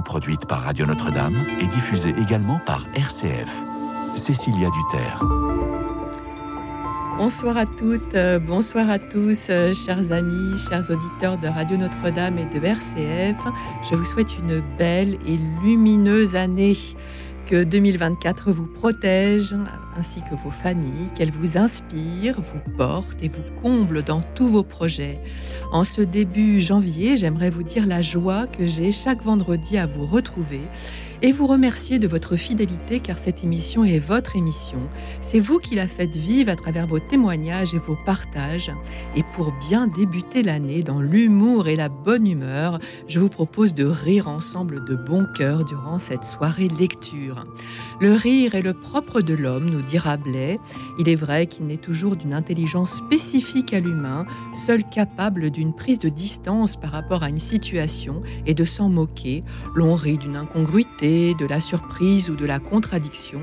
produite par Radio Notre-Dame et diffusée également par RCF. Cécilia Duterre. Bonsoir à toutes, euh, bonsoir à tous, euh, chers amis, chers auditeurs de Radio Notre-Dame et de RCF. Je vous souhaite une belle et lumineuse année. Que 2024 vous protège, ainsi que vos familles, qu'elle vous inspire, vous porte et vous comble dans tous vos projets. En ce début janvier, j'aimerais vous dire la joie que j'ai chaque vendredi à vous retrouver et vous remercier de votre fidélité car cette émission est votre émission. C'est vous qui la faites vivre à travers vos témoignages et vos partages. Et pour bien débuter l'année dans l'humour et la bonne humeur, je vous propose de rire ensemble de bon cœur durant cette soirée lecture. Le rire est le propre de l'homme, nous dit Rabelais. Il est vrai qu'il n'est toujours d'une intelligence spécifique à l'humain, seul capable d'une prise de distance par rapport à une situation et de s'en moquer. L'on rit d'une incongruité de la surprise ou de la contradiction,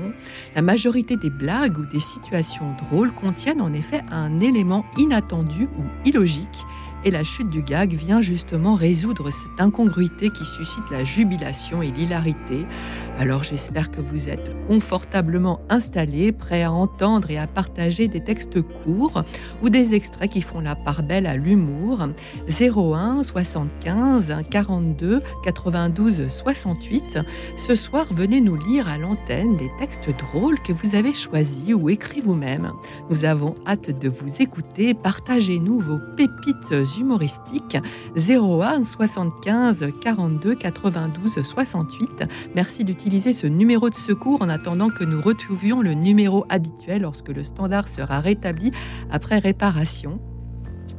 la majorité des blagues ou des situations drôles contiennent en effet un élément inattendu ou illogique et la chute du gag vient justement résoudre cette incongruité qui suscite la jubilation et l'hilarité. Alors j'espère que vous êtes confortablement installés, prêts à entendre et à partager des textes courts ou des extraits qui font la part belle à l'humour. 01 75 42 92 68. Ce soir, venez nous lire à l'antenne les textes drôles que vous avez choisis ou écrits vous-même. Nous avons hâte de vous écouter. Partagez-nous vos pépites humoristique 01 75 42 92 68. Merci d'utiliser ce numéro de secours en attendant que nous retrouvions le numéro habituel lorsque le standard sera rétabli après réparation.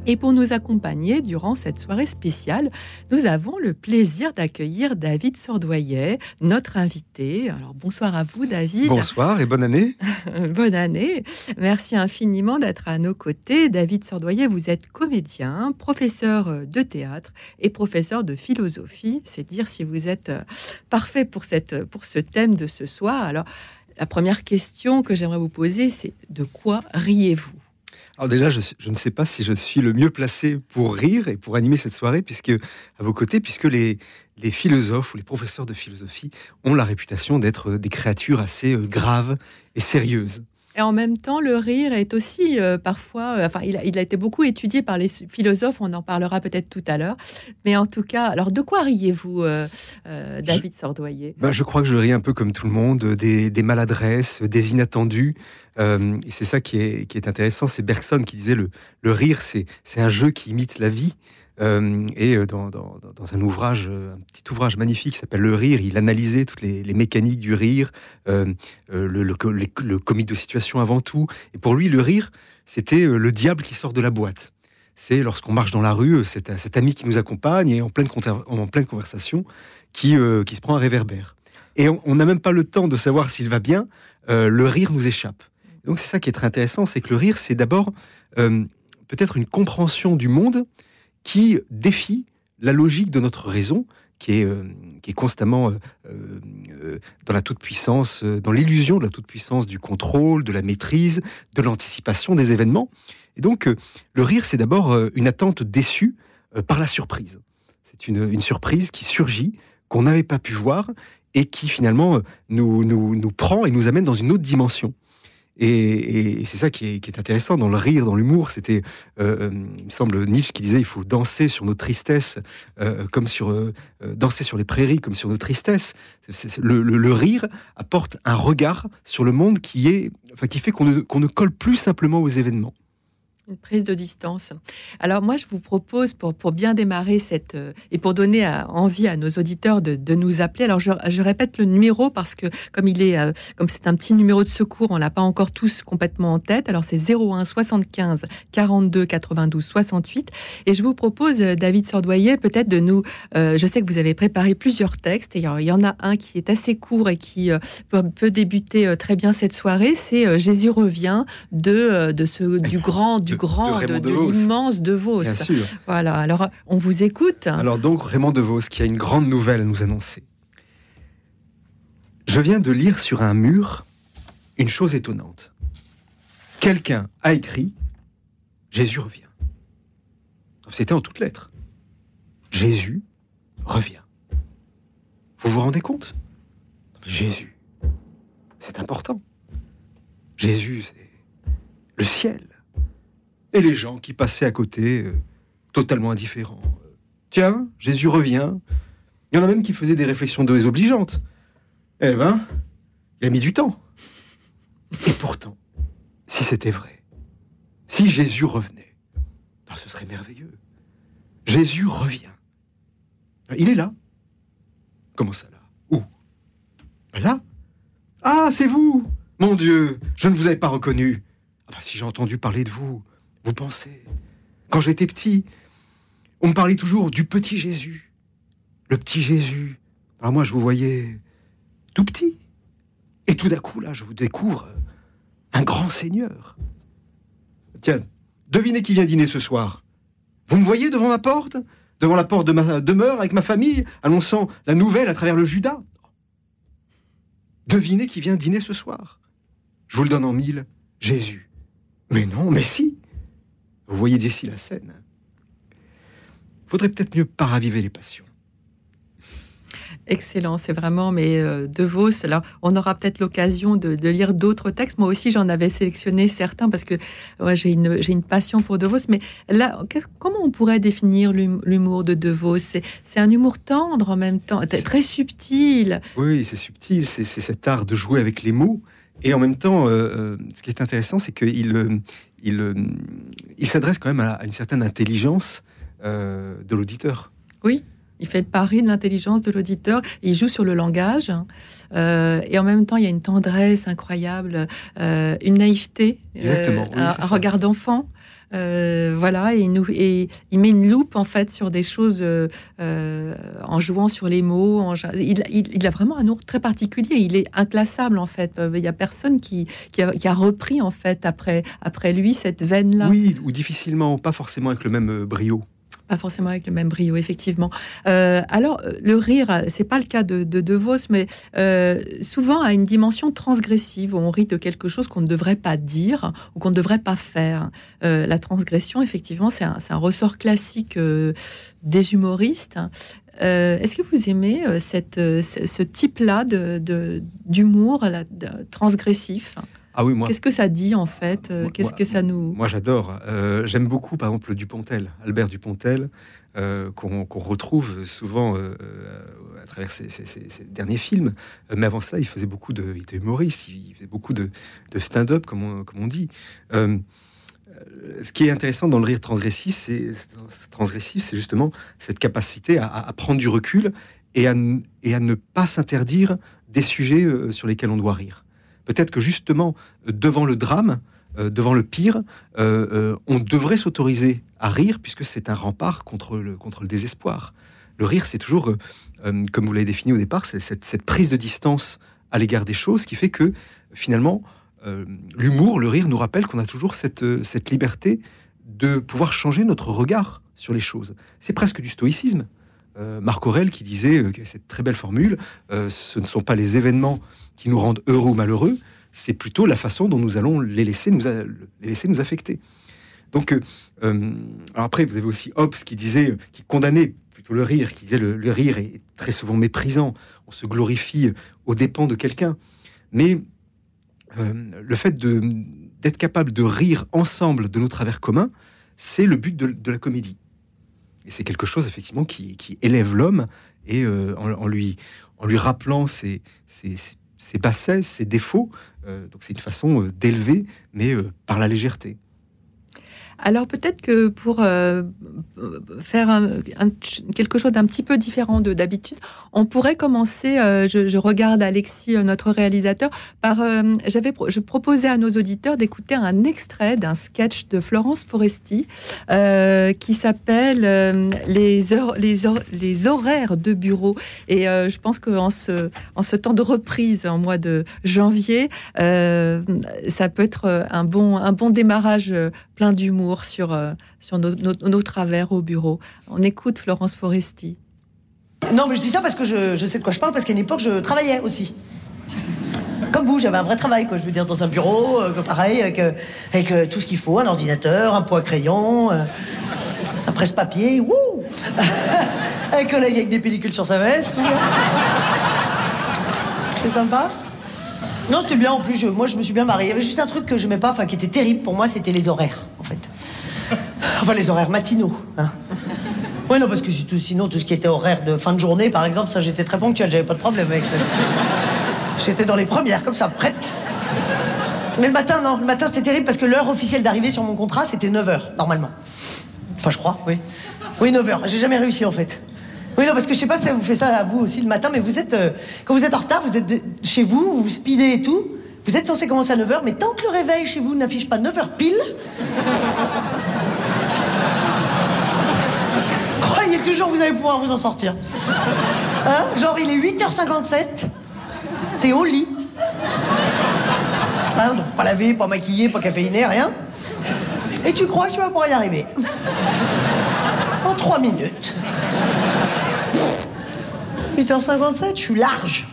Et pour nous accompagner durant cette soirée spéciale, nous avons le plaisir d'accueillir David Sordoyer, notre invité. Alors bonsoir à vous David. Bonsoir et bonne année. bonne année. Merci infiniment d'être à nos côtés. David Sordoyer, vous êtes comédien, professeur de théâtre et professeur de philosophie. C'est dire si vous êtes euh, parfait pour, cette, pour ce thème de ce soir. Alors la première question que j'aimerais vous poser, c'est de quoi riez-vous? Alors déjà, je, ne sais pas si je suis le mieux placé pour rire et pour animer cette soirée, puisque à vos côtés, puisque les, philosophes ou les professeurs de philosophie ont la réputation d'être des créatures assez euh, graves et sérieuses. Et en même temps, le rire est aussi euh, parfois, euh, enfin, il a, il a, été beaucoup étudié par les philosophes, on en parlera peut-être tout à l'heure. Mais en tout cas, alors de quoi riez-vous, euh, David Sordoyer? Ben, Je crois que je ris un peu comme tout le monde, des, des maladresses, des inattendus. et c'est ça qui est, qui est intéressant. C'est Bergson qui disait le, le rire, c'est un jeu qui imite la vie. Euh, et euh, dans, un ouvrage, euh, un petit ouvrage magnifique qui s'appelle Le Rire, il analysait toutes les, mécaniques du rire, le, comique de situation avant tout. Et pour lui, le rire, c'était le diable qui sort de la boîte. C'est lorsqu'on marche dans la rue, cet, ami qui nous accompagne et en pleine, en pleine conversation qui, qui se prend un réverbère. Et on n'a même pas le temps de savoir s'il va bien, le rire nous échappe. Donc c'est ça qui est très intéressant, c'est que le rire, c'est d'abord peut-être une compréhension du monde qui défie la logique de notre raison, qui est, euh, qui est constamment euh, euh, dans la toute-puissance, dans l'illusion de la toute-puissance du contrôle, de la maîtrise, de l'anticipation des événements. Et donc, le rire, c'est d'abord une attente déçue par la surprise. C'est une, une, surprise qui surgit, qu'on n'avait pas pu voir, et qui finalement nous, nous, nous prend et nous amène dans une autre dimension. Et, c'est ça qui est, intéressant dans le rire, dans l'humour. C'était, euh, euh, il me semble, Nietzsche qui disait il faut danser sur nos tristesses, euh, comme sur danser sur les prairies, comme sur nos tristesses. le, rire apporte un regard sur le monde qui est, enfin, qui fait qu'on ne colle plus simplement aux événements une prise de distance. Alors moi, je vous propose, pour, pour bien démarrer cette... Euh, et pour donner envie à nos auditeurs de, de nous appeler, alors je, répète le numéro parce que comme il est, euh, comme c'est un petit numéro de secours, on l'a pas encore tous complètement en tête. Alors c'est 01 75 42 92 68. Et je vous propose, euh, David Sordoyer, peut-être de nous... je sais que vous avez préparé plusieurs textes, et il y en a un qui est assez court et qui peut, peut, débuter très bien cette soirée, c'est Jésus revient de, de ce, du grand... Du grand, de, de, l'immense de Vos. Voilà, alors on vous écoute. Alors donc Raymond de Vos qui a une grande nouvelle à nous annoncer. Je viens de lire sur un mur une chose étonnante. Quelqu'un a écrit Jésus revient. C'était en toutes lettres. Jésus revient. Vous vous rendez compte? Jésus, c'est important. Jésus, c'est le ciel. Et les gens qui passaient à côté, euh, totalement indifférents. Tiens, Jésus revient. Il y en a même qui faisaient des réflexions désobligeantes. Eh ben, il a mis du temps. Et pourtant, si c'était vrai, si Jésus revenait, ah, ce serait merveilleux. Jésus revient. Il est là. Comment ça là? Où? Là? Ah, c'est vous Mon Dieu, je ne vous avais pas reconnu. Ah, bah, si j'ai entendu parler de vous, vous pensez Quand j'étais petit, on me parlait toujours du petit Jésus. Le petit Jésus. Alors moi, je vous voyais tout petit. Et tout d'un coup, là, je vous découvre un grand seigneur. Tiens, devinez qui vient dîner ce soir. Vous me voyez devant ma porte Devant la porte de ma demeure avec ma famille, annonçant la nouvelle à travers le Judas Devinez qui vient dîner ce soir. Je vous le donne en mille. Jésus. Mais non, mais si. Vous voyez d'ici la scène. Faudrait peut-être mieux pas raviver les passions. Excellent, c'est vraiment, mais euh, De Vos, alors on aura peut-être l'occasion de, lire d'autres textes. Moi aussi, j'en avais sélectionné certains parce que j'ai une, une passion pour De Vos. Mais là, comment on pourrait définir l'humour de De Vos? C'est un humour tendre en même temps, très subtil. Oui, c'est subtil, c'est cet art de jouer avec les mots. Et en même temps, euh, euh, ce qui est intéressant, c'est qu'il il, il s'adresse quand même à, une certaine intelligence de l'auditeur. Oui. Il fait le pari de l'intelligence de l'auditeur. Il joue sur le langage. Euh, et en même temps, il y a une tendresse incroyable, euh, une naïveté, euh, un, regard d'enfant. Voilà, et il, nous, et il met une loupe en fait sur des choses en jouant sur les mots. il, a vraiment un amour très particulier. Il est inclassable en fait. Il n'y a personne qui, qui, a, repris en fait après, après lui cette veine-là. Oui, ou difficilement, pas forcément avec le même brio. Pas forcément avec le même brio, effectivement. Euh, alors, euh, le rire, c'est pas le cas de De, Vos, mais euh, souvent a une dimension transgressive où on rit de quelque chose qu'on ne devrait pas dire ou qu'on ne devrait pas faire. la transgression, effectivement, c'est un, ressort classique des humoristes. Est-ce que vous aimez cette, ce, type-là d'humour transgressif? Ah oui, moi. Qu'est-ce que ça dit en fait euh, Qu'est-ce que ça nous. Moi, j'adore. Euh, j'aime beaucoup, par exemple, Dupontel, Albert Dupontel, euh, qu'on retrouve souvent à travers ses, derniers films. Mais avant cela, il faisait beaucoup de. Il était humoriste, il faisait beaucoup de, stand-up, comme on, comme on dit. ce qui est intéressant dans le rire transgressif, c'est transgressif, c'est justement cette capacité à, prendre du recul et à, et à ne pas s'interdire des sujets sur lesquels on doit rire. Peut-être que justement, devant le drame, euh, devant le pire, euh, euh, on devrait s'autoriser à rire, puisque c'est un rempart contre le, contre le désespoir. Le rire, c'est toujours, comme vous l'avez défini au départ, c'est cette, prise de distance à l'égard des choses qui fait que finalement, l'humour, le rire nous rappelle qu'on a toujours cette, cette liberté de pouvoir changer notre regard sur les choses. C'est presque du stoïcisme. Marc Aurel qui disait cette très belle formule, ce ne sont pas les événements qui nous rendent heureux ou malheureux, c'est plutôt la façon dont nous allons les laisser nous, les laisser nous affecter. Donc, euh, euh, alors après, vous avez aussi Hobbes qui disait, qui condamnait plutôt le rire, qui disait le, le rire est très souvent méprisant, on se glorifie aux dépens de quelqu'un. Mais euh, le fait d'être capable de rire ensemble de nos travers communs, c'est le but de, la comédie. C'est quelque chose effectivement qui, élève l'homme et en, lui, en lui rappelant ses, ses, ses bassesses, ses défauts. Euh, c'est une façon euh, d'élever, mais euh, par la légèreté. Alors peut-être que pour euh, faire quelque chose d'un petit peu différent de d'habitude, on pourrait commencer. Euh, je, regarde Alexis, euh, notre réalisateur, par. J'avais, je proposais à nos auditeurs d'écouter un extrait d'un sketch de Florence Foresti qui s'appelle les, les, les horaires de bureau. Et je pense qu'en ce, en ce temps de reprise, en mois de janvier, ça peut être un bon, un bon démarrage plein d'humour sur, euh, sur nos, travers au bureau. On écoute Florence Foresti. Non, mais je dis ça parce que je, sais de quoi je parle, parce qu'à une époque, je travaillais aussi. Comme vous, j'avais un vrai travail, quoi. Je veux dire, dans un bureau, euh, pareil, avec, euh, tout ce qu'il faut, un ordinateur, un poids crayon, un presse-papier, wouh Un collègue avec des pellicules sur sa veste. C'est sympa? Non, c'était bien en plus. je- moi, je me suis bien mariée. Il y avait juste un truc que j'aimais pas, enfin qui était terrible pour moi, c'était les horaires, en fait. Enfin, les horaires matinaux. Hein. Ouais, non, parce que tout- sinon, tout ce qui était horaire de fin de journée, par exemple, ça, j'étais très ponctuel, j'avais pas de problème avec ça. J'étais dans les premières, comme ça, prête. Mais le matin, non, le matin, c'était terrible parce que l'heure officielle d'arrivée sur mon contrat, c'était 9h, normalement. Enfin, je crois, oui. Oui, 9h. J'ai jamais réussi, en fait. Oui, non, parce que je sais pas si ça vous fait ça à vous aussi le matin, mais vous êtes. euh, quand vous êtes en retard, vous êtes chez vous, vous speedez et tout. Vous êtes censé commencer à 9h, mais tant que le réveil chez vous n'affiche pas 9h pile. croyez toujours que vous allez pouvoir vous en sortir. Hein Genre, il est 8h57, t'es au lit. Hein, donc pas lavé, pas maquillé, pas caféiné, rien. Et tu crois que tu vas pouvoir y arriver? En 3 minutes. 8h57, je suis large.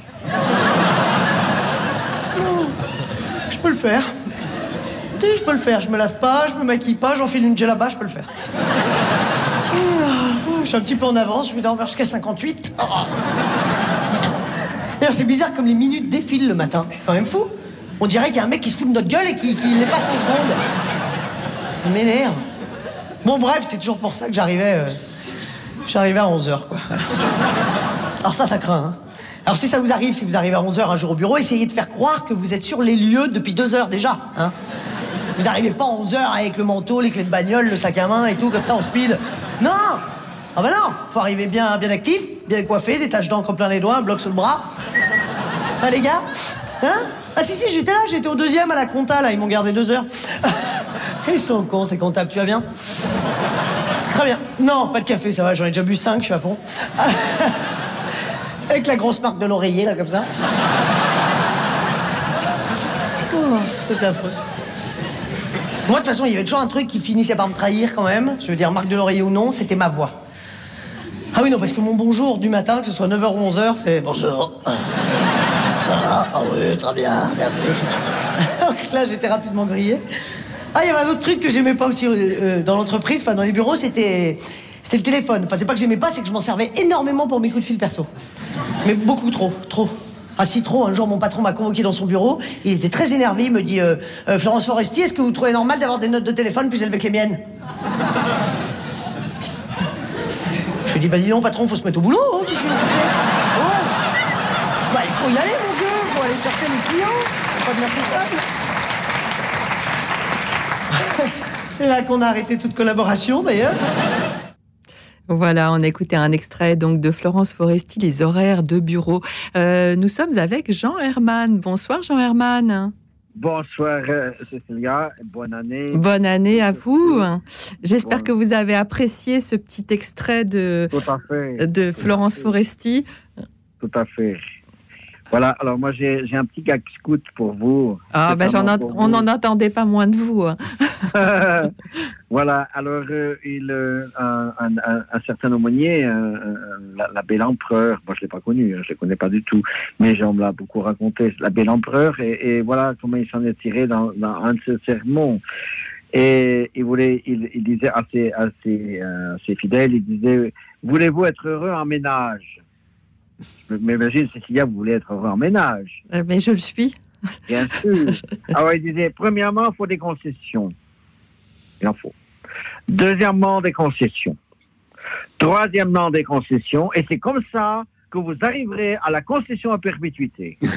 Je peux le faire. Je peux le faire. Je me lave pas, je me maquille pas, j'enfile une là-bas, je peux le faire. Oh, Je suis un petit peu en avance, je vais dormir jusqu'à 58. Oh. D'ailleurs, c'est bizarre comme les minutes défilent le matin. C'est quand même fou. On dirait qu'il y a un mec qui se fout de notre gueule et qui, qui les passe en seconde. Ça m'énerve. Bon, bref, c'est toujours pour ça que j'arrivais. euh, j'arrivais à 11h, quoi. Alors, ça, ça craint, hein. Alors, si ça vous arrive, si vous arrivez à 11h un jour au bureau, essayez de faire croire que vous êtes sur les lieux depuis deux heures déjà, hein. Vous n'arrivez pas à 11h avec le manteau, les clés de bagnole, le sac à main et tout, comme ça, en speed. Non Ah bah non Faut arriver bien, bien actif, bien coiffé, des taches d'encre plein les doigts, un bloc sur le bras. Hein, les gars Hein? Ah si, si, j'étais là, j'étais au deuxième à la compta, là, ils m'ont gardé deux heures. Ils sont cons, ces comptables, tu vas bien? Très bien. Non, pas de café, ça va, j'en ai déjà bu cinq, je suis à fond. Avec la grosse marque de l'oreiller, là, comme ça. Oh, c'est affreux. Moi, de toute façon, il y avait toujours un truc qui finissait par me trahir quand même. Je veux dire, marque de l'oreiller ou non, c'était ma voix. Ah oui, non, parce que mon bonjour du matin, que ce soit 9h ou 11h, c'est bonjour. Ça va? Ah oui, très bien, merci. Là, j'étais rapidement grillé. Ah, il y avait un autre truc que j'aimais pas aussi euh, euh, dans l'entreprise, enfin dans les bureaux, c'était c'était le téléphone. Enfin, c'est pas que j'aimais pas, c'est que je m'en servais énormément pour mes coups de fil perso. Mais beaucoup trop, trop. Ah si trop, un jour mon patron m'a convoqué dans son bureau, il était très énervé, il me dit euh, Euh, Florence Foresti, est-ce que vous trouvez normal d'avoir des notes de téléphone plus élevées que les miennes Je lui dis bah dis non patron, faut se mettre au boulot, hein. Bah il faut y aller mon vieux, faut aller chercher les clients, pas. C'est là qu'on a arrêté toute collaboration d'ailleurs. Voilà, on a écouté un extrait donc de Florence Foresti, les horaires de bureau. Euh, nous sommes avec Jean Herman. Bonsoir Jean Herman. Bonsoir euh, Cécilia, bonne année. Bonne année à vous. J'espère Bon. que vous avez apprécié ce petit extrait de, Tout à fait, de Florence Foresti. tout à fait. Voilà, alors moi j'ai j'ai un petit gag scout pour vous. Ah, ben, j'en en- pour on n'en entendait pas moins de vous. hein. voilà, alors euh, il, euh, un, un- un- un certain aumônier, euh, euh, la- l'abbé l'empereur, moi je l'ai pas connu, hein, je le connais pas du tout, mais on me l'a beaucoup raconté, l'abbé l'empereur, et, et voilà comment il s'en est tiré dans, dans un de ses sermons. Et il voulait, il, il disait à ses, à ses, euh, ses fidèles, il disait, voulez-vous être heureux en ménage? Je m'imagine, Cécilia, vous voulez être en ménage. Euh, Mais je le suis. Bien sûr. Alors, il disait, premièrement, il faut des concessions. Il en faut. Deuxièmement, des concessions. Troisièmement, des concessions. Et c'est comme ça que vous arriverez à la concession à perpétuité.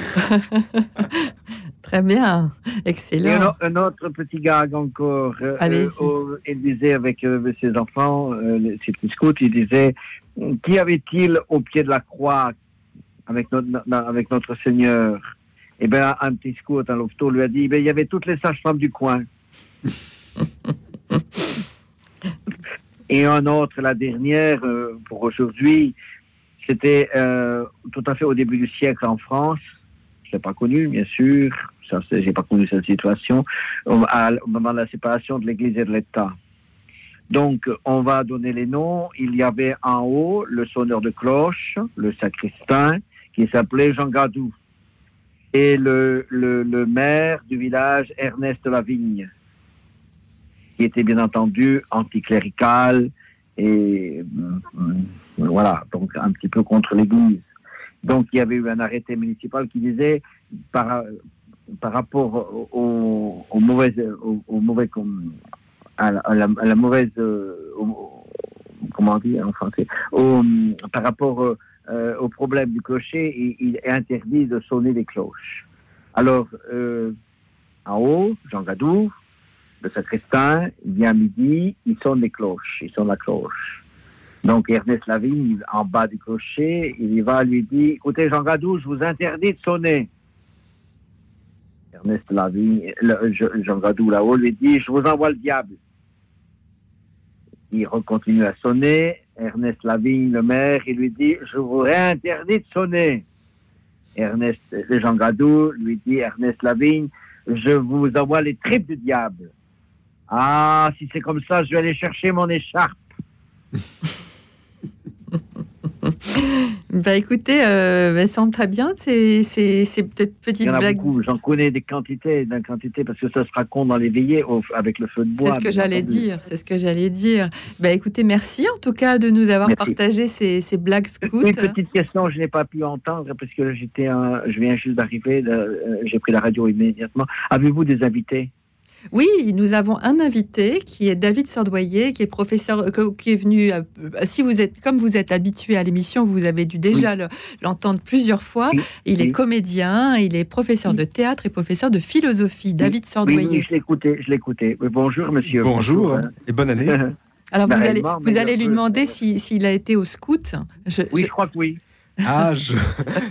Très bien. Excellent. un autre petit gag encore. euh, euh, au- il disait avec euh, ses enfants, euh, ses petits scouts, il disait, qui avait-il au pied de la croix avec notre, avec Seigneur? Eh bien, un petit scout, un lofto, lui a dit, ben, il y avait toutes les sages-femmes du coin. Et un autre, la dernière, pour aujourd'hui, c'était tout à fait au début du siècle en France. Je l'ai pas connu, bien sûr. Ça, j'ai pas connu cette situation au, moment de la séparation de l'Église et de l'État. Donc, on va donner les noms. Il y avait en haut le sonneur de cloche, le sacristain, qui s'appelait Jean Gadou, et le, le, le maire du village, Ernest Lavigne, qui était bien entendu anticlérical et mm, mm, voilà, donc un petit peu contre l'Église. Donc il y avait eu un arrêté municipal qui disait par, par rapport au, au mauvais, au, mauvais à la, à mauvaise, comment dire en français, par rapport euh, au problème du clocher, il, est interdit de sonner les cloches. Alors, euh, en haut, Jean Gadou, le sacristain, vient midi, il sonne les cloches, il sonne la cloche. Donc Ernest Lavigne, en bas du clocher, il y va, lui dit, écoutez Jean Gadou, je vous interdis de sonner. Ernest Lavigne, Jean Gadou là-haut lui dit, je vous envoie le diable. Il continue à sonner, Ernest Lavigne, le maire, il lui dit Je vous réinterdis de sonner. Ernest, Jean Gadou lui dit Ernest Lavigne, je vous envoie les tripes du diable. Ah, si c'est comme ça, je vais aller chercher mon écharpe. bah écoutez, euh, ça semble très bien, c'est peut-être petite blague. J'en connais des quantités, d'une quantité, parce que ça se raconte dans les veillées avec le feu de bois. C'est ce que j'allais dire, c'est ce que j'allais dire. Bah écoutez, merci en tout cas de nous avoir partagé ces, ces, blagues scouts. Une petite question, je n'ai pas pu entendre, parce que j'étais, je viens juste d'arriver, euh, j'ai pris la radio immédiatement. Avez-vous des invités? Oui, nous avons un invité qui est David Sordoyer, qui est professeur, euh, qui est venu. Euh, si vous êtes, comme vous êtes habitué à l'émission, vous avez dû déjà l'entendre plusieurs fois. Il est comédien, il est professeur de théâtre et professeur de philosophie. David Sordoyer. Oui, je l'écoutais, je l'écoutais. Bonjour, monsieur. Bonjour, et bonne année. Alors vous allez, vous allez lui demander s'il a été au scout. oui, je crois que oui. Ah, je,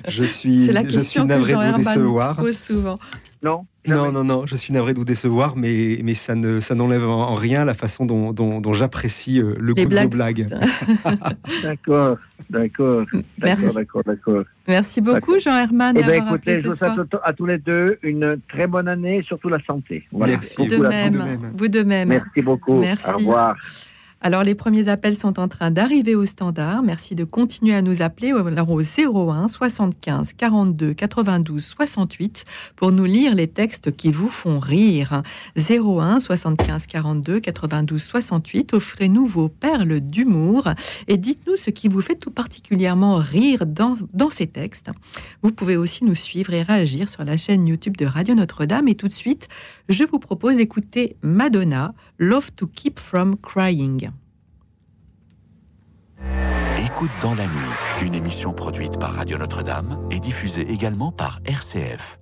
je suis, la je suis navré de vous décevoir. souvent. Non non, non, non, je suis navré de vous décevoir, mais, mais ça, ne, ça n'enlève en, rien la façon dont, dont, j'apprécie euh, le goût de vos blagues. d'accord, d'accord, Merci. d'accord, d'accord. Merci beaucoup, Jean-Herman. Eh bien, écoutez, je vous souhaite à tous les deux une très bonne année, surtout la santé. Merci. de, même. Vous de même. Merci beaucoup. Merci. Au revoir. Alors, les premiers appels sont en train d'arriver au standard. Merci de continuer à nous appeler au 01 75 42 92 68 pour nous lire les textes qui vous font rire. 01 75 42 92 68. Offrez-nous vos perles d'humour et dites-nous ce qui vous fait tout particulièrement rire dans, dans ces textes. Vous pouvez aussi nous suivre et réagir sur la chaîne YouTube de Radio Notre-Dame. Et tout de suite, je vous propose d'écouter Madonna, Love to Keep From Crying. Écoute dans la nuit, une émission produite par Radio Notre-Dame et diffusée également par RCF.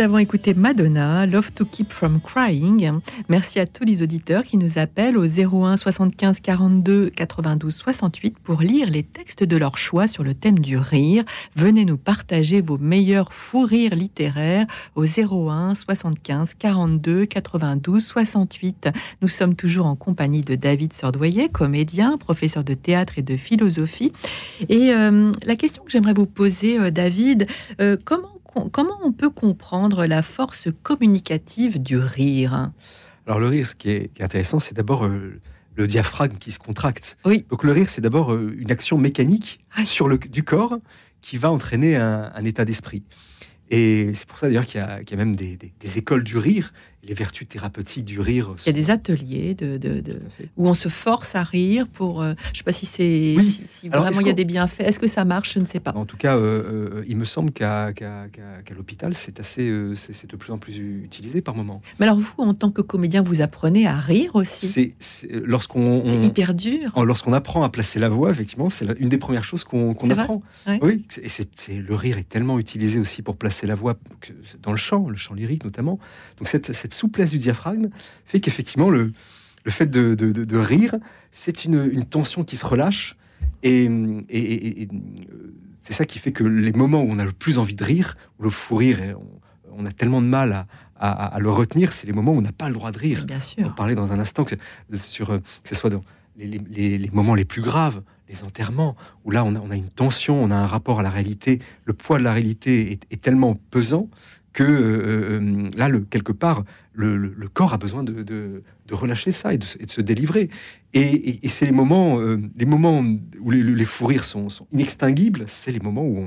Avons écouté Madonna, Love to Keep from Crying. Merci à tous les auditeurs qui nous appellent au 01 75 42 92 68 pour lire les textes de leur choix sur le thème du rire. Venez nous partager vos meilleurs fous rires littéraires au 01 75 42 92 68. Nous sommes toujours en compagnie de David Sordoyer, comédien, professeur de théâtre et de philosophie. Et euh, la question que j'aimerais vous poser, euh, David, euh, comment comment on peut comprendre la force communicative du rire? Alors le rire, ce qui est, intéressant, c'est d'abord euh, le diaphragme qui se contracte. Oui. Donc le rire, c'est d'abord euh, une action mécanique Ah. sur le du corps qui va entraîner un, un état d'esprit. Et c'est pour ça d'ailleurs qu'il y, a- qu'il y a même des, des- des écoles du rire. Les vertus thérapeutiques du rire. Il y a des ateliers de, où on se force à rire pour. euh, je ne sais pas si c'est Oui. si, si Alors, vraiment il y a des bienfaits. Est-ce que ça marche Je ne sais pas. En tout cas, euh, euh, il me semble qu'à l'hôpital, c'est assez, c'est de plus en plus utilisé par moment. Mais alors vous, en tant que comédien, vous apprenez à rire aussi? C'est lorsqu'on C'est hyper dur. lorsqu'on apprend à placer la voix, effectivement, c'est une des premières choses qu'on apprend. Ouais. Oui, et c'est c'est- le rire est tellement utilisé aussi pour placer la voix dans le chant, le chant lyrique notamment. Donc cette, cette souplesse du diaphragme fait qu'effectivement le, le fait de, de- de- de rire, c'est une, une tension qui se relâche et, et- et- et, c'est ça qui fait que les moments où on a le plus envie de rire, où le fou rire, on, on a tellement de mal à, à- à le retenir, c'est les moments où on n'a pas le droit de rire. Bien On sûr. va parler dans un instant que, sur, euh, que ce soit dans les, les- les- les moments les plus graves, les enterrements, où là on a, on a une tension, on a un rapport à la réalité, le poids de la réalité est, est tellement pesant que euh, euh, là, quelque part, le, corps a besoin de, relâcher ça et de, se- délivrer. Et, c'est les moments, euh, les moments où les, les fous rires sont, inextinguibles, c'est les moments où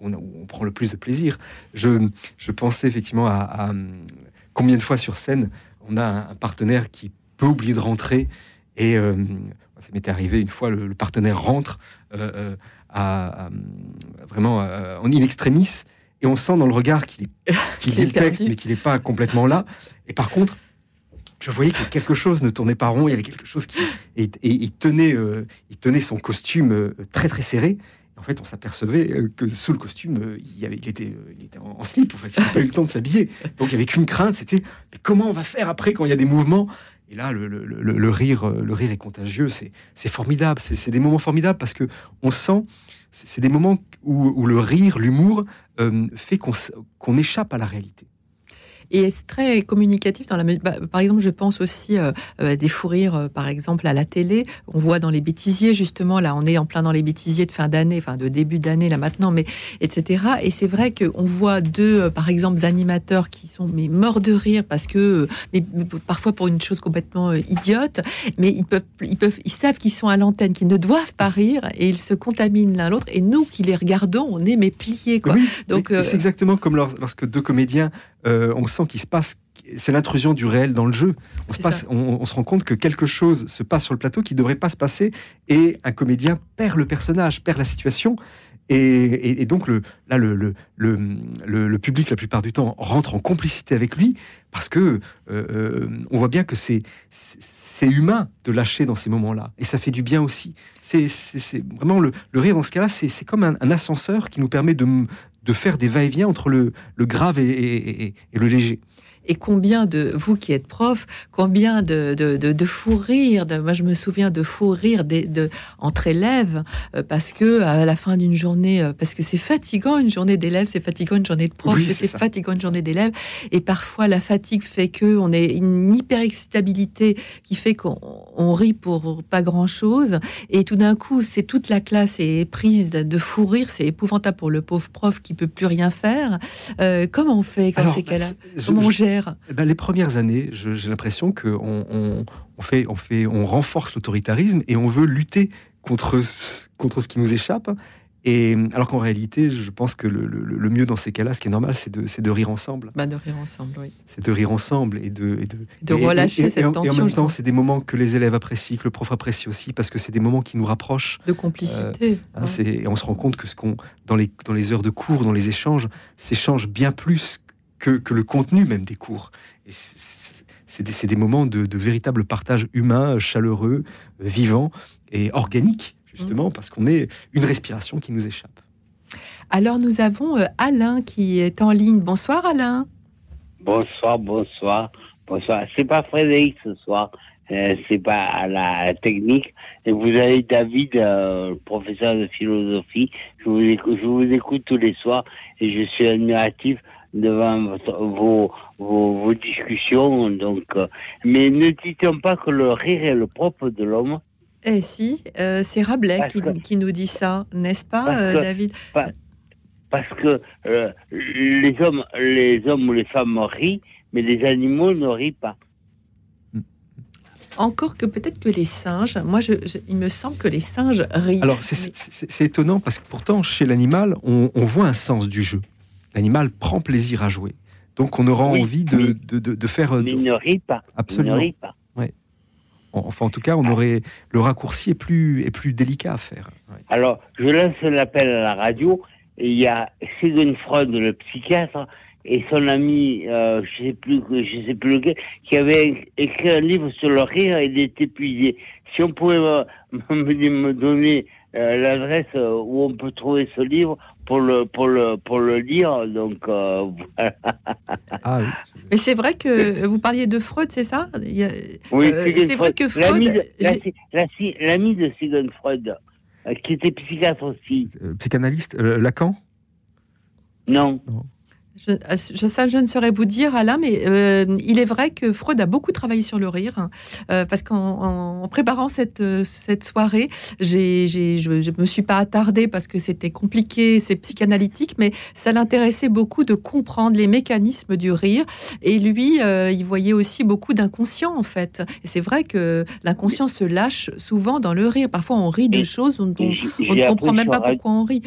on, prend le plus de plaisir. Je, pensais effectivement à, combien de fois sur scène on a un, partenaire qui peut oublier de rentrer et ça m'était arrivé une fois, le, partenaire rentre vraiment en in extremis et on sent dans le regard qu'il est- qu'il le texte mais qu'il n'est pas complètement là. Et par contre, je voyais que quelque chose ne tournait pas rond, il y avait quelque chose qui... Et, et il, tenait, euh, il tenait son costume euh, très très serré. En fait, on s'apercevait euh, que sous le costume, il, avait, il, était, il était en, en slip. En fait, il n'a pas eu le temps de s'habiller. Donc, il n'y avait qu'une crainte, c'était mais comment on va faire après quand il y a des mouvements? Et là, le, le- le- le rire, le rire est contagieux. C'est c'est formidable. C'est c'est des moments formidables parce que on sent. C'est des moments où, le rire, l'humour, euh, fait qu'on qu'on échappe à la réalité. Et c'est très communicatif dans la bah, par exemple, je pense aussi euh, euh, des fous rires, euh, par exemple, à la télé. On voit dans les bêtisiers, justement, là, on est en plein dans les bêtisiers de fin d'année, enfin de début d'année, là maintenant, mais etc. Et c'est vrai qu'on voit deux, euh, par exemple, animateurs qui sont mais morts de rire parce que, mais, parfois pour une chose complètement idiote, mais ils peuvent, ils peuvent, ils savent qu'ils sont à l'antenne, qu'ils ne doivent pas rire, et ils se contaminent l'un l'autre. Et nous qui les regardons, on est mais pliés, quoi. Oui, Donc, c'est exactement comme lors- lorsque deux comédiens, on sent qu'il se passe, c'est l'intrusion du réel dans le jeu. On se, C'est passe, ça. on, on se rend compte que quelque chose se passe sur le plateau qui ne devrait pas se passer, et un comédien perd le personnage, perd la situation. Et, et- et donc le, là, le, public, la plupart du temps, rentre en complicité avec lui, parce que euh, euh, on voit bien que c'est humain de lâcher dans ces moments-là, et ça fait du bien aussi. C'est vraiment le, rire dans ce cas-là, c'est c'est comme un, un ascenseur qui nous permet de, de faire des va-et-vient entre le, grave et le léger. Et combien de, vous qui êtes prof, combien de, de, de, de fous rires, de- moi je me souviens de fous rires des- de, entre élèves, euh, parce que à la fin d'une journée, euh, parce que c'est fatigant une journée d'élèves, c'est fatigant une journée de prof, Oui, c'est c'est fatigant une journée d'élèves, et parfois la fatigue fait que on est une hyper-excitabilité qui fait qu'on on rit pour pas grand-chose, et tout d'un coup c'est toute la classe est prise de, de fou rire, c'est épouvantable pour le pauvre prof qui peut plus rien faire. Euh, comment on fait? Dans Alors, ces cas-là bah, je- Comment on je- Eh ben, les premières années, j'ai l'impression qu'on on, on fait, on fait, on renforce l'autoritarisme et on veut lutter contre ce, contre ce qui nous échappe. Et alors qu'en réalité, je pense que le, le- le mieux dans ces cas-là, ce qui est normal, c'est de, de rire ensemble. Bah, de rire ensemble, oui. C'est de rire ensemble et de, et de, De et- relâcher et- et- cette et en- tension. Et en même temps, c'est des moments que les élèves apprécient, que le prof apprécie aussi, parce que c'est des moments qui nous rapprochent. de complicité. Hein, ouais. c'est- et on se rend compte que ce qu'on dans les dans les heures de cours, dans les échanges, s'échange bien plus que, que le contenu même des cours. Et c'est- des, moments de, de véritable partage humain, chaleureux, vivant et organique Mmh. justement parce qu'on est une respiration qui nous échappe. Alors nous avons euh, Alain qui est en ligne. Bonsoir Alain. Bonsoir, bonsoir, bonsoir. C'est pas Frédéric ce soir, euh, c'est pas à la technique. Et vous avez David, euh, professeur de philosophie. Je vous, écoute, je vous écoute tous les soirs et je suis admiratif devant votre- vos, vos, vos discussions. Donc, euh, mais ne dit-on pas que le rire est le propre de l'homme Eh si, euh, c'est Rabelais qui, que- qui nous dit ça, n'est-ce pas, Parce euh, que- David Parce que euh, les hommes, les hommes ou les femmes rient, mais les animaux ne rient pas. Encore que peut-être que les singes, moi, je, je- il me semble que les singes rient. Alors, c'est- c'est c'est- c'est étonnant parce que pourtant, chez l'animal, on, on voit un sens du jeu. L'animal prend plaisir à jouer. Donc, on aura Oui, envie de, de, de- de faire. euh, Mais il ne rit pas. Il ne Absolument. rit pas. Enfin, en tout cas, on aurait le raccourci est plus, est plus délicat à faire. Ouais. Alors, je lance un appel à la radio. Il y a Sigmund Freud, le psychiatre, et son ami, euh, je sais plus, je sais plus lequel, qui avait écrit un livre sur le rire et il est épuisé. Si on pouvait me, me- donner euh, l'adresse euh, où on peut trouver ce livre pour le pour le pour le lire, donc euh, voilà. Ah, oui. Mais c'est vrai que vous parliez de Freud, c'est ça? Il y a- Oui, Euh, c'est vrai que l'ami Freud, de- la- j'ai- la- l'ami de Sigmund Freud, euh, qui était psychiatre aussi. Euh, psychanalyste, euh, Lacan? Non. Je, je, ça, je ne saurais vous dire, Alain, mais euh, il est vrai que Freud a beaucoup travaillé sur le rire, hein, euh, parce qu'en en, en préparant cette, euh, cette soirée, je ne me suis pas attardée parce que c'était compliqué, c'est psychanalytique, mais ça l'intéressait beaucoup de comprendre les mécanismes du rire. Et lui, euh, il voyait aussi beaucoup d'inconscient, en fait. Et c'est vrai que l'inconscient se lâche souvent dans le rire. Parfois, on rit de choses dont on, ne comprend même pas pourquoi on rit.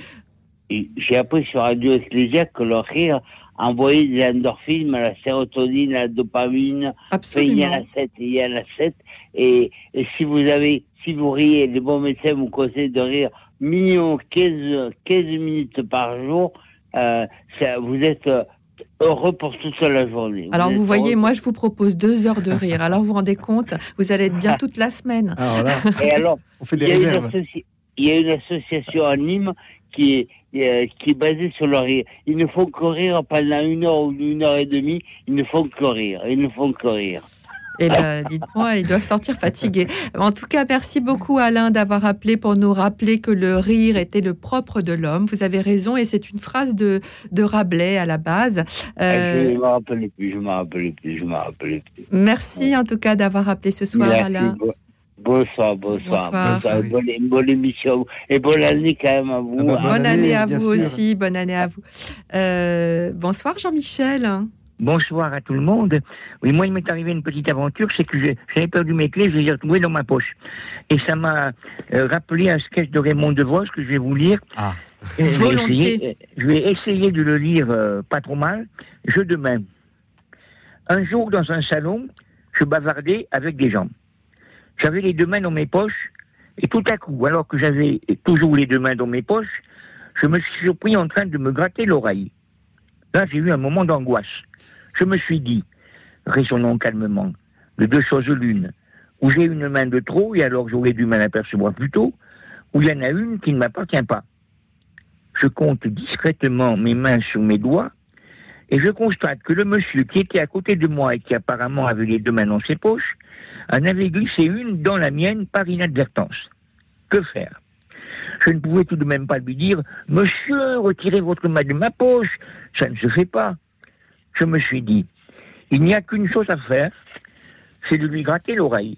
J'ai appris sur Radio Ecclésiaque que le rire envoyait des endorphines, la sérotonine, la dopamine. Enfin, il y en Absolument. a sept, il y en a sept. Et, et si vous avez, si vous riez, les bons médecins vous conseillent de rire minimum 15, 15 minutes par jour, euh, ça- vous êtes heureux pour toute la journée. Alors vous voyez, heureux. moi je vous propose deux heures de rire. Alors vous vous rendez compte, vous allez être bien toute la semaine. Alors là, Et alors, on fait il des y, a une réserves. il y a une association à Nîmes qui est, euh, qui est basée sur le rire. Ils ne font que rire pendant une heure ou une heure et demie. Ils ne font que rire. Ils ne font que rire. Eh bien, dites-moi, ils doivent sortir fatigués. En tout cas, merci beaucoup Alain d'avoir appelé pour nous rappeler que le rire était le propre de l'homme. Vous avez raison et c'est une phrase de, de Rabelais à la base. Ah, Euh, Je ne me rappelle plus. Je ne me rappelle plus. Je me rappelle plus. merci en tout cas d'avoir appelé ce soir Merci. Alain. Bo- Bonsoir, bonsoir. Bonsoir. bonsoir. Bonne, bonne émission. Et bonne année quand même à vous. Ah bah. Bonne, Bonne année, année, à vous sûr. aussi, bonne année à vous. Euh, bonsoir Jean-Michel. Bonsoir à tout le monde. Oui, moi, il m'est arrivé une petite aventure, c'est que j'ai- j'avais perdu mes clés, je les ai retrouvées dans ma poche. Et ça m'a euh, rappelé un sketch de Raymond DeVos que je vais vous lire. Ah. Et je vais Volontiers. essayer- Je vais essayer de le lire euh, pas trop mal. Je demain. Un jour, dans un salon, je bavardais avec des gens. J'avais les deux mains dans mes poches, et tout à coup, alors que j'avais toujours les deux mains dans mes poches, je me suis surpris en train de me gratter l'oreille. Là, j'ai eu un moment d'angoisse. Je me suis dit, raisonnons calmement, de deux choses l'une, où j'ai une main de trop et alors j'aurais dû m'en apercevoir plus tôt, ou il y en a une qui ne m'appartient pas. Je compte discrètement mes mains sur mes doigts et je constate que le monsieur qui était à côté de moi et qui apparemment avait les deux mains dans ses poches en avait glissé une dans la mienne par inadvertance. Que faire? Je ne pouvais tout de même pas lui dire Monsieur, retirez votre main de ma poche, ça ne se fait pas. Je me suis dit Il n'y a qu'une chose à faire, c'est de lui gratter l'oreille.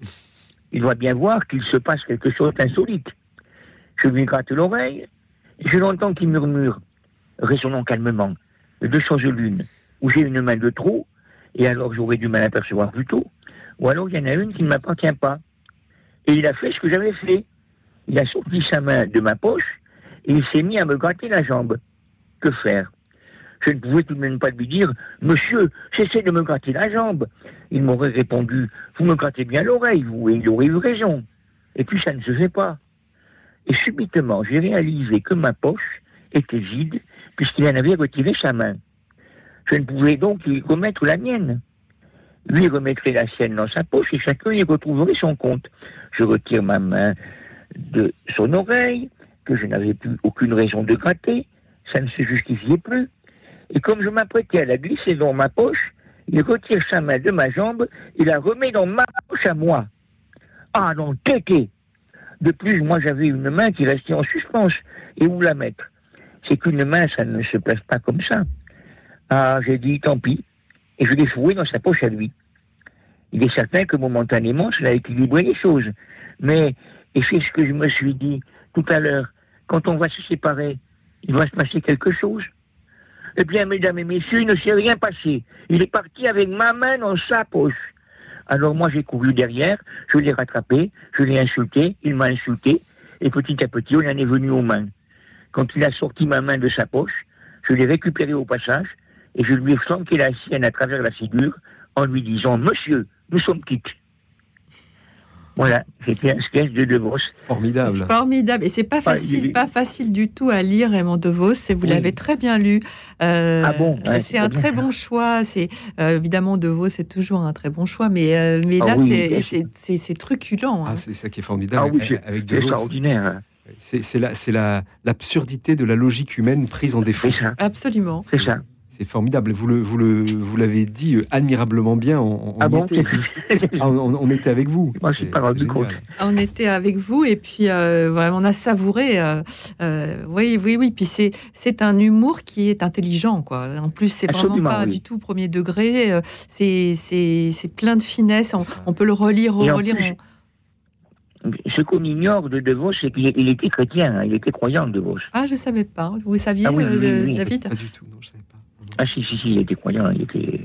Il doit bien voir qu'il se passe quelque chose d'insolite. Je lui gratte l'oreille, je l'entends qui murmure, raisonnons calmement, de deux choses l'une, où j'ai une main de trop, et alors j'aurais dû m'en apercevoir plus tôt, ou alors il y en a une qui ne m'appartient pas. Et il a fait ce que j'avais fait. Il a sorti sa main de ma poche, et il s'est mis à me gratter la jambe. Que faire? Je ne pouvais tout de même pas lui dire Monsieur, cessez de me gratter la jambe. Il m'aurait répondu Vous me grattez bien l'oreille, vous, et il aurait eu raison. Et puis ça ne se fait pas. Et subitement, j'ai réalisé que ma poche était vide, puisqu'il en avait retiré sa main. Je ne pouvais donc y remettre la mienne. Lui remettrait la sienne dans sa poche et chacun y retrouverait son compte. Je retire ma main de son oreille, que je n'avais plus aucune raison de gratter, ça ne se justifiait plus. Et comme je m'apprêtais à la glisser dans ma poche, il retire sa main de ma jambe, il la remet dans ma bouche à moi. Ah non, tété De plus, moi j'avais une main qui restait en suspens. Et où la mettre? C'est qu'une main, ça ne se place pas comme ça. Ah, j'ai dit, tant pis. Et je l'ai foué dans sa poche à lui. Il est certain que momentanément, cela a équilibré les choses. Mais, et c'est ce que je me suis dit tout à l'heure, quand on va se séparer, il va se passer quelque chose. Eh bien, mesdames et messieurs, il ne s'est rien passé. Il est parti avec ma main dans sa poche. Alors moi, j'ai couru derrière, je l'ai rattrapé, je l'ai insulté, il m'a insulté, et petit à petit, on en est venu aux mains. Quand il a sorti ma main de sa poche, je l'ai récupéré au passage, et je lui ai flanqué la sienne à travers la figure en lui disant Monsieur, nous sommes quittes. Voilà, c'était un sketch de De Vos. Formidable. C'est formidable. Et c'est pas facile, pas facile du tout à lire, Raymond De Vos. Et vous l'avez très bien lu. Euh, ah bon C'est un très bon choix. C'est euh, évidemment De Vos, c'est toujours un très bon choix, mais euh, mais là, ah c'est truculent. Hein. Ah, c'est ça qui est formidable. Ah oui, c'est extraordinaire. C'est l'absurdité de la logique humaine prise en défaut. Absolument. C'est ça. C'est formidable. Vous le, vous le, vous l'avez dit euh, admirablement bien. On, ah bon était. Ah, on, était avec vous. Moi, je suis pas rendu compte. On était avec vous et puis euh, vraiment, on a savouré. Euh, oui, oui, oui. Puis c'est, c'est un humour qui est intelligent, quoi. En plus, c'est vraiment pas du tout premier degré. C'est, c'est, c'est plein de finesse. On, peut le relire, relire. Ce qu'on ignore de De Vos, c'est qu'il était chrétien, hein. il était croyant De Vos. Ah, je savais pas. Vous saviez, ah David? Pas du tout, non, je savais pas. Ah si, si, si, il était croyant, il était...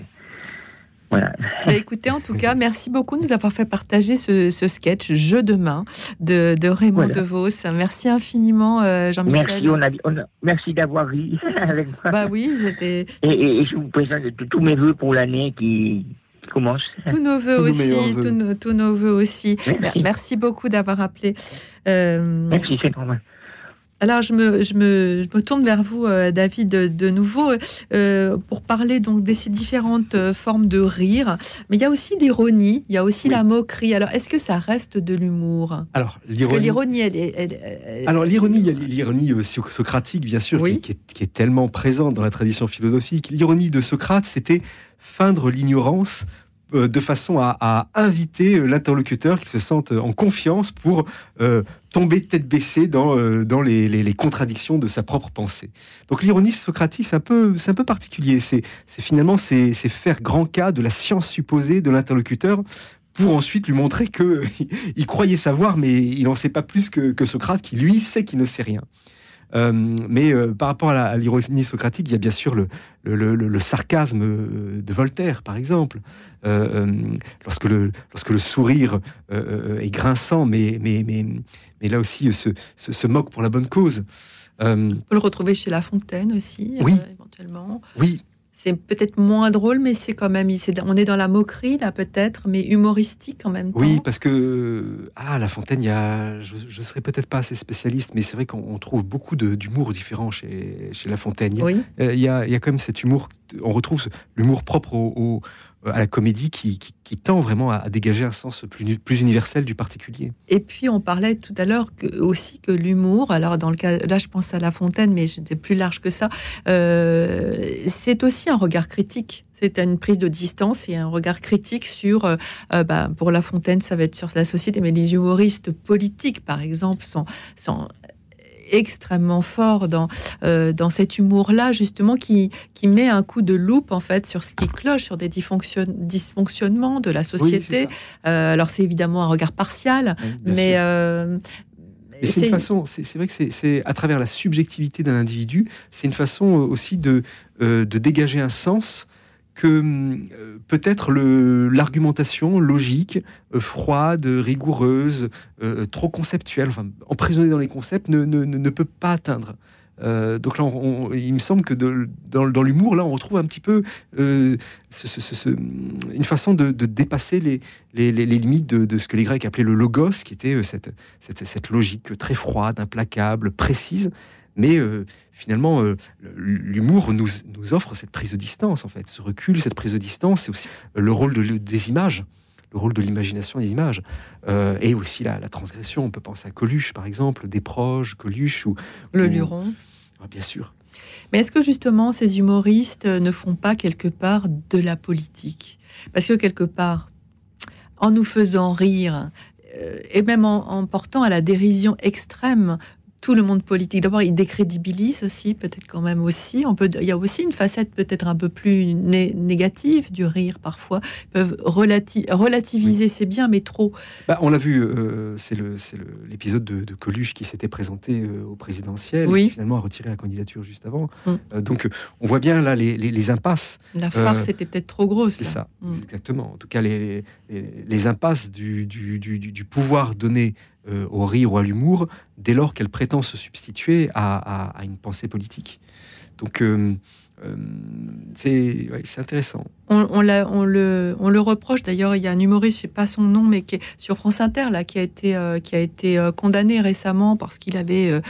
Voilà. Bah, écoutez, en tout cas, merci beaucoup de nous avoir fait partager ce, sketch Jeu de main de, de Raymond DeVos. Merci infiniment, euh, Jean-Michel. Merci, merci d'avoir ri avec moi. Bah oui, c'était. Et, je vous présente tous mes voeux pour l'année qui, commence. Tous nos voeux aussi, tous nos, voeux aussi. Merci, beaucoup d'avoir appelé. Euh, merci, c'est normal. Alors, je me, je, me, je me, tourne vers vous, euh, David, de, nouveau, euh, pour parler donc de ces différentes euh, formes de rire. Mais il y a aussi l'ironie, il y a aussi la moquerie. Alors, est-ce que ça reste de l'humour? Alors, l'ironie. elle, est. Alors, l'ironie, il y a l'ironie socratique, bien sûr, qui, est, qui, est, tellement présente dans la tradition philosophique. L'ironie de Socrate, c'était feindre l'ignorance de façon à, inviter euh, l'interlocuteur qui se sente en confiance pour euh, tomber tête baissée dans, dans les, contradictions de sa propre pensée. Donc l'ironie socratique, c'est un peu, c'est un peu particulier. C'est, finalement c'est, faire grand cas de la science supposée de l'interlocuteur pour ensuite lui montrer que il croyait savoir, mais il n'en sait pas plus que Socrate, qui lui sait qu'il ne sait rien. Euh, mais euh, par rapport à l'ironie socratique, il y a bien sûr le, le, sarcasme euh, de Voltaire, par exemple. lorsque, le, lorsque le sourire est grinçant, mais, mais, mais, mais là aussi se, se, moque pour la bonne cause. On peut le retrouver chez La Fontaine aussi, oui. éventuellement. Oui, c'est peut-être moins drôle, mais c'est quand même. on est dans la moquerie, là, peut-être, mais humoristique en même temps. Oui, parce que. Ah, La Fontaine, il y a. Je ne serais peut-être pas assez spécialiste, mais c'est vrai qu'on trouve beaucoup d'humour différent chez, chez La Fontaine. Oui. Il y, a, il y a quand même cet humour. On retrouve l'humour propre au, à la comédie qui, tend vraiment à, dégager un sens plus, universel du particulier. Et puis on parlait tout à l'heure aussi que l'humour, alors dans le cas, là je pense à La Fontaine, mais c'était plus large que ça, euh, c'est aussi un regard critique. C'est une prise de distance et un regard critique sur, euh, euh, bah, pour La Fontaine, ça va être sur la société, mais les humoristes politiques, par exemple, sont extrêmement fort dans, euh, dans cet humour-là, justement, qui, qui met un coup de loupe, en fait, sur ce qui cloche, sur des dysfonctionnements de la société. Euh, alors, c'est évidemment un regard partial, mais... Euh, c'est une façon, c'est vrai que c'est à travers la subjectivité d'un individu, c'est une façon aussi de, de dégager un sens que euh, peut-être l'argumentation logique, euh, froide, rigoureuse, euh, trop conceptuelle, enfin, emprisonnée dans les concepts, ne, peut pas atteindre. donc là, il me semble que dans, l'humour, là, on retrouve un petit peu une façon de, dépasser les, limites de, ce que les Grecs appelaient le logos, qui était cette logique très froide, implacable, précise, mais finalement, euh, l'humour nous, nous, offre cette prise de distance, en fait. Ce recul, cette prise de distance, c'est aussi le rôle de, des images, le rôle de l'imagination des images, euh, et aussi la, transgression. On peut penser à Coluche, par exemple, des proches, Coluche. Ou, le Luron. Ah, bien sûr. Mais est-ce que justement ces humoristes ne font pas quelque part de la politique? Parce que quelque part, en nous faisant rire, euh, et même en, portant à la dérision extrême tout le monde politique. D'abord, il décrédibilise aussi, peut-être quand même aussi. On peut, il y a aussi une facette peut-être un peu plus négative du rire parfois. Ils peuvent relativiser, c'est bien, mais trop. Bah, on l'a vu, euh, c'est l'épisode de, Coluche qui s'était présenté euh, au présidentiel oui. et finalement a retiré la candidature juste avant. Mm. Euh, donc on voit bien là les, impasses. La farce était peut-être trop grosse. C'est ça, mm. exactement. En tout cas, les, les, impasses du, du, du, du pouvoir donné euh, au rire ou à l'humour dès lors qu'elle prétend se substituer à, une pensée politique. Donc euh, euh, c'est intéressant. On, on, le, on, le, reproche d'ailleurs. Il y a un humoriste, je sais pas son nom, mais qui est sur France Inter là, qui a été qui a été condamné récemment parce qu'il avait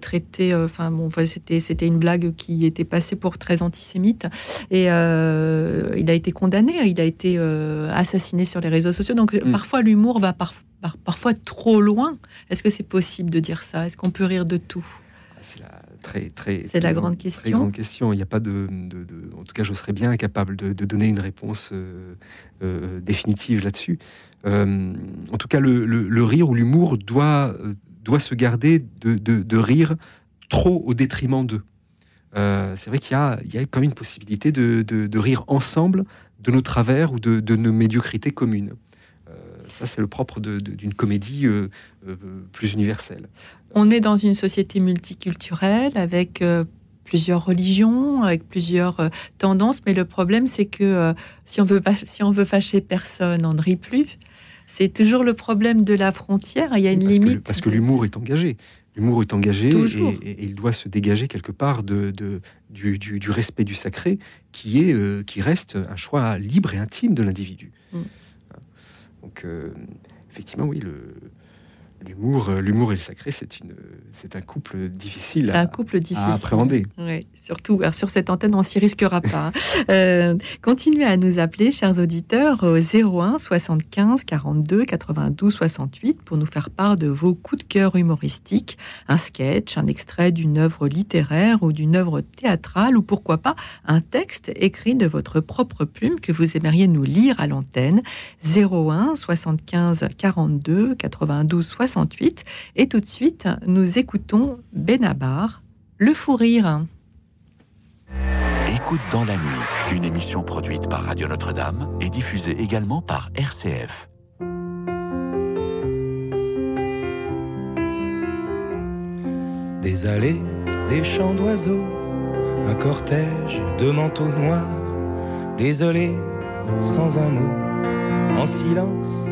traité. Enfin bon, c'était c'était une blague qui était passée pour très antisémite et il a été condamné. Il a été assassiné sur les réseaux sociaux. Donc mm. parfois l'humour va parfois parfois trop loin. Est-ce que c'est possible de dire ça? Est-ce qu'on peut rire de tout? C'est la très très. C'est la grande question. grande question. Il n'y a pas de, En tout cas, je serais bien incapable de, donner une réponse euh, euh, définitive là-dessus. Euh, en tout cas, le, rire ou l'humour doit doit se garder de, rire trop au détriment d'eux. c'est vrai qu'il y y a quand même une possibilité de, rire ensemble de nos travers ou de, nos médiocrités communes. Ça, c'est le propre d'une comédie euh, euh, plus universelle. On est dans une société multiculturelle avec euh, plusieurs religions, avec plusieurs tendances, mais le problème, c'est que si, on veut, si on veut fâcher personne, on ne rit plus. C'est toujours le problème de la frontière. Il y a une limite. parce que l'humour est engagé. L'humour est engagé et, il doit se dégager quelque part de, du, respect du sacré qui, est, qui reste un choix libre et intime de l'individu. Mm. Donc, euh, effectivement, oui, le, L'humour, euh, l'humour et le sacré, c'est une, c'est un couple difficile, à, un couple difficile. à appréhender. Oui, surtout sur cette antenne, on s'y risquera pas. Hein. Euh, continuez à nous appeler, chers auditeurs, au 01 75 42 92 68 pour nous faire part de vos coups de cœur humoristiques, un sketch, un extrait d'une œuvre littéraire ou d'une œuvre théâtrale, ou pourquoi pas un texte écrit de votre propre plume que vous aimeriez nous lire à l'antenne. 01 75 42 92 68 et tout de suite, nous écoutons Benabar, Le Fou Rire. Écoute dans la nuit, une émission produite par Radio Notre-Dame et diffusée également par RCF. Des allées, des chants d'oiseaux, un cortège de manteaux noirs, désolé, sans un mot, en silence,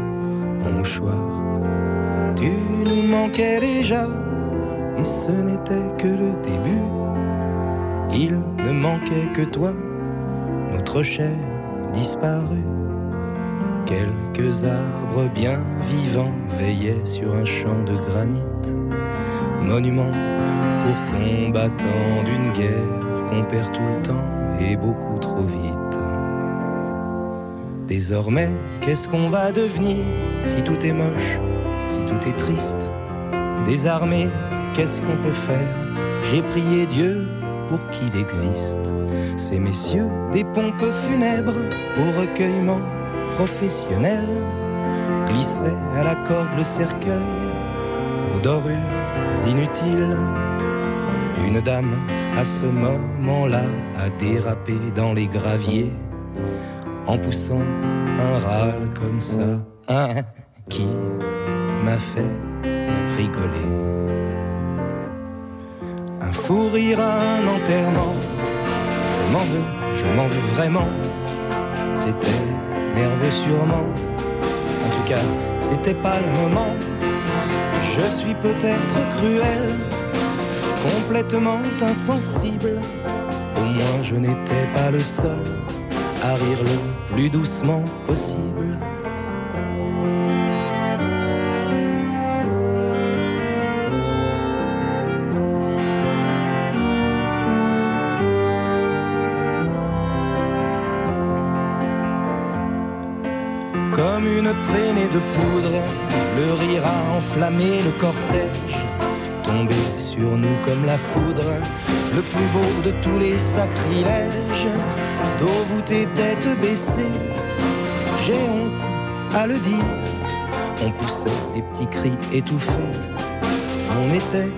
en mouchoir tu nous manquais déjà, et ce n'était que le début. Il ne manquait que toi, notre chair disparue. Quelques arbres bien vivants veillaient sur un champ de granit, monument pour combattants d'une guerre qu'on perd tout le temps et beaucoup trop vite. Désormais, qu'est-ce qu'on va devenir si tout est moche? Si tout est triste, désarmé, qu'est-ce qu'on peut faire? J'ai prié Dieu pour qu'il existe. Ces messieurs des pompes funèbres au recueillement professionnel glissaient à la corde le cercueil aux dorures inutiles. Une dame à ce moment-là a dérapé dans les graviers en poussant un râle comme ça. Un qui m'a fait rigoler. Un fou rire un enterrement, je m'en veux, je m'en veux vraiment. C'était nerveux sûrement, en tout cas, c'était pas le moment. Je suis peut-être cruel, complètement insensible. Au moins, je n'étais pas le seul à rire le plus doucement possible. Poudre, le rire a enflammé le cortège. tomber sur nous comme la foudre, le plus beau de tous les sacrilèges, dos voûté, tête baissée. J'ai honte à le dire, on poussait des petits cris étouffés, on était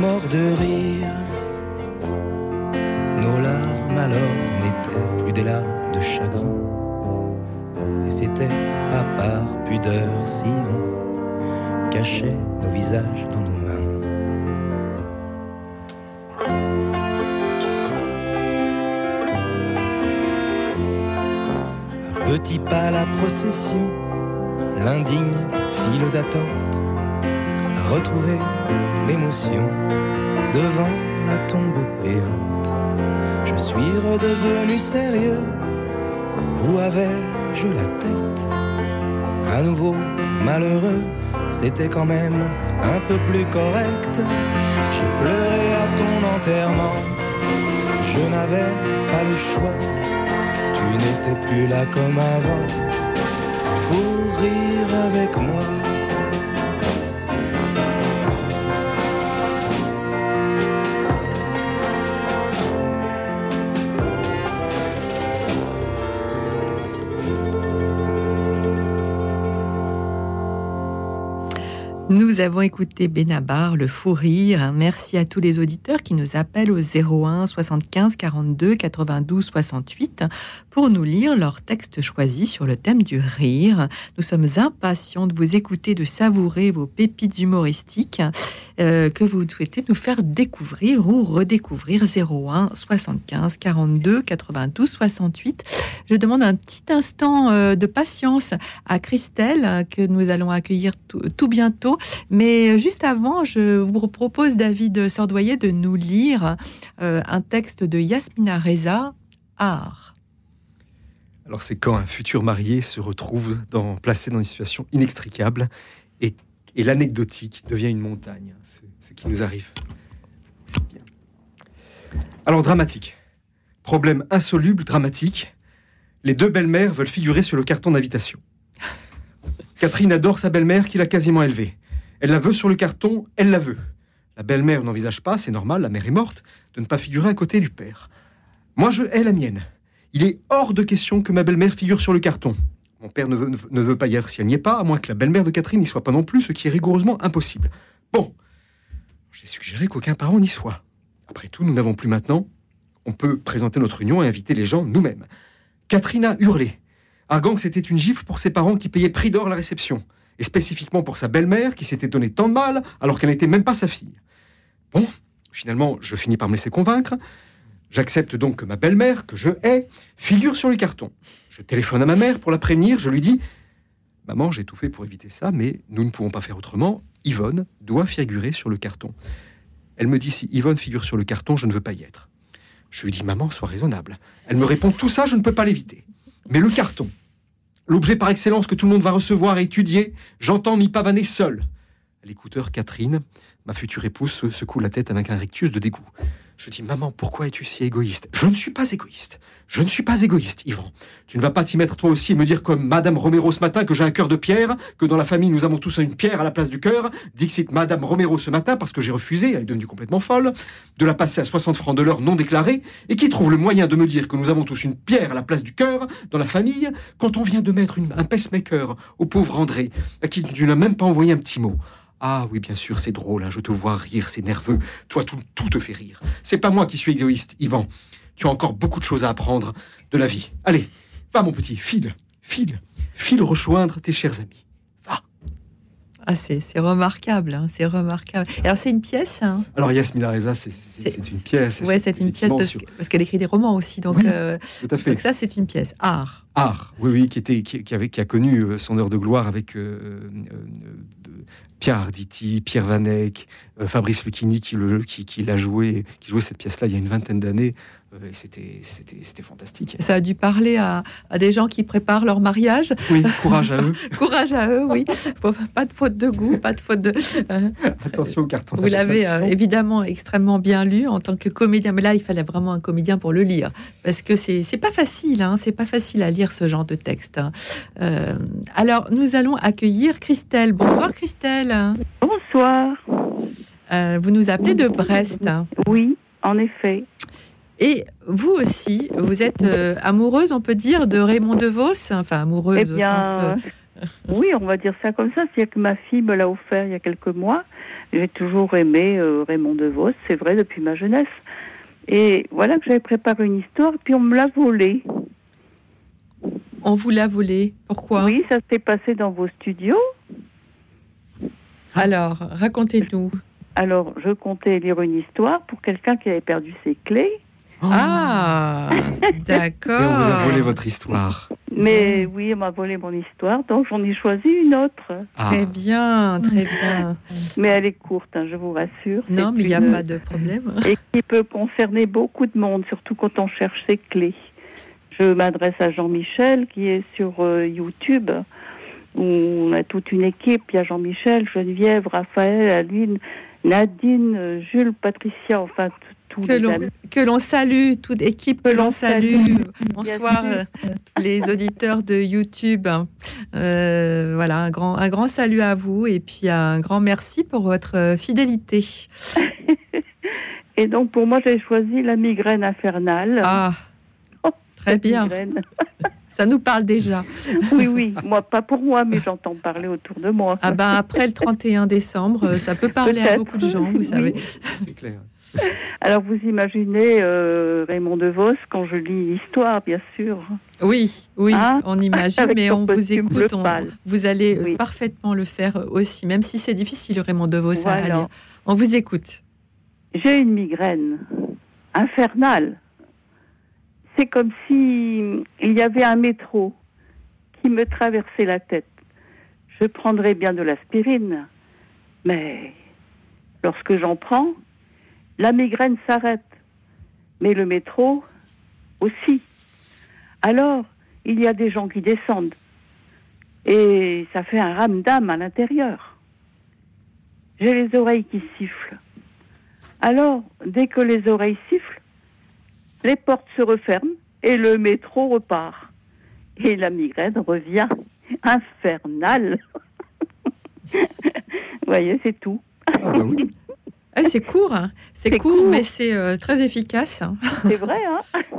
mort de rire. Nos larmes alors n'étaient plus des larmes de chagrin, c'était pas par pudeur si on cachait nos visages dans nos mains. petit pas la procession, l'indigne file d'attente, a retrouvé l'émotion devant la tombe béante. Je suis redevenu sérieux, où avais-je la tête À nouveau malheureux, c'était quand même un peu plus correct. J'ai pleuré à ton enterrement, je n'avais pas le choix tu n'étais plus là comme avant pour rire avec moi. Nous avons écouté Benabar, le fou rire. Merci à tous les auditeurs qui nous appellent au 01 75 42 92 68 pour nous lire leur texte choisi sur le thème du rire. Nous sommes impatients de vous écouter, de savourer vos pépites humoristiques euh, que vous souhaitez nous faire découvrir ou redécouvrir 01 75 42 92 68. Je demande un petit instant euh, de patience à Christelle que nous allons accueillir tout bientôt mais juste avant, je vous propose, David Sordoyer, de nous lire euh, un texte de Yasmina Reza, Art. Alors, c'est quand un futur marié se retrouve placé dans une situation inextricable et, l'anecdotique devient une montagne. C'est ce qui nous arrive. Alors, dramatique. Problème insoluble, dramatique. Les deux belles-mères veulent figurer sur le carton d'invitation. Catherine adore sa belle-mère qui l'a quasiment élevée. Elle la veut sur le carton, elle la veut. La belle-mère n'envisage pas, c'est normal, la mère est morte, de ne pas figurer à côté du père. Moi, je hais la mienne. Il est hors de question que ma belle-mère figure sur le carton. Mon père ne veut, pas y être si elle n'y est pas, à moins que la belle-mère de Catherine n'y soit pas non plus, ce qui est rigoureusement impossible. Bon, j'ai suggéré qu'aucun parent n'y soit. Après tout, nous n'avons plus maintenant. On peut présenter notre union et inviter les gens nous-mêmes. Catherine a hurlé, arguant que c'était une gifle pour ses parents qui payaient prix d'or la réception et spécifiquement pour sa belle-mère qui s'était donné tant de mal alors qu'elle n'était même pas sa fille. Bon, finalement, je finis par me laisser convaincre. J'accepte donc que ma belle-mère, que je hais, figure sur le carton. Je téléphone à ma mère pour la prévenir, je lui dis Maman, j'ai tout fait pour éviter ça, mais nous ne pouvons pas faire autrement. Yvonne doit figurer sur le carton. Elle me dit Si Yvonne figure sur le carton, je ne veux pas y être. Je lui dis Maman, sois raisonnable. Elle me répond Tout ça, je ne peux pas l'éviter. Mais le carton, l'objet par excellence que tout le monde va recevoir et étudier, j'entends m'y pavaner seul. L'écouteur, Catherine, ma future épouse, se secoue la tête avec un rictus de dégoût. Je dis, maman, pourquoi es-tu si égoïste? Je ne suis pas égoïste. Je ne suis pas égoïste, Yvan. Tu ne vas pas t'y mettre toi aussi et me dire comme Madame Romero ce matin que j'ai un cœur de pierre, que dans la famille nous avons tous une pierre à la place du cœur. Dixit Madame Romero ce matin parce que j'ai refusé, elle est devenue complètement folle, de la passer à 60 francs de l'heure non déclarée et qui trouve le moyen de me dire que nous avons tous une pierre à la place du cœur dans la famille quand on vient de mettre un pacemaker au pauvre André à qui tu n'as même pas envoyé un petit mot. Ah oui, bien sûr, c'est drôle, hein, je te vois rire, c'est nerveux. Toi, tout, tout te fait rire. C'est pas moi qui suis égoïste, Yvan. Tu as encore beaucoup de choses à apprendre de la vie. Allez, va mon petit, file, file, file rejoindre tes chers amis. Ah, c'est remarquable, hein, c'est remarquable. Alors, c'est une pièce hein Alors, Yasmina Reza, c'est une pièce. Oui, c'est une pièce parce, qu'elle écrit des romans aussi. Donc, euh, tout à fait. donc ça, c'est une pièce. Art. Art, oui, oui, qui, était, qui, avait, qui a connu euh, son heure de gloire avec euh, Pierre Arditi, Pierre Vanek, Fabrice Lucchini qui, le, qui, qui l'a joué, qui jouait cette pièce-là il y a une vingtaine d'années. Euh, c'était, c'était, fantastique. Ça a dû parler à, à, des gens qui préparent leur mariage. Oui, courage à eux. courage à eux, oui. pas de faute de goût, pas de faute de. Euh, Attention au carton. Vous l'avez évidemment extrêmement bien lu en tant que comédien, mais là il fallait vraiment un comédien pour le lire parce que c'est, c'est pas facile, hein, c'est pas facile à lire ce genre de texte. Hein. alors nous allons accueillir Christelle. Bonsoir Christelle. Bonsoir. Euh, vous nous appelez de Brest. Oui, en effet. Et vous aussi, vous êtes euh, amoureuse, on peut dire, de Raymond DeVos? Enfin, amoureuse Eh bien, au sens... euh, oui, on va dire ça comme ça. C'est que ma fille me l'a offert il y a quelques mois. J'ai toujours aimé euh, Raymond DeVos, c'est vrai, depuis ma jeunesse. Et voilà que j'avais préparé une histoire, puis on me l'a volée. On vous l'a volé. Pourquoi? Oui, ça s'est passé dans vos studios. Alors, racontez-nous. Alors, je comptais lire une histoire pour quelqu'un qui avait perdu ses clés. Ah, d'accord. Et on vous a volé votre histoire. Mais oui, on m'a volé mon histoire, donc j'en ai choisi une autre. Ah. Très bien, très bien. Mais elle est courte, hein, je vous rassure. Non, mais il n'y a pas de problème. Et qui peut concerner beaucoup de monde, surtout quand on cherche ses clés. Je m'adresse à Jean-Michel, qui est sur euh, YouTube, où on a toute une équipe. Il y a Jean-Michel, Geneviève, Raphaël, Aline, Nadine, euh, Jules, Patricia, enfin Que l'on, amis. que l'on salue, toute équipe, que l'on salue. Bonsoir, euh, tous les auditeurs de YouTube. Euh, voilà, un grand, un grand salut à vous et puis un grand merci pour votre euh, fidélité. Et donc, pour moi, j'ai choisi la migraine infernale. Ah, Oh, très bien. migraine. Ça nous parle déjà. Oui, oui. Moi, pas pour moi, mais j'entends parler autour de moi. Ah ben après le 31 décembre, ça peut parler à beaucoup de gens, vous Oui. savez. C'est clair. Alors, vous imaginez euh, Raymond DeVos quand je lis l'histoire, bien sûr. Oui, oui, Hein on imagine, Avec mais on vous écoute. on- vous allez euh, Oui. parfaitement le faire aussi, même si c'est difficile, Raymond DeVos, à Voilà. lire. On vous écoute. J'ai une migraine infernale. C'est comme si il y avait un métro qui me traversait la tête. Je prendrais bien de l'aspirine, mais lorsque j'en prends, la migraine s'arrête. Mais le métro aussi. Alors, il y a des gens qui descendent. Et ça fait un ramdam à l'intérieur. J'ai les oreilles qui sifflent. Alors, dès que les oreilles sifflent, les portes se referment et le métro repart. Et la migraine revient infernale. Vous voyez, c'est tout. Ah bah oui. Ah, c'est court, hein. c'est court, court. mais c'est euh, très efficace. hein. C'est vrai, hein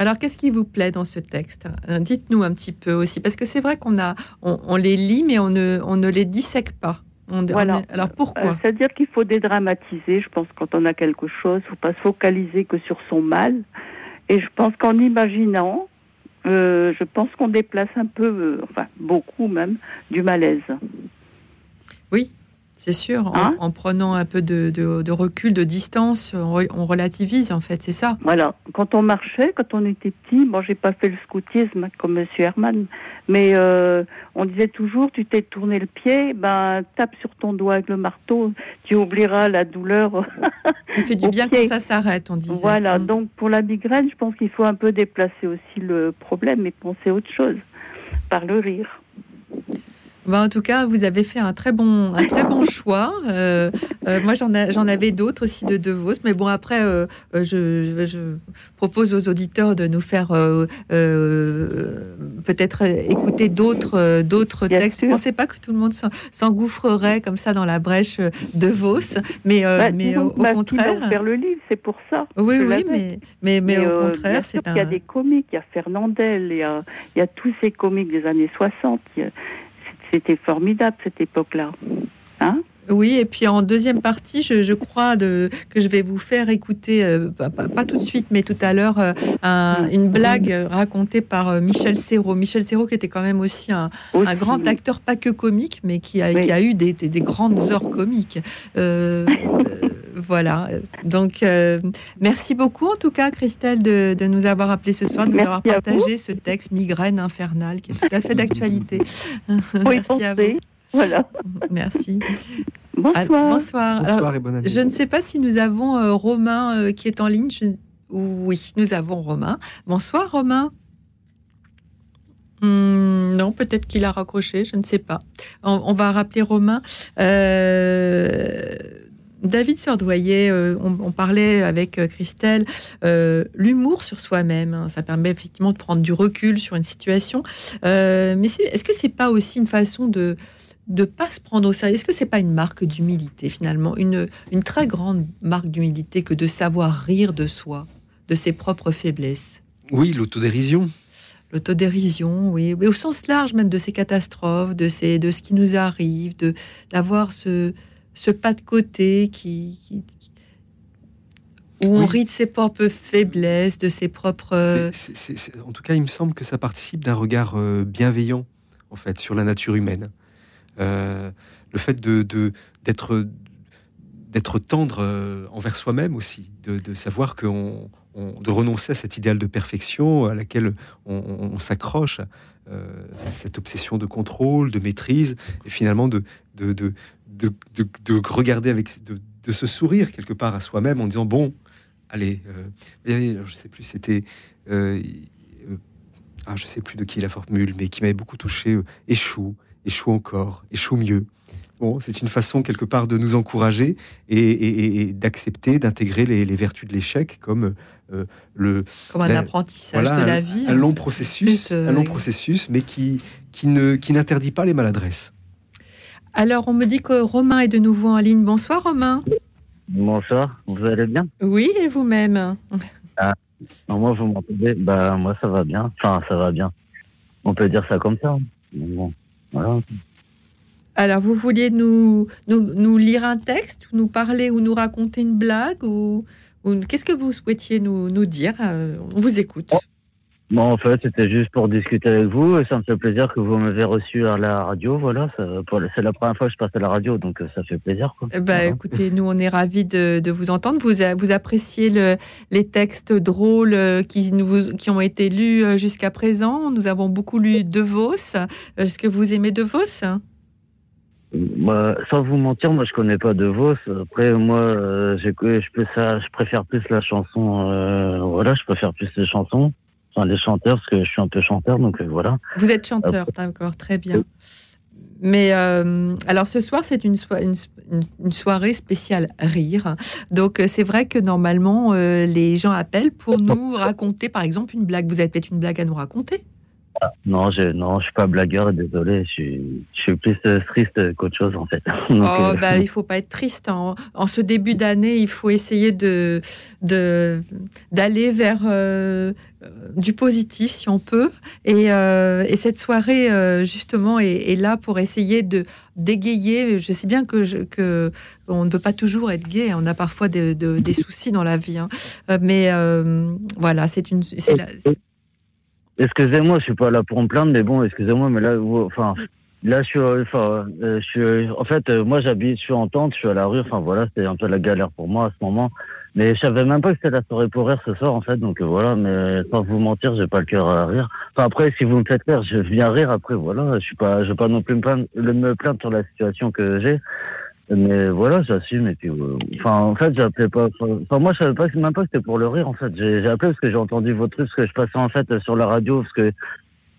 Alors, qu'est-ce qui vous plaît dans ce texte? Euh, Dites-nous un petit peu aussi, parce que c'est vrai qu'on a, on, on les lit, mais on ne, on ne les dissèque pas. On- on Voilà. est- alors Euh, pourquoi C'est-à-dire qu'il faut dédramatiser. Je pense quand on a quelque chose, il ne faut pas se focaliser que sur son mal. Et je pense qu'en imaginant, euh, je pense qu'on déplace un peu, euh, enfin beaucoup même, du malaise. C'est sûr, en, Hein en prenant un peu de, de- de recul, de distance, on, re- on relativise en fait, c'est ça. Voilà. Quand on marchait, quand on était petit, bon, j'ai pas fait le scoutisme comme Monsieur Herman, mais euh, on disait toujours, tu t'es tourné le pied, ben tape sur ton doigt avec le marteau, tu oublieras la douleur. Ça fait du bien pied. quand ça s'arrête, on disait. voilà. Mm. Donc pour la migraine, je pense qu'il faut un peu déplacer aussi le problème et penser à autre chose par le rire. Bah, en tout cas, vous avez fait un très bon, un très bon choix. Euh, euh, moi, j'en, avais d'autres aussi de De Vos, mais bon, après, euh, je, je propose aux auditeurs de nous faire peut-être écouter d'autres, d'autres textes. Je ne pensais pas que tout le monde s'en- s'engouffrerait comme ça dans la brèche De Vos, mais, Bah, mais disons au, au contraire. offert le livre, c'est pour ça. Oui, oui, mais, mais, mais, au contraire, c'est qu'il y a un. des comiques, il y a Fernandel, il y a, il y a tous ces comiques des années 60. il y a- C'était formidable cette époque-là. Hein Oui, et puis en deuxième partie, je, je crois de, que je vais vous faire écouter, euh, pas, pas- pas tout de suite, mais tout à l'heure, euh, un- une blague racontée par euh, Michel Serrault. Michel Serrault qui était quand même aussi un, grand oui. acteur, pas que comique, mais qui a, Oui. qui a eu des, des- des grandes heures comiques. Voilà. Donc, euh, merci beaucoup en tout cas, Christelle, de, de nous avoir appelé ce soir, de nous avoir vous. partagé ce texte Migraine infernale, qui est tout à fait d'actualité. Oui, merci à vous. Voilà. Merci. Bonsoir. Bonsoir. Alors, et bonne année. je ne sais pas si nous avons euh, Romain euh, qui est en ligne. Je- Oui, nous avons Romain. Bonsoir Romain. Hmm, non, peut-être qu'il a raccroché, je ne sais pas. On, on va rappeler Romain. Euh, David Sordoyer, euh, on, on parlait avec euh, Christelle, euh, l'humour sur soi-même, hein, ça permet effectivement de prendre du recul sur une situation. Euh, mais est-ce que c'est pas aussi une façon de de pas se prendre au sérieux? Est-ce que c'est pas une marque d'humilité finalement, une, une très grande marque d'humilité que de savoir rire de soi, de ses propres faiblesses Oui, l'autodérision. L'autodérision, oui, mais au sens large même de ces catastrophes, de, ces, de ce qui nous arrive, de d'avoir ce, ce pas de côté qui, qui- qui- où on Oui. rit de ses propres faiblesses, de ses propres. C'est- en tout cas, il me semble que ça participe d'un regard euh, bienveillant, en fait, sur la nature humaine. Euh, le fait de d'être d'être tendre euh, envers soi-même aussi, de, de savoir que on, de renoncer à cet idéal de perfection à laquelle on, on- on s'accroche, euh, cette obsession de contrôle, de maîtrise, et finalement de de, de, de, de- de regarder avec de, de se sourire quelque part à soi-même en disant bon, allez, euh, je sais plus, c'était euh, euh, ah, je sais plus de qui est la formule, mais qui m'avait beaucoup touché. euh, échoue, échoue encore, échoue mieux. Bon, c'est une façon quelque part de nous encourager et, et- et- et d'accepter, d'intégrer les, les vertus de l'échec comme le comme un la- apprentissage voilà, de la vie. un long processus, C'est, euh, un long processus, mais qui qui ne qui n'interdit pas les maladresses. Alors, on me dit que Romain est de nouveau en ligne. Bonsoir, Romain. Bonsoir, vous allez bien? Oui, et vous-même? Non, Moi, vous m'entendez? Bah, moi, ça va bien. Enfin, ça va bien. On peut dire ça comme ça. hein. Bon, voilà. Alors, vous vouliez nous, nous, nous lire un texte, ou nous parler, ou nous raconter une blague, ou, ou qu'est-ce que vous souhaitiez nous, nous dire? Euh, On vous écoute. Bon, en fait, c'était juste pour discuter avec vous. Et ça me fait plaisir que vous m'avez reçu à la radio. Voilà, c'est la première fois que je passe à la radio, donc euh, ça fait plaisir. Quoi. Voilà. écoutez, nous, on est ravis de, de vous entendre. Vous, vous appréciez le- les textes drôles euh, qui, nous, qui ont été lus euh, jusqu'à présent. Nous avons beaucoup lu De Vos. Est-ce que vous aimez De Vos? Moi, sans vous mentir, moi, je connais pas de Vos. Après, moi, euh, je, peux ça, je préfère plus la chanson. euh, voilà, je préfère plus les chansons. Enfin, les chanteurs, parce que je suis un peu chanteur, donc euh, voilà. Vous êtes chanteur, d'accord, très bien. Mais euh, alors ce soir, c'est une, soi- une, une- une soirée spéciale rire. Donc euh, c'est vrai que normalement, euh, les gens appellent pour nous raconter, par exemple, une blague. Vous avez peut-être une blague à nous raconter Non, je, non, je suis pas blagueur, désolé. Je suis, je suis plus euh, triste qu'autre chose, en fait. Donc, Oh, euh, bah, il faut pas être triste. En, en ce début d'année, il faut essayer de de- d'aller vers euh, du positif si on peut. Et, euh, et cette soirée, euh, justement, est, est là pour essayer de d'égayer. Je sais bien que, je, que on ne peut pas toujours être gai. On a parfois de- de- des soucis dans la vie. hein. Mais voilà, c'est une. c'est Excusez-moi, je suis pas là pour me plaindre, mais bon, excusez-moi, mais là, enfin, là, je suis, euh, enfin, euh, je suis, en fait, euh, moi, j'habite, je suis en tente, je suis à la rue, enfin, voilà, c'est un peu la galère pour moi à ce moment. Mais je savais même pas que c'était la soirée pour rire ce soir, en fait, donc voilà, mais sans vous mentir, j'ai pas le cœur à rire. Enfin, après, si vous me faites rire, je viens rire, après, voilà, je suis pas, je vais pas non plus me plaindre, me plaindre sur la situation que j'ai. Mais voilà, j'assume. Et puis, euh, enfin, en fait, j'appelais pas. Enfin, moi, je savais pas, même pas que c'était pour le rire. En fait, j'ai appelé parce que j'ai entendu votre truc, parce que je passais en fait sur la radio, parce que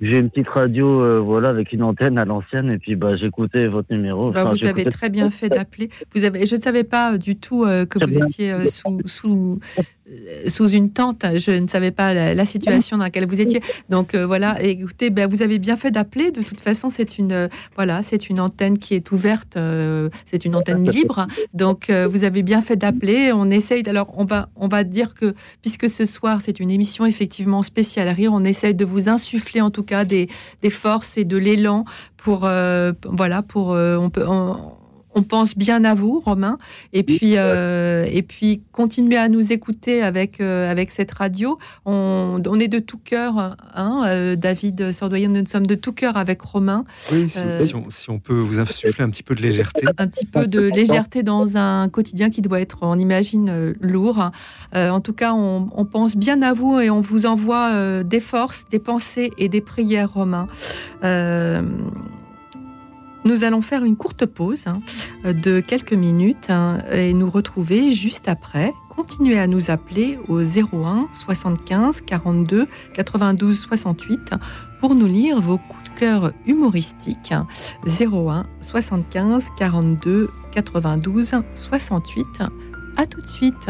j'ai une petite radio, euh, voilà, avec une antenne à l'ancienne, et puis bah j'écoutais votre numéro. Bah, Enfin, vous avez très bien fait d'appeler. Vous avez, je ne savais pas du tout euh, que vous bien. étiez euh, sous, sous, euh, sous une tente. Je ne savais pas la, situation dans laquelle vous étiez. Donc euh, voilà, écoutez, ben, vous avez bien fait d'appeler. De toute façon, c'est une, euh, voilà, c'est une antenne qui est ouverte. euh, c'est une antenne libre. Donc euh, vous avez bien fait d'appeler. On essaye. Alors on va, on va dire que puisque ce soir c'est une émission effectivement spéciale à rire, on essaye de vous insuffler en tout cas des, des forces et de l'élan pour, euh, voilà, pour, euh, on peut. On pense bien à vous, Romain, et puis euh, et puis continuez à nous écouter avec euh, avec cette radio. On, on est de tout cœur, hein, euh, David Sordoyen, nous sommes de tout cœur avec Romain. Oui, si, Euh, si on, si on peut vous insuffler un petit peu de légèreté. un petit peu de légèreté dans un quotidien qui doit être, on imagine, euh, lourd. Euh, en tout cas, on, on pense bien à vous et on vous envoie euh, des forces, des pensées et des prières, Romain. Nous allons faire une courte pause hein, de quelques minutes hein, et nous retrouver juste après. Continuez à nous appeler au 01 75 42 92 68 pour nous lire vos coups de cœur humoristiques. 01 75 42 92 68. À tout de suite.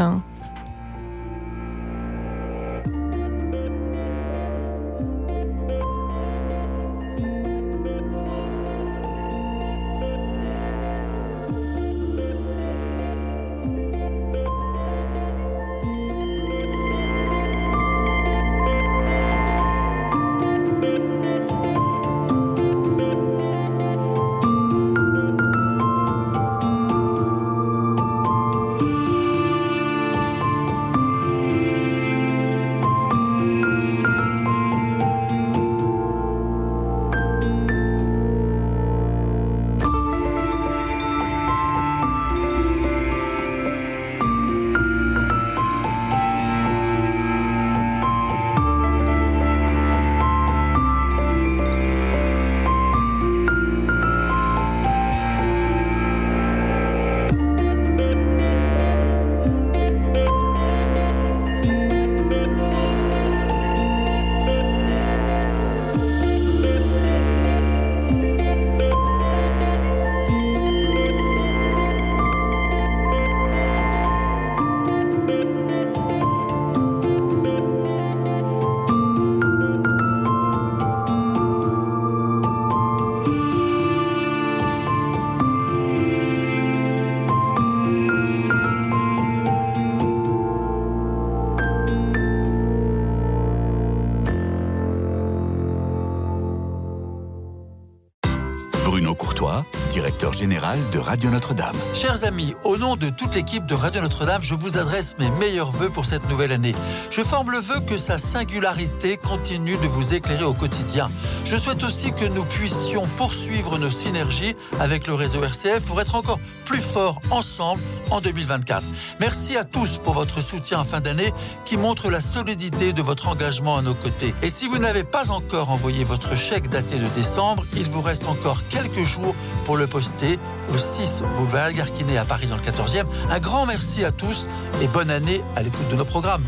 Bruno Courtois, directeur général de Radio Notre-Dame. Chers amis, au nom de toute l'équipe de Radio Notre-Dame, je vous adresse mes meilleurs voeux pour cette nouvelle année. Je forme le vœu que sa singularité continue de vous éclairer au quotidien. Je souhaite aussi que nous puissions poursuivre nos synergies avec le réseau RCF pour être encore plus forts ensemble en 2024. Merci à tous pour votre soutien en fin d'année qui montre la solidité de votre engagement à nos côtés. Et si vous n'avez pas encore envoyé votre chèque daté de décembre, il vous reste encore quelques jours pour le poster au 6 boulevard Garquinet à Paris dans le 14e. Un grand merci à tous et bonne année à l'écoute de nos programmes.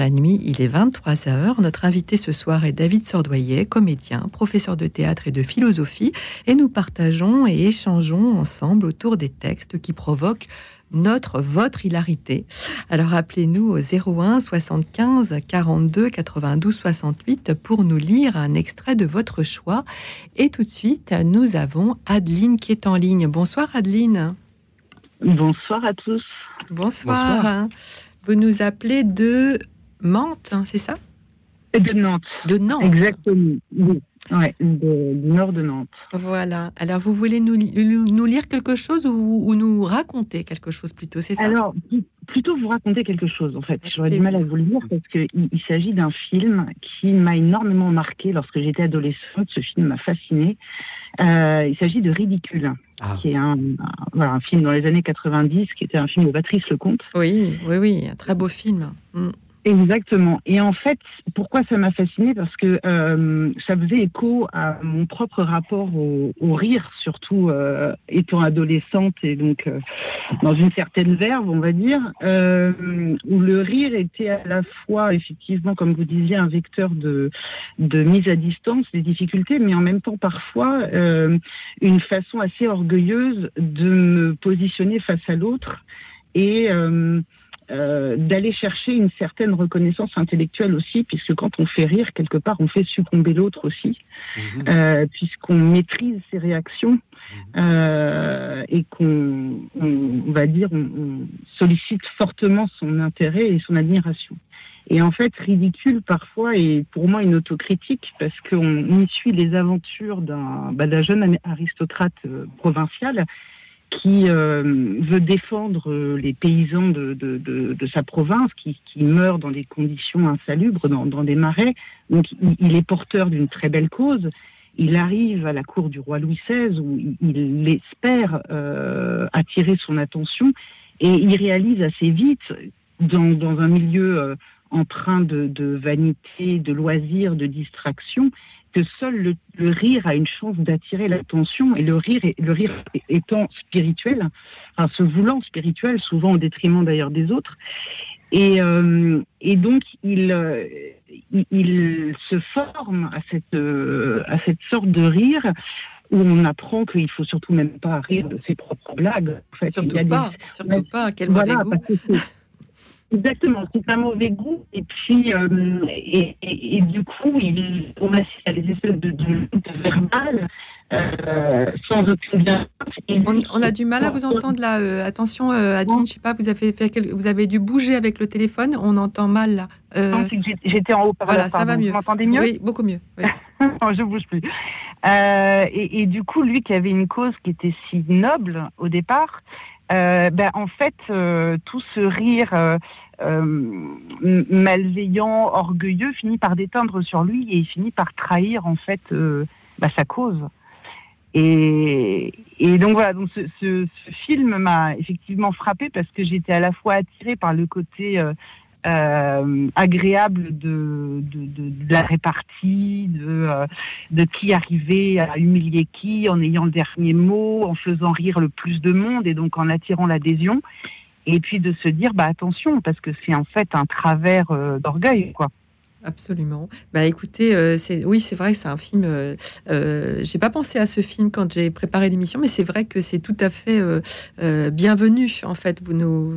La nuit, il est 23h. Notre invité ce soir est David Sordoyer, comédien, professeur de théâtre et de philosophie, et nous partageons et échangeons ensemble autour des textes qui provoquent notre, votre hilarité. Alors appelez-nous au 01 75 42 92 68 pour nous lire un extrait de votre choix. Et tout de suite, nous avons Adeline qui est en ligne. Bonsoir Adeline. Bonsoir à tous. Bonsoir. Vous nous appelez de Mantes, hein, c'est ça? De Nantes. De Nantes. Exactement. Oui. Ouais, de- du nord de Nantes. Voilà. Alors, vous voulez nous, nous lire quelque chose ou, ou nous raconter quelque chose plutôt, c'est ça? Alors, pl- plutôt vous raconter quelque chose, en fait. J'aurais du mal à vous le dire parce qu'il il, s'agit d'un film qui m'a énormément marqué lorsque j'étais adolescente. Ce film m'a fasciné. Euh, il s'agit de Ridicule, qui est un, un- voilà, un film dans les années 90, qui était un film de Patrice Lecomte. Oui, oui, oui, un très beau film. Mm. Exactement. Et en fait, pourquoi ça m'a fasciné Parce que euh, ça faisait écho à mon propre rapport au, au rire, surtout euh, étant adolescente et donc euh, dans une certaine verve, on va dire, euh, où le rire était à la fois, effectivement, comme vous disiez, un vecteur de, de mise à distance des difficultés, mais en même temps parfois euh, une façon assez orgueilleuse de me positionner face à l'autre et euh, d'aller chercher une certaine reconnaissance intellectuelle aussi, puisque quand on fait rire, quelque part, on fait succomber l'autre aussi, euh, puisqu'on maîtrise ses réactions euh, et qu'on, on, on va dire, on, on sollicite fortement son intérêt et son admiration. Et en fait, ridicule parfois est pour moi une autocritique parce qu'on y suit les aventures d'un, bah, d'un jeune aristocrate provincial qui euh, veut défendre euh, les paysans de, sa province, qui, meurent dans des conditions insalubres, dans, des marais. Donc il, est porteur d'une très belle cause. Il arrive à la cour du roi Louis XVI où il, espère euh, attirer son attention et il réalise assez vite, dans, un milieu euh, empreint de, de vanité, de loisirs, de distraction, que seul le, le rire a une chance d'attirer l'attention et le rire, le rire étant spirituel, enfin, se voulant spirituel, souvent au détriment d'ailleurs des autres. Et, euh, et donc il, euh, il, il se forme à cette, euh, à cette sorte de rire où on apprend qu'il faut surtout même pas rire de ses propres blagues. En fait, Surtout il y a des- pas, surtout pas. Quel voilà, mauvais goût. Exactement, c'est un mauvais goût. Et puis, euh, et, et, et, du coup, il, on assiste à des espèces de, de, de verbales euh, sans aucune. On, on, a du mal à vous entendre là. Euh, attention, Adeline, je sais pas, vous avez, fait quel... vous avez dû bouger avec le téléphone. On entend mal là. J'étais en haut par Voilà, ça va mieux. Vous m'entendez mieux? Oui, beaucoup mieux. Oui. je bouge plus. Et, et, du coup, lui qui avait une cause qui était si noble au départ, euh, ben, en fait, euh, tout ce rire euh, malveillant, orgueilleux, finit par déteindre sur lui et il finit par trahir en fait ben, sa cause. Et, et, donc voilà, donc ce, ce, ce film m'a effectivement frappé parce que j'étais à la fois attirée par le côté euh, agréable de, de, de, de, la répartie, de, euh, de qui arrivait à humilier qui en ayant le dernier mot, en faisant rire le plus de monde et donc en attirant l'adhésion. Et puis de se dire, bah attention, parce que c'est en fait un travers euh, d'orgueil, quoi. Absolument. Bah écoutez, euh, c'est oui, c'est vrai que c'est un film. Euh, euh, j'ai pas pensé à ce film quand j'ai préparé l'émission, mais c'est vrai que c'est tout à fait euh, euh, bienvenu. En fait, vous nous,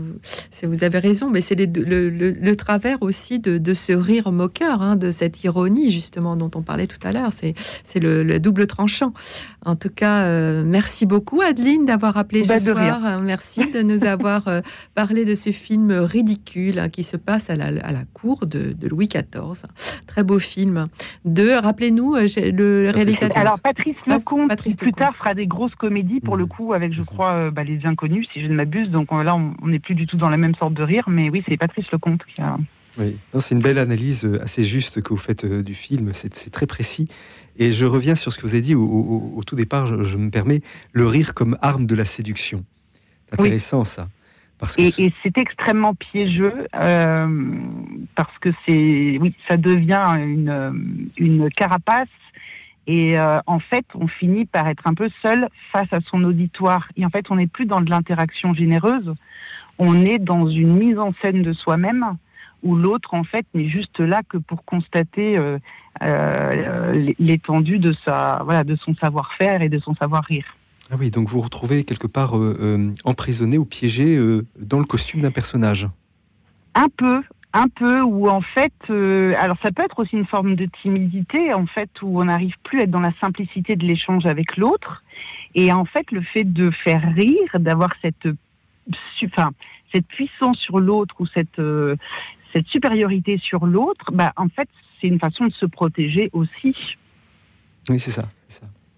vous avez raison, mais c'est le, le, le, travers aussi de, de, ce rire moqueur, hein, de cette ironie justement dont on parlait tout à l'heure. C'est c'est le, le, double tranchant. En tout cas, merci beaucoup Adeline d'avoir appelé bah, ce soir. Merci de nous avoir parlé de ce film ridicule hein, qui se passe à la, à la cour de, de Louis XIV. Très beau film. De, rappelez-nous, euh, le réalisateur. Alors, Patrice Lecomte, Patrice plus Lecomte. tard, fera des grosses comédies, pour le coup, avec, je crois, euh, bah, Les Inconnus, si je ne m'abuse. Donc là, on n'est plus du tout dans la même sorte de rire, mais oui, c'est Patrice Lecomte qui a. Oui, c'est une belle analyse euh, assez juste que vous faites du film. C'est très précis. Et je reviens sur ce que vous avez dit au, au, au tout départ, je, je, me permets, le rire comme arme de la séduction. C'est intéressant, oui. ça. Parce que et, et c'est extrêmement piégeux euh, parce que c'est oui, ça devient une, une carapace et euh, en fait, on finit par être un peu seul face à son auditoire. Et en fait, on n'est plus dans de l'interaction généreuse, on est dans une mise en scène de soi-même où l'autre, en fait, n'est juste là que pour constater euh, euh, l'étendue de sa voilà de son savoir-faire et de son savoir-rire. Ah oui, donc vous vous retrouvez quelque part euh, euh, emprisonné ou piégé euh, dans le costume d'un personnage. Un peu, un peu, où en fait, euh, alors ça peut être aussi une forme de timidité, en fait, où on n'arrive plus à être dans la simplicité de l'échange avec l'autre. Et en fait, le fait de faire rire, d'avoir cette, enfin, cette puissance sur l'autre ou cette, euh, cette supériorité sur l'autre, bah, en fait, c'est une façon de se protéger aussi. Oui, c'est ça.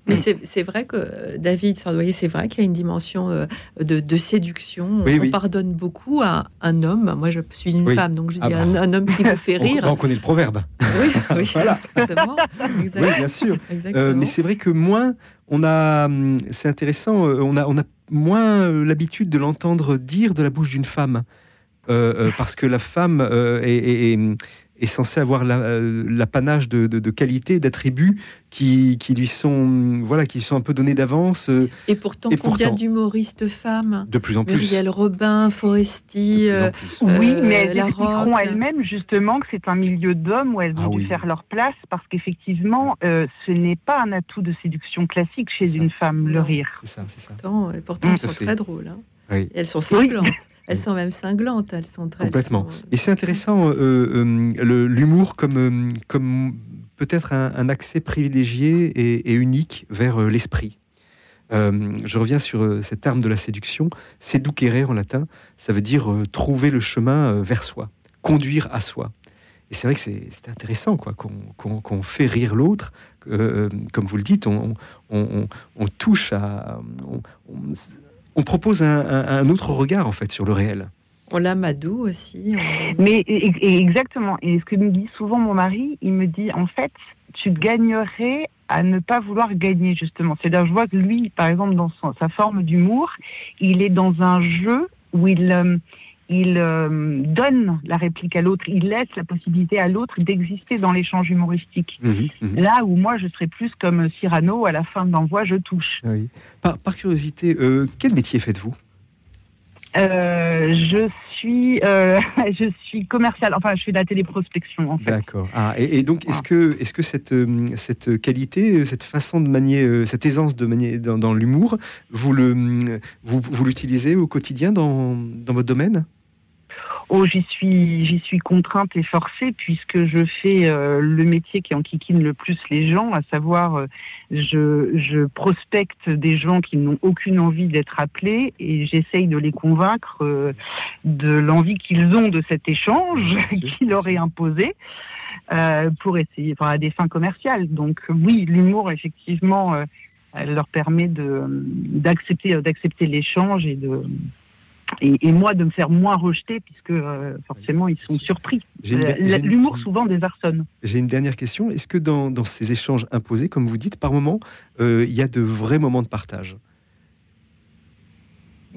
Mais c'est vrai que David Sardoyer, c'est vrai qu'il y a une dimension euh, de, de, séduction. Oui, on oui. pardonne beaucoup à un homme. Moi, je suis une oui. femme, donc je dis ah bah. un, un, homme qui me fait rire. On, on, connaît le proverbe. Oui, oui voilà. exactement. bien sûr. Euh, mais c'est vrai que moins on a, hum, c'est intéressant, euh, on a, on a moins l'habitude de l'entendre dire de la bouche d'une femme. Euh, parce que la femme est, est, est est censé avoir l'apanage la, de, de, de qualités, d'attributs qui, qui, lui sont voilà qui sont un peu donnés d'avance. Et pourtant, et combien d'humoristes femmes De plus en plus. Muriel Robin, Foresti, euh, oui, mais elles expliqueront elles-mêmes justement que c'est un milieu d'hommes où elles ont ah, dû oui. faire leur place parce qu'effectivement, euh, ce n'est pas un atout de séduction classique chez une femme, le rire. C'est ça, c'est ça. Pourtant, et pourtant Mmh. elles sont très drôles. Hein. Oui. Elles sont cinglantes. Elles sont même cinglantes, elles sont très. Complètement. Sont... Et c'est intéressant, euh, euh, l'humour comme, euh, comme peut-être un, un, accès privilégié et, et unique vers euh, l'esprit. Euh, je reviens sur euh, cette arme de la séduction. Seducere en latin, ça veut dire euh, trouver le chemin vers soi, conduire à soi. Et c'est vrai que c'est intéressant, quoi, qu'on qu qu fait rire l'autre. Euh, comme vous le dites, on, on, on touche à. On propose un, un, un, autre regard en fait sur le réel. On l'amadou aussi. On... Mais et, et exactement. Et ce que me dit souvent mon mari, il me dit en fait, tu gagnerais à ne pas vouloir gagner justement. C'est-à-dire, je vois que lui, par exemple, dans son, sa forme d'humour, il est dans un jeu où il euh, il euh, donne la réplique à l'autre, il laisse la possibilité à l'autre d'exister dans l'échange humoristique. Mmh, mmh. Là où moi, je serais plus comme Cyrano, à la fin de l'envoi, je touche. Oui. Par, par, curiosité, euh, quel métier faites-vous? Euh, je suis, je suis commercial. Enfin, je fais de la téléprospection. En fait. D'accord. Ah, et, et, donc, est-ce que, est-ce que cette, cette qualité, cette façon de manier, cette aisance de manier dans, dans l'humour, vous le, vous, vous l'utilisez au quotidien dans, dans votre domaine? Oh, j'y suis, j'y suis contrainte et forcée puisque je fais euh, le métier qui enquiquine le plus les gens, à savoir, euh, je, je, prospecte des gens qui n'ont aucune envie d'être appelés et j'essaye de les convaincre euh, de l'envie qu'ils ont de cet échange qui leur est imposé. pour essayer, enfin, à des fins commerciales. Donc oui, l'humour effectivement elle leur permet de d'accepter d'accepter l'échange et de et, moi de me faire moins rejeter puisque euh, forcément ils sont surpris. L'humour souvent désarçonne. J'ai une dernière question. Est-ce que dans, dans, ces échanges imposés, comme vous dites, par moment, euh, il y a de vrais moments de partage?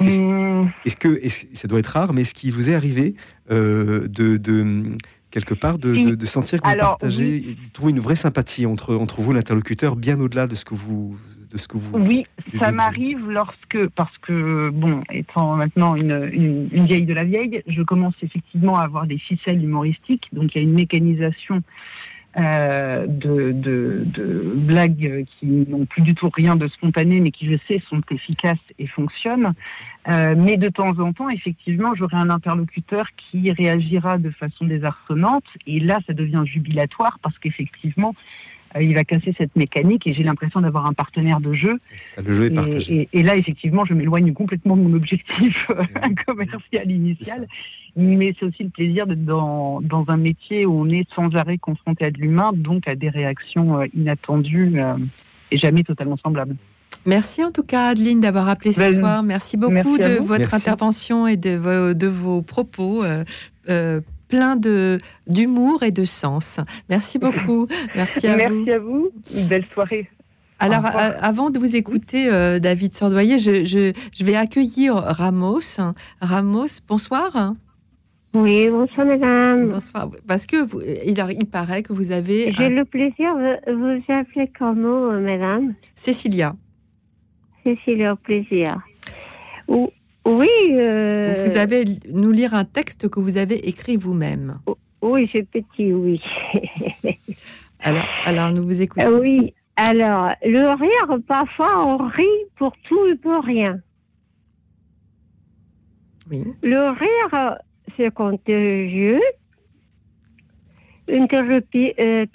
Est-ce hmm. que ça doit être rare, mais est-ce qu'il vous est arrivé euh, de, de, quelque part de, de, sentir que vous partagez, trouver une vraie sympathie entre, entre vous, l'interlocuteur, bien au-delà de ce que vous de ce que vous. Oui, ça m'arrive lorsque, parce que, bon, étant maintenant une, une, vieille de la vieille, je commence effectivement à avoir des ficelles humoristiques, donc il y a une mécanisation. Euh, de, de, de, blagues qui n'ont plus du tout rien de spontané, mais qui, je sais, sont efficaces et fonctionnent. Euh, mais de temps en temps, effectivement, j'aurai un interlocuteur qui réagira de façon désarçonnante, et là, ça devient jubilatoire parce qu'effectivement, il va casser cette mécanique et j'ai l'impression d'avoir un partenaire de jeu. le jeu est partagé. Et, là, effectivement, je m'éloigne complètement de mon objectif euh, commercial initial. Mais c'est aussi le plaisir d'être dans, dans, un métier où on est sans arrêt confronté à de l'humain, donc à des réactions euh, inattendues et jamais totalement semblables. Merci en tout cas, Adeline, d'avoir appelé ce ben, soir. Merci beaucoup de votre intervention et de vos, de vos propos plein de d'humour et de sens. Merci beaucoup. Merci à vous. Merci à vous. Une belle soirée. Alors, avant de vous écouter, euh, David Sordoyer, je, je, vais accueillir Ramos. Ramos, bonsoir. Oui, bonsoir, madame. Bonsoir. Parce que vous, il, il, paraît que vous avez. J'ai le plaisir de vous appeler comment, euh, madame? Cécilia. Cécilia, au plaisir. Ou, oui. Euh, vous avez nous lire un texte que vous avez écrit vous-même. Oui, c'est petit, oui. alors, alors, nous vous écoutons. Euh, oui. Alors, le rire, parfois, on rit pour tout et pour rien. Oui. Le rire, c'est contagieux. Une thérapie, euh.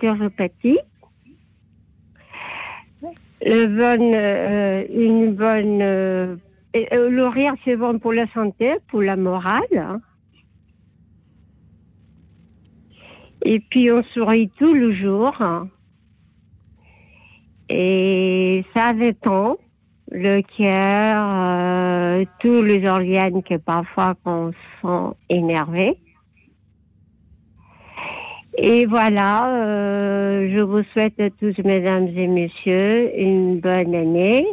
Le bonne, une bonne euh, le rire, c'est bon pour la santé, pour la morale. Hein. Et puis, on sourit tout le jour. Hein. Et ça détend le cœur, euh, tous les organes que parfois on sent énervés. Et voilà, euh, je vous souhaite à tous, mesdames et messieurs, une bonne année.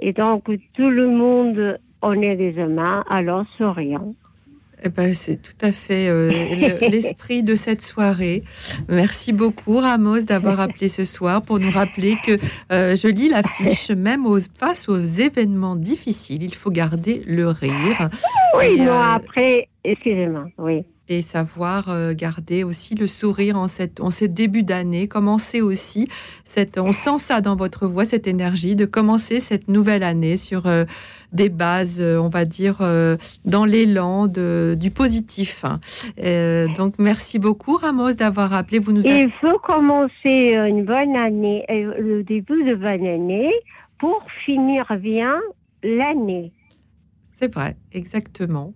Et donc, tout le monde, on est des humains, alors souriant. Eh ben, c'est tout à fait euh, l'esprit de cette soirée. Merci beaucoup, Ramos, d'avoir appelé ce soir pour nous rappeler que euh, je lis l'affiche, même aux, face aux événements difficiles, il faut garder le rire. Oui, non, euh, après, excusez-moi, oui et savoir euh, garder aussi le sourire en, cette, en ce début d'année, commencer aussi, cette, on sent ça dans votre voix, cette énergie de commencer cette nouvelle année sur euh, des bases, euh, on va dire, dans l'élan du positif. donc merci beaucoup Ramos d'avoir appelé. Vous nous Il faut commencer une bonne année, le début de bonne année pour finir bien l'année. C'est vrai, exactement.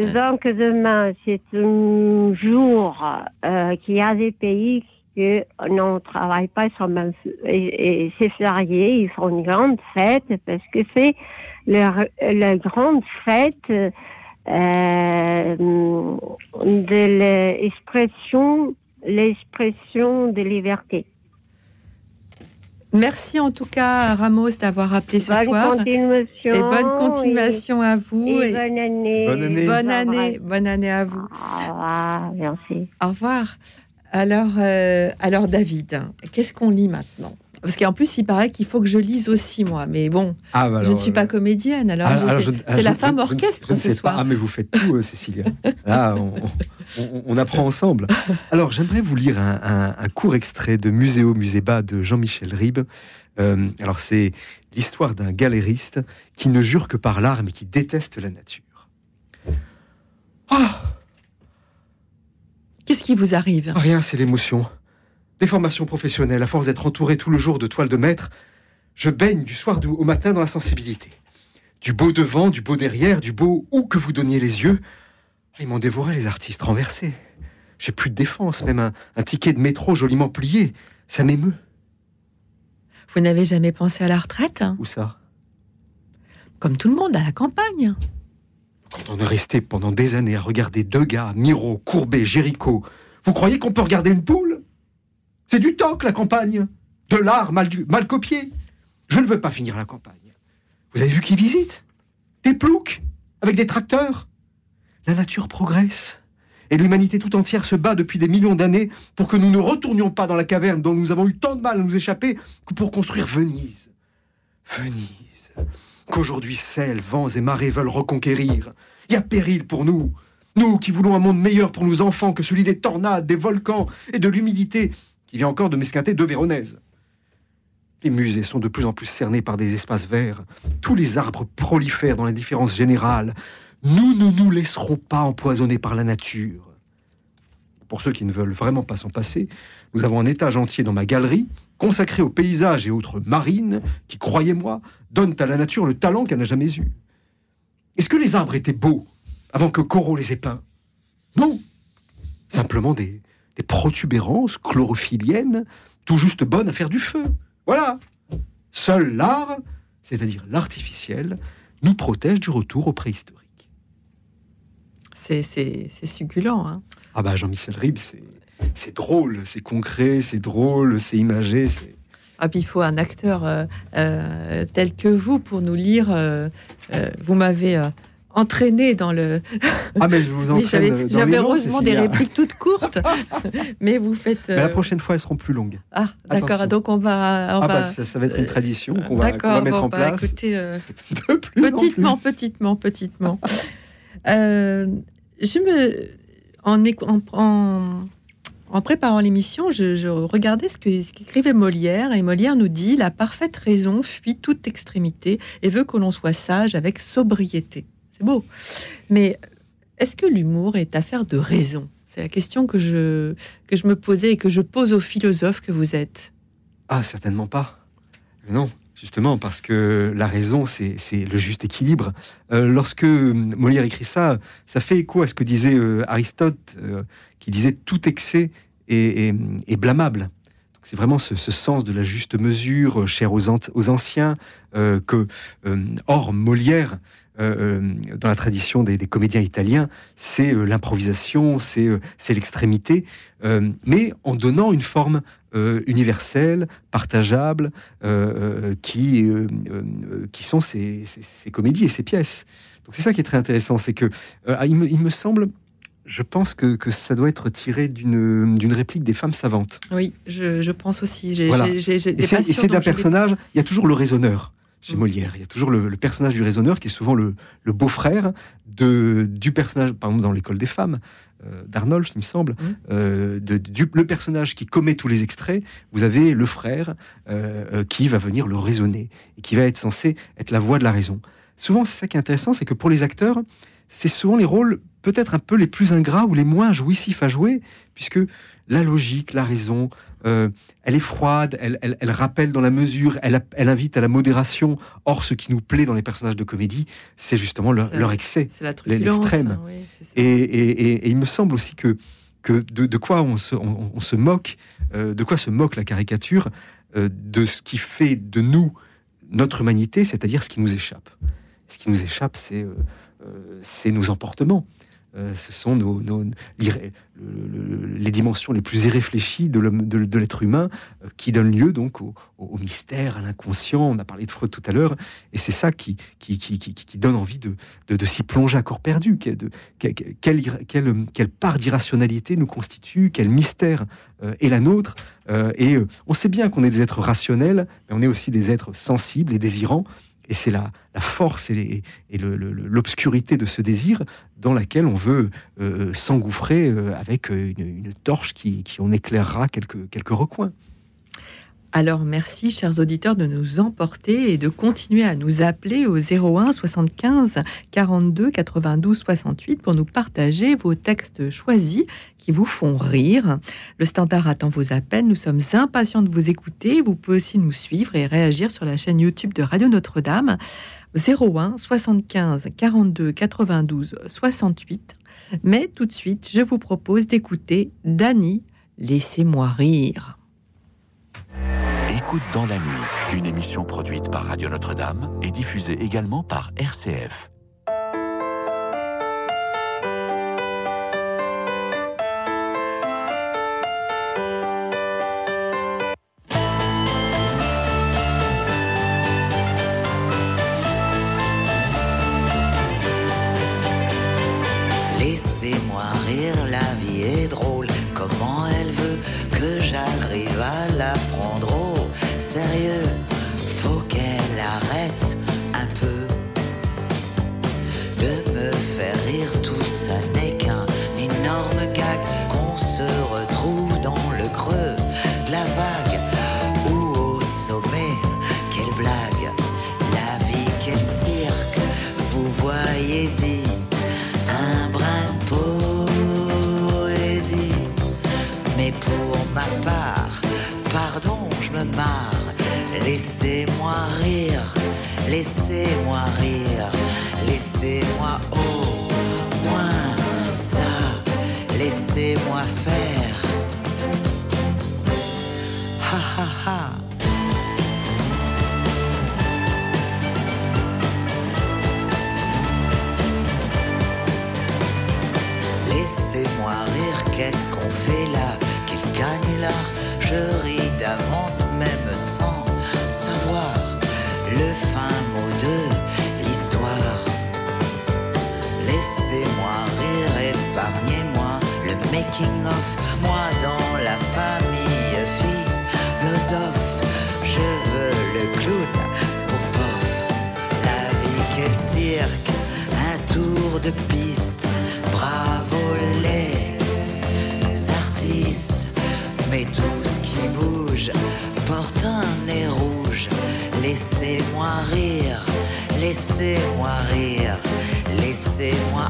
Euh. Donc demain, c'est un jour euh, qui a des pays qui ne travaillent pas, sur même, et, c'est férié, ils font une grande fête parce que c'est leur, la grande fête euh, de l'expression, l'expression de liberté. Merci en tout cas, Ramos, d'avoir appelé ce soir. Continuation, et bonne continuation à vous. Et, bonne année. Bonne année. Bonne année, bonne année à vous. Au revoir, merci. Au revoir. Alors, euh, alors David, qu'est-ce qu'on lit maintenant? Parce qu'en plus, il paraît qu'il faut que je lise aussi, moi. Mais bon, ah, bah je ne suis pas comédienne. Alors, ah, c'est la femme orchestre ce soir. ah, mais vous faites tout, euh, Cécilia. Là, on, apprend ensemble. Alors, j'aimerais vous lire un, court extrait de Muséo Muséba de Jean-Michel Ribes. Euh, alors, c'est l'histoire d'un galériste qui ne jure que par l'art, mais qui déteste la nature. Ah Qu'est-ce qui vous arrive? Rien, c'est l'émotion. Des formations professionnelles, à force d'être entouré tout le jour de toiles de maître, je baigne du soir au matin dans la sensibilité. Du beau devant, du beau derrière, du beau où que vous donniez les yeux. Ils m'ont dévoré les artistes renversés. J'ai plus de défense, même un, un ticket de métro joliment plié. Ça m'émeut. Vous n'avez jamais pensé à la retraite Où ça? Comme tout le monde, à la campagne. Quand on est resté pendant des années à regarder deux gars, Miro, Courbet, Géricault, vous croyez qu'on peut regarder une poule? C'est du toc, la campagne. De l'art mal, copié. Je ne veux pas finir la campagne. Vous avez vu qui visite? Des ploucs Avec des tracteurs? La nature progresse. Et l'humanité tout entière se bat depuis des millions d'années pour que nous ne retournions pas dans la caverne dont nous avons eu tant de mal à nous échapper que pour construire Venise. Venise, qu'aujourd'hui sel, vents et marées veulent reconquérir. Il y a péril pour nous. Nous qui voulons un monde meilleur pour nos enfants que celui des tornades, des volcans et de l'humidité qui vient encore de m'esquinter deux Véronèses. Les musées sont de plus en plus cernés par des espaces verts. Tous les arbres prolifèrent dans l'indifférence générale. Nous ne nous laisserons pas empoisonner par la nature. Pour ceux qui ne veulent vraiment pas s'en passer, nous avons un étage entier dans ma galerie consacré aux paysages et autres marines qui, croyez-moi, donnent à la nature le talent qu'elle n'a jamais eu. Est-ce que les arbres étaient beaux avant que Corot les ait peints? Non. Simplement des, des protubérances chlorophylliennes, tout juste bonnes à faire du feu. Voilà. Seul l'art, c'est-à-dire l'artificiel, nous protège du retour au préhistorique. C'est succulent. Hein. Ah bah Jean-Michel Ribes, c'est, drôle, c'est concret, c'est drôle, c'est imagé. C'est... Ah, puis il faut un acteur euh, euh, tel que vous pour nous lire. euh, vous m'avez euh, entraîné dans le. Ah mais je vous entraîne J'avais heureusement des répliques toutes courtes, mais vous faites. Mais la euh, prochaine fois, elles seront plus longues. Ah, d'accord. Donc on va. On ah va... bah ça, ça va être une euh, tradition qu'on va, qu'on va mettre bon, en bah, place. écoutez, euh, de plus en petitement, plus. petitement, petitement. Euh, je me, en, en, en, préparant l'émission, je, je regardais ce qu'écrivait Molière, et Molière nous dit la parfaite raison fuit toute extrémité et veut que l'on soit sage avec sobriété. C'est beau, mais est-ce que l'humour est affaire de raison? C'est la question que je que je me posais et que je pose aux philosophes que vous êtes. Ah, certainement pas. Non, justement, parce que la raison, c'est le juste équilibre. Euh, lorsque Molière écrit ça, ça fait écho à ce que disait euh, Aristote, euh, qui disait tout excès est, est- est blâmable. C'est vraiment ce, sens de la juste mesure, cher aux, aux anciens, que, hors Molière, dans la tradition des, des comédiens italiens, c'est euh, l'improvisation, c'est euh, l'extrémité, euh, mais en donnant une forme euh, universelle, partageable, euh, euh, qui, euh, euh, qui sont ces, ces- ces comédies et ces pièces. Donc c'est ça qui est très intéressant, c'est que euh, il, me, il me semble, je pense que, que ça doit être tiré d'une réplique des femmes savantes. Oui, je, je pense aussi. J'ai Voilà. Et c'est d'un personnage, il y a toujours le raisonneur. Chez Molière. Il y a toujours le, le personnage du raisonneur qui est souvent le, le beau-frère de- du personnage, par exemple dans l'école des femmes, euh, d'Arnold, il me semble, Mm. euh, de, du, le personnage qui commet tous les extraits, vous avez le frère euh, euh, qui va venir le raisonner et qui va être censé être la voix de la raison. Souvent, c'est ça qui est intéressant, c'est que pour les acteurs, c'est souvent les rôles peut-être un peu les plus ingrats ou les moins jouissifs à jouer, puisque la logique, la raison, euh, elle est froide, elle, elle- elle rappelle dans la mesure, elle, invite à la modération. Or, ce qui nous plaît dans les personnages de comédie, c'est justement leur, leur excès, l'extrême. hein, oui. Et, et- et- et il me semble aussi que, que de, de quoi on se, on, on se moque, euh, de quoi se moque la caricature, euh, de ce qui fait de nous notre humanité, c'est-à-dire ce qui nous échappe. Ce qui nous échappe, c'est nos emportements. Euh, ce sont nos, les dimensions les plus irréfléchies de l'être humain euh, qui donnent lieu donc au, mystère, à l'inconscient. On a parlé de Freud tout à l'heure, et c'est ça qui, donne envie de, s'y plonger à corps perdu. Quelle, part d'irrationalité nous constitue, quel mystère euh, est la nôtre. Et on sait bien qu'on est des êtres rationnels, mais on est aussi des êtres sensibles et désirants. Et c'est la, la force et, l'obscurité de ce désir dans laquelle on veut euh, s'engouffrer euh, avec une, une torche qui, qui en éclairera quelques, quelques recoins. Alors merci, chers auditeurs, de nous emporter et de continuer à nous appeler au 01 75 42 92 68 pour nous partager vos textes choisis qui vous font rire. Le standard attend vos appels. Nous sommes impatients de vous écouter. Vous pouvez aussi nous suivre et réagir sur la chaîne YouTube de Radio Notre-Dame. 01 75 42 92 68. Mais tout de suite, je vous propose d'écouter Dany, Laissez-moi rire. Écoute dans la nuit, une émission produite par Radio Notre-Dame et diffusée également par RCF. Laissez-moi la prendre au sérieux Moi dans la famille philosophe, je veux le clown pour. La vie, quel cirque, un tour de piste. Bravo les artistes, mais tout ce qui bouge porte un nez rouge. Laissez-moi rire, laissez-moi rire, laissez-moi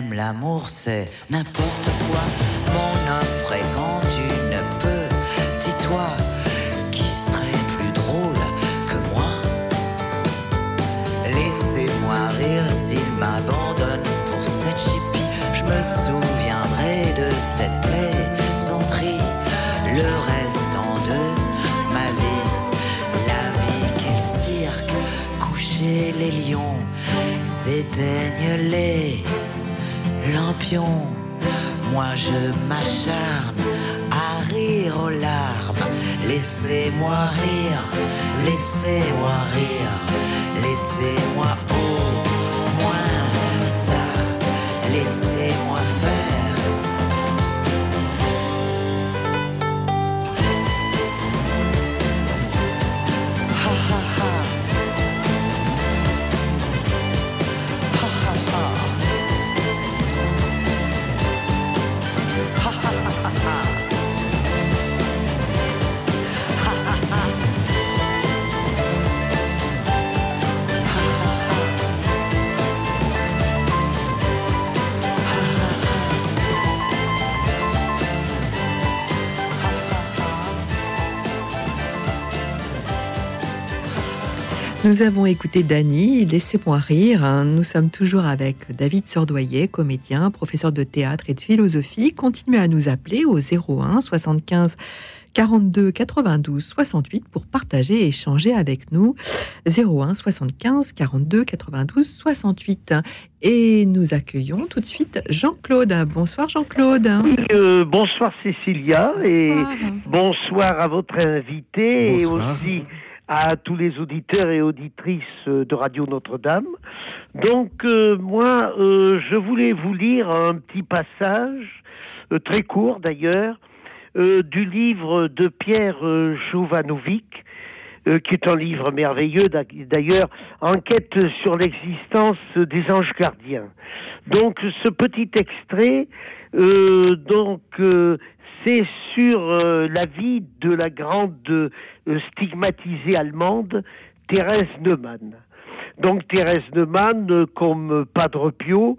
même l'amour c'est n'importe Moi je m'acharne à rire aux larmes. Laissez-moi rire, laissez-moi rire, Nous avons écouté Dany, Laissez-moi rire. Nous sommes toujours avec David Sordoyer, comédien, professeur de théâtre et de philosophie. Continuez à nous appeler au 01 75 42 92 68 pour partager et échanger avec nous. 01 75 42 92 68. Et nous accueillons tout de suite Jean-Claude. Bonsoir Jean-Claude. Euh, bonsoir Cécilia et Bonsoir. bonsoir à votre invité et Bonsoir. aussi à tous les auditeurs et auditrices euh, de Radio Notre-Dame. Donc euh, moi, euh, je voulais vous lire un petit passage, très court d'ailleurs, du livre de Pierre Jovanovic, qui est un livre merveilleux d'a- d'ailleurs, enquête sur l'existence des anges gardiens. Donc ce petit extrait, donc c'est sur euh, la vie de la grande euh, stigmatisée allemande Thérèse Neumann. Donc Thérèse Neumann, euh, comme Padre Pio,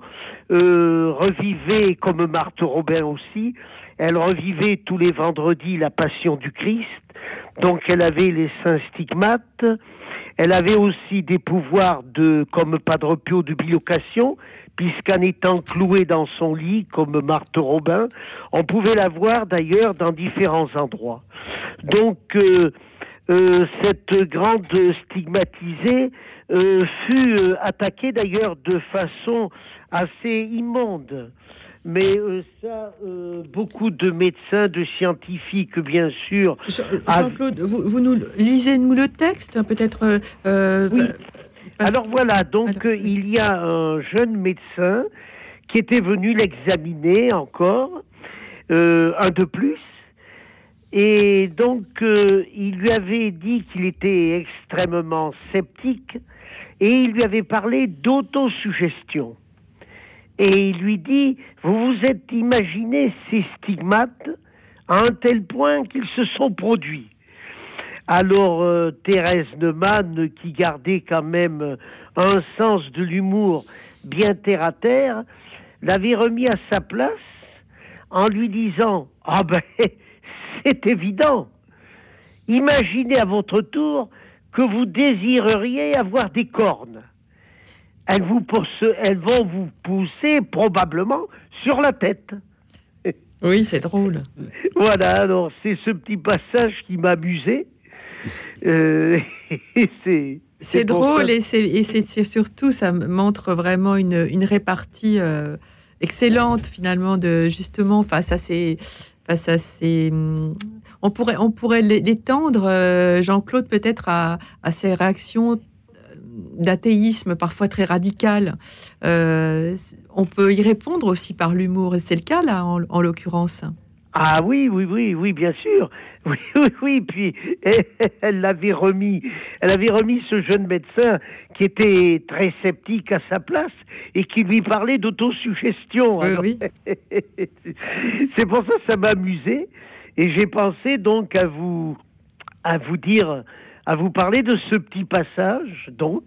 revivait, comme Marthe Robin aussi, elle revivait tous les vendredis la Passion du Christ. Donc elle avait les saints stigmates. Elle avait aussi des pouvoirs comme Padre Pio de bilocation, puisqu'en étant clouée dans son lit, comme Marthe Robin, on pouvait la voir d'ailleurs dans différents endroits. Donc euh, euh, cette grande stigmatisée euh, fut attaquée d'ailleurs de façon assez immonde. Mais euh, ça, euh, beaucoup de médecins, de scientifiques, bien sûr. Jean-Claude, vous, vous nous lisez-nous le texte, peut-être euh, Oui. Alors voilà, donc euh, il y a un jeune médecin qui était venu l'examiner encore, euh, un de plus, et donc euh, il lui avait dit qu'il était extrêmement sceptique, et il lui avait parlé d'autosuggestion. Et il lui dit, vous vous êtes imaginé ces stigmates à un tel point qu'ils se sont produits. Alors euh, Thérèse Neumann, qui gardait quand même euh, un sens de l'humour bien terre à terre, l'avait remis à sa place en lui disant Ah ben, c'est évident. Imaginez à votre tour que vous désireriez avoir des cornes. Elles, vous poussent- elles vont vous pousser probablement sur la tête. Oui, c'est drôle. Voilà, alors c'est ce petit passage qui m'amusait. Euh, c'est drôle ça- et c'est surtout, ça montre vraiment une, une répartie euh, excellente finalement de justement face à ces face à ces hum, on pourrait on pourrait l'é- l'étendre euh, Jean-Claude peut-être à, à ces réactions d'athéisme parfois très radicales. Euh, c- on peut y répondre aussi par l'humour et c'est le cas là en, en l'occurrence. Ah oui, oui, oui, oui, bien sûr. Oui, oui, oui. Puis elle l'avait remis, elle avait remis ce jeune médecin qui était très sceptique à sa place et qui lui parlait d'autosuggestion. Alors, C'est pour ça que ça m'a amusé et j'ai pensé donc à vous, à vous dire, à vous parler de ce petit passage donc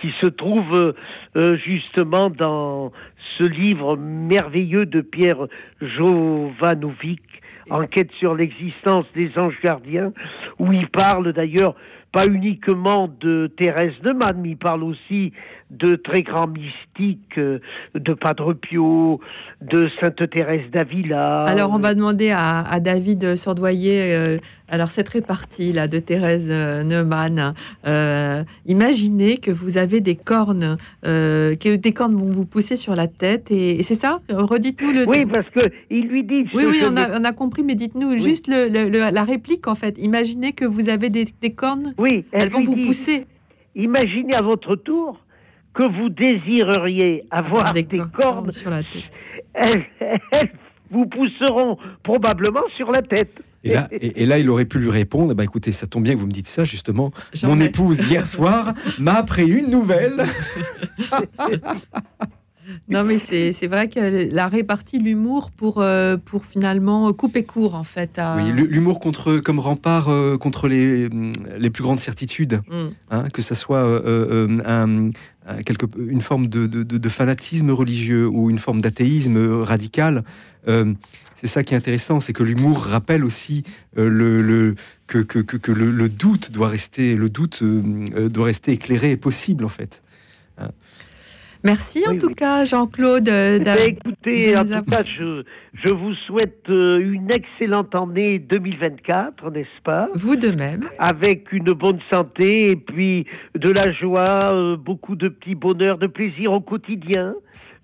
qui se trouve euh, euh, justement dans ce livre merveilleux de Pierre Jovanovic, Enquête sur l'existence des anges gardiens, où il parle d'ailleurs pas uniquement de Thérèse Neumann, mais il parle aussi de très grands mystiques, euh, de Padre Pio, de Sainte Thérèse d'Avila. Alors, on va demander à, à David Sordoyer, euh, alors cette répartie là de Thérèse euh, Neumann, euh, imaginez que vous avez des cornes, euh, que des cornes vont vous pousser sur la tête, et, et c'est ça? Redites-nous le. Oui, parce que il lui dit. Oui, oui, on a, on a compris, mais dites-nous juste le- le- le- la réplique en fait. Imaginez que vous avez des, des cornes. Oui, elles vont vous dit, pousser. Imaginez à votre tour que vous désireriez avoir des, cornes sur la tête. Elles, elles vous pousseront probablement sur la tête. Et là, et, et là, il aurait pu lui répondre bah, écoutez, ça tombe bien que vous me dites ça, justement. Mon épouse, hier soir, m'a appris une nouvelle. Non, mais c'est c'est vrai que la répartie, l'humour pour, euh, pour finalement couper court en fait. à- Oui, l'hu- l'humour contre, comme rempart euh, contre les, les plus grandes certitudes. Mm. Hein, que ça soit euh, euh, un- quelque, une forme de, de- de- fanatisme religieux ou une forme d'athéisme euh, radical. euh, c'est ça qui est intéressant, c'est que l'humour rappelle aussi euh, le, le- que, que- que- le, doute doit rester, le doute euh, euh, doit rester éclairé et possible en fait. Merci en tout cas, Jean-Claude. euh, Eh bien, écoutez, en tout cas, je, je vous souhaite euh, une excellente année 2024, n'est-ce pas? Vous de même. Avec une bonne santé et puis de la joie, euh, beaucoup de petits bonheurs, de plaisir au quotidien.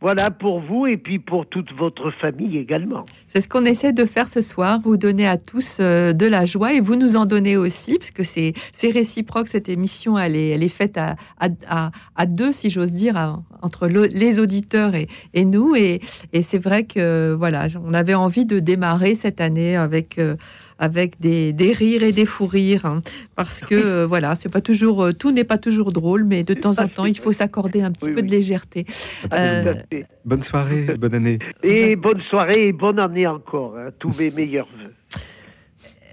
Voilà pour vous et puis pour toute votre famille également. C'est ce qu'on essaie de faire ce soir, vous donner à tous euh, de la joie et vous nous en donnez aussi, parce que c'est réciproque, cette émission, elle est, elle est faite à, à, à- deux, si j'ose dire, entre le- les auditeurs et, et nous. Et, et c'est vrai que voilà, on avait envie de démarrer cette année avec... euh, avec des, des rires et des fous rires, hein, parce que euh, voilà, c'est pas toujours euh, tout n'est pas toujours drôle, mais de temps en temps, il faut s'accorder un petit peu de légèreté. Euh, Bonne soirée, bonne année. Et bonne soirée et bonne année encore. hein. Tous mes meilleurs voeux.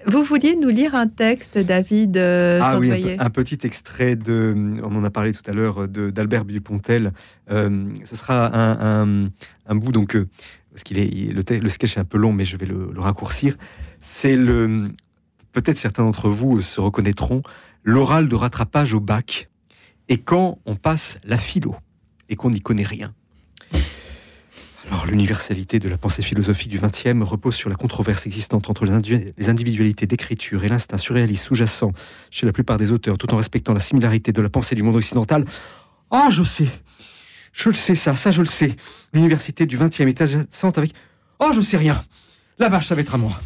Vous vouliez nous lire un texte, David euh, Ah oui, un, petit extrait de, on en a parlé tout à l'heure, de- d'Albert Dupontel. Euh, ce sera un, un- un bout, donc, euh, parce qu'il est, il- le, sketch est un peu long, mais je vais le, le raccourcir. C'est le, peut-être certains d'entre vous se reconnaîtront, l'oral de rattrapage au bac. Et quand on passe la philo et qu'on n'y connaît rien. Alors, l'universalité de la pensée philosophique du XXe repose sur la controverse existante entre les, individualités d'écriture et l'instinct surréaliste sous-jacent chez la plupart des auteurs, tout en respectant la similarité de la pensée du monde occidental. Ah, je sais Je le sais, ça, ça, je le sais. L'université du XXe est adjacente avec. Oh, je sais rien La vache, ça va être à moi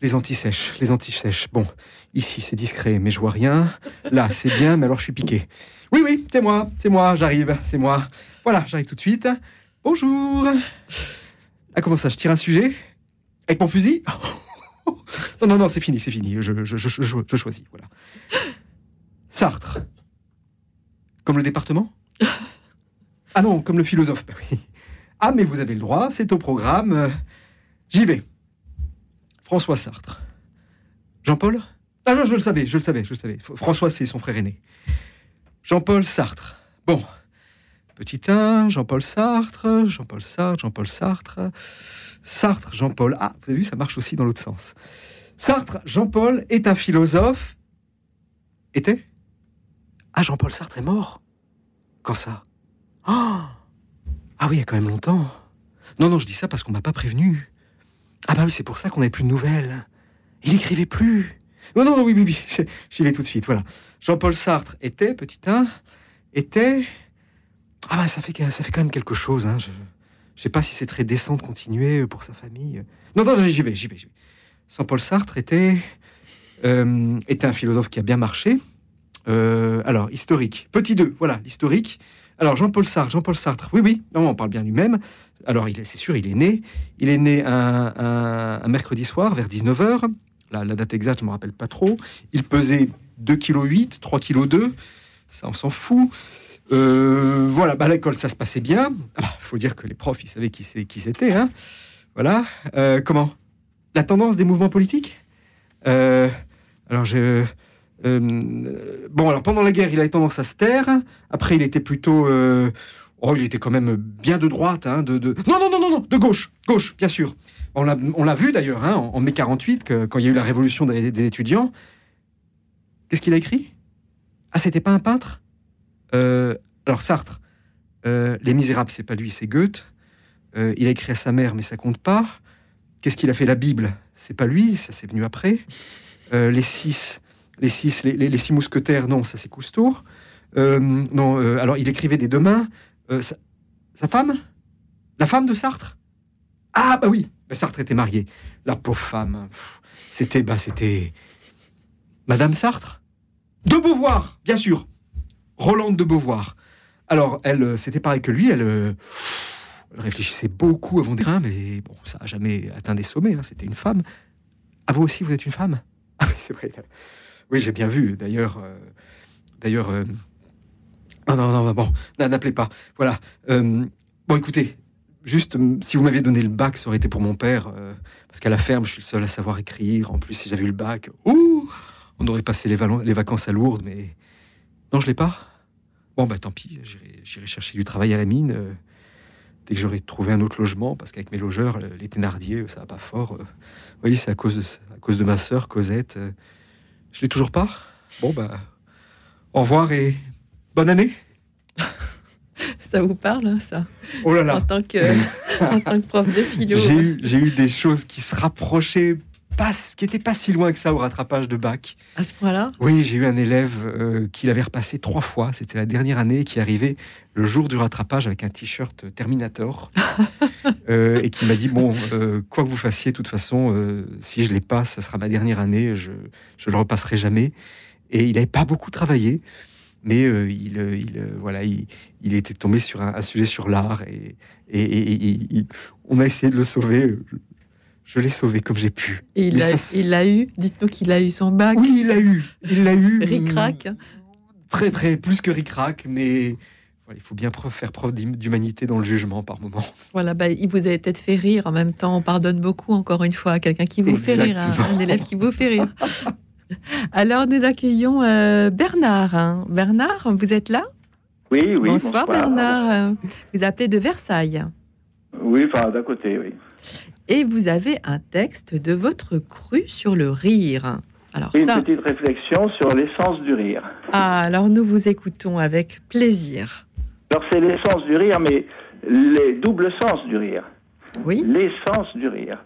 les antisèches, les antisèches. Bon, ici c'est discret, mais je vois rien. Là, c'est bien, mais alors je suis piqué. Oui, oui, c'est moi, c'est moi, j'arrive, c'est moi. Voilà, j'arrive tout de suite. Bonjour. Ah, comment ça, je tire un sujet Avec mon fusil Non, non, non, c'est fini, c'est fini. Je, je, je, je- choisis, voilà. Sartre. Comme le département Ah non, comme le philosophe. bah. Ah, mais vous avez le droit, c'est au programme. J'y vais. François Sartre. Jean-Paul? Ah non, je le savais, je le savais, je le savais. François, c'est son frère aîné. Jean-Paul Sartre. Bon. Petit 1, Jean-Paul Sartre, Jean-Paul Sartre, Jean-Paul Sartre. Sartre, Jean-Paul. Ah, vous avez vu, ça marche aussi dans l'autre sens. Sartre, Jean-Paul est un philosophe. Était? Ah, Jean-Paul Sartre est mort Quand ça? Ah Ah oui, il y a quand même longtemps. Non, non, je dis ça parce qu'on m'a pas prévenu. Ah bah oui, c'est pour ça qu'on n'avait plus de nouvelles. Il écrivait plus. Non, non, non, oui, oui, oui, j'y- vais tout de suite, voilà. Jean-Paul Sartre était, petit 1, était... Ah bah ça fait, ça fait quand même quelque chose, hein. Je, je sais pas si c'est très décent de continuer pour sa famille. Non, non, j'y vais, j'y vais, j'y vais. Jean-Paul Sartre était, euh, était un philosophe qui a bien marché. Euh, alors, historique. Petit 2, voilà, historique. Alors, Jean-Paul Sartre, Jean-Paul Sartre, oui, oui, non, on parle bien du même. Alors, c'est sûr, il est né. Il est né un, mercredi soir vers 19h. La, la date exacte, je ne me rappelle pas trop. Il pesait 2,8 kg, 3,2 kg. Ça, on s'en fout. Euh, voilà, bah, à l'école, ça se passait bien. Il faut dire que les profs, ils savaient qui, c'était. Hein. Voilà. Euh, comment? La tendance des mouvements politiques? Euh, Alors, bon, alors pendant la guerre, il avait tendance à se taire. Après, il était plutôt. Oh, il était quand même bien de droite. Hein, de, de... Non, non, non, non, non, de gauche. Gauche, bien sûr. On l'a, vu d'ailleurs hein, en, mai 48, que, quand il y a eu la révolution des, des étudiants. Qu'est-ce qu'il a écrit? Ah, c'était pas un peintre? Euh, Alors, Sartre. euh, Les Misérables, c'est pas lui, c'est Goethe. Euh, il a écrit à sa mère, mais ça compte pas. Qu'est-ce qu'il a fait? La Bible, c'est pas lui, ça c'est venu après. Les six, les six, les, les- six mousquetaires, non, ça c'est Cousteau. Non, alors il écrivait des deux mains. Euh, sa, femme? La femme de Sartre? Ah bah oui, bah, Sartre était marié. La pauvre femme, pff, c'était, bah c'était Madame Sartre De Beauvoir, bien sûr. Rolande de Beauvoir. Alors elle, euh, c'était pareil que lui, elle. euh, elle réfléchissait beaucoup avant des reins, mais bon, ça n'a jamais atteint des sommets. hein, C'était une femme. Ah, vous aussi, vous êtes une femme? Ah oui, c'est vrai. Oui, j'ai bien vu. D'ailleurs, non, non, non, bon, n'a- n'appelez pas. Voilà. Euh, bon, écoutez, juste, hum, si vous m'aviez donné le bac, ça aurait été pour mon père, euh, parce qu'à la ferme, je suis le seul à savoir écrire. En plus, si j'avais eu le bac, ouh, on aurait passé les, vacances à Lourdes, mais non, je l'ai pas. Bon, bah tant pis, j'irai chercher du travail à la mine. euh, dès que j'aurai trouvé un autre logement, parce qu'avec mes logeurs, euh, les Thénardier, ça va pas fort. euh. Vous voyez, c'est à cause de, à cause de ma sœur, Cosette. euh. Je l'ai toujours pas. Bon, bah, au revoir et bonne année. Ça vous parle, hein, ça? Oh là là. En tant que, en tant que prof de philo. J'ai eu, des choses qui se rapprochaient pas, qui était pas si loin que ça au rattrapage de bac. À ce point-là? Oui, j'ai eu un élève euh, qui l'avait repassé trois fois. C'était la dernière année qui arrivait le jour du rattrapage avec un t-shirt Terminator euh, et qui m'a dit bon, euh, quoi que vous fassiez, de toute façon, si je les passe, ça sera ma dernière année. Je je le repasserai jamais. Et il n'avait pas beaucoup travaillé, mais euh, il, euh, il, euh, voilà, il, il était tombé sur un, un sujet sur l'art et, et, et- et- il- on a essayé de le sauver. Je l'ai sauvé comme j'ai pu. Et il l'a eu. Dites-nous qu'il a eu son bac. Oui, il l'a eu. Il l'a eu. Ric-rac. Très, très, plus que ric-rac, mais il faut bien faire preuve d'hum- d'humanité dans le jugement par moment. Voilà, bah, il vous avait peut-être fait rire en même temps. On pardonne beaucoup, encore une fois, à quelqu'un qui vous fait rire, hein, Exactement. un élève qui vous fait rire. Alors, nous accueillons euh, Bernard. hein. Bernard, vous êtes là? Oui, oui. bonsoir, Bernard. Vous appelez de Versailles. Oui, enfin, d'un côté, oui. Et vous avez un texte de votre cru sur le rire. Alors Oui, ça, Une petite réflexion sur l'essence du rire. ah, alors nous vous écoutons avec plaisir. Alors, c'est l'essence du rire, mais les doubles sens du rire. Oui. L'essence du rire.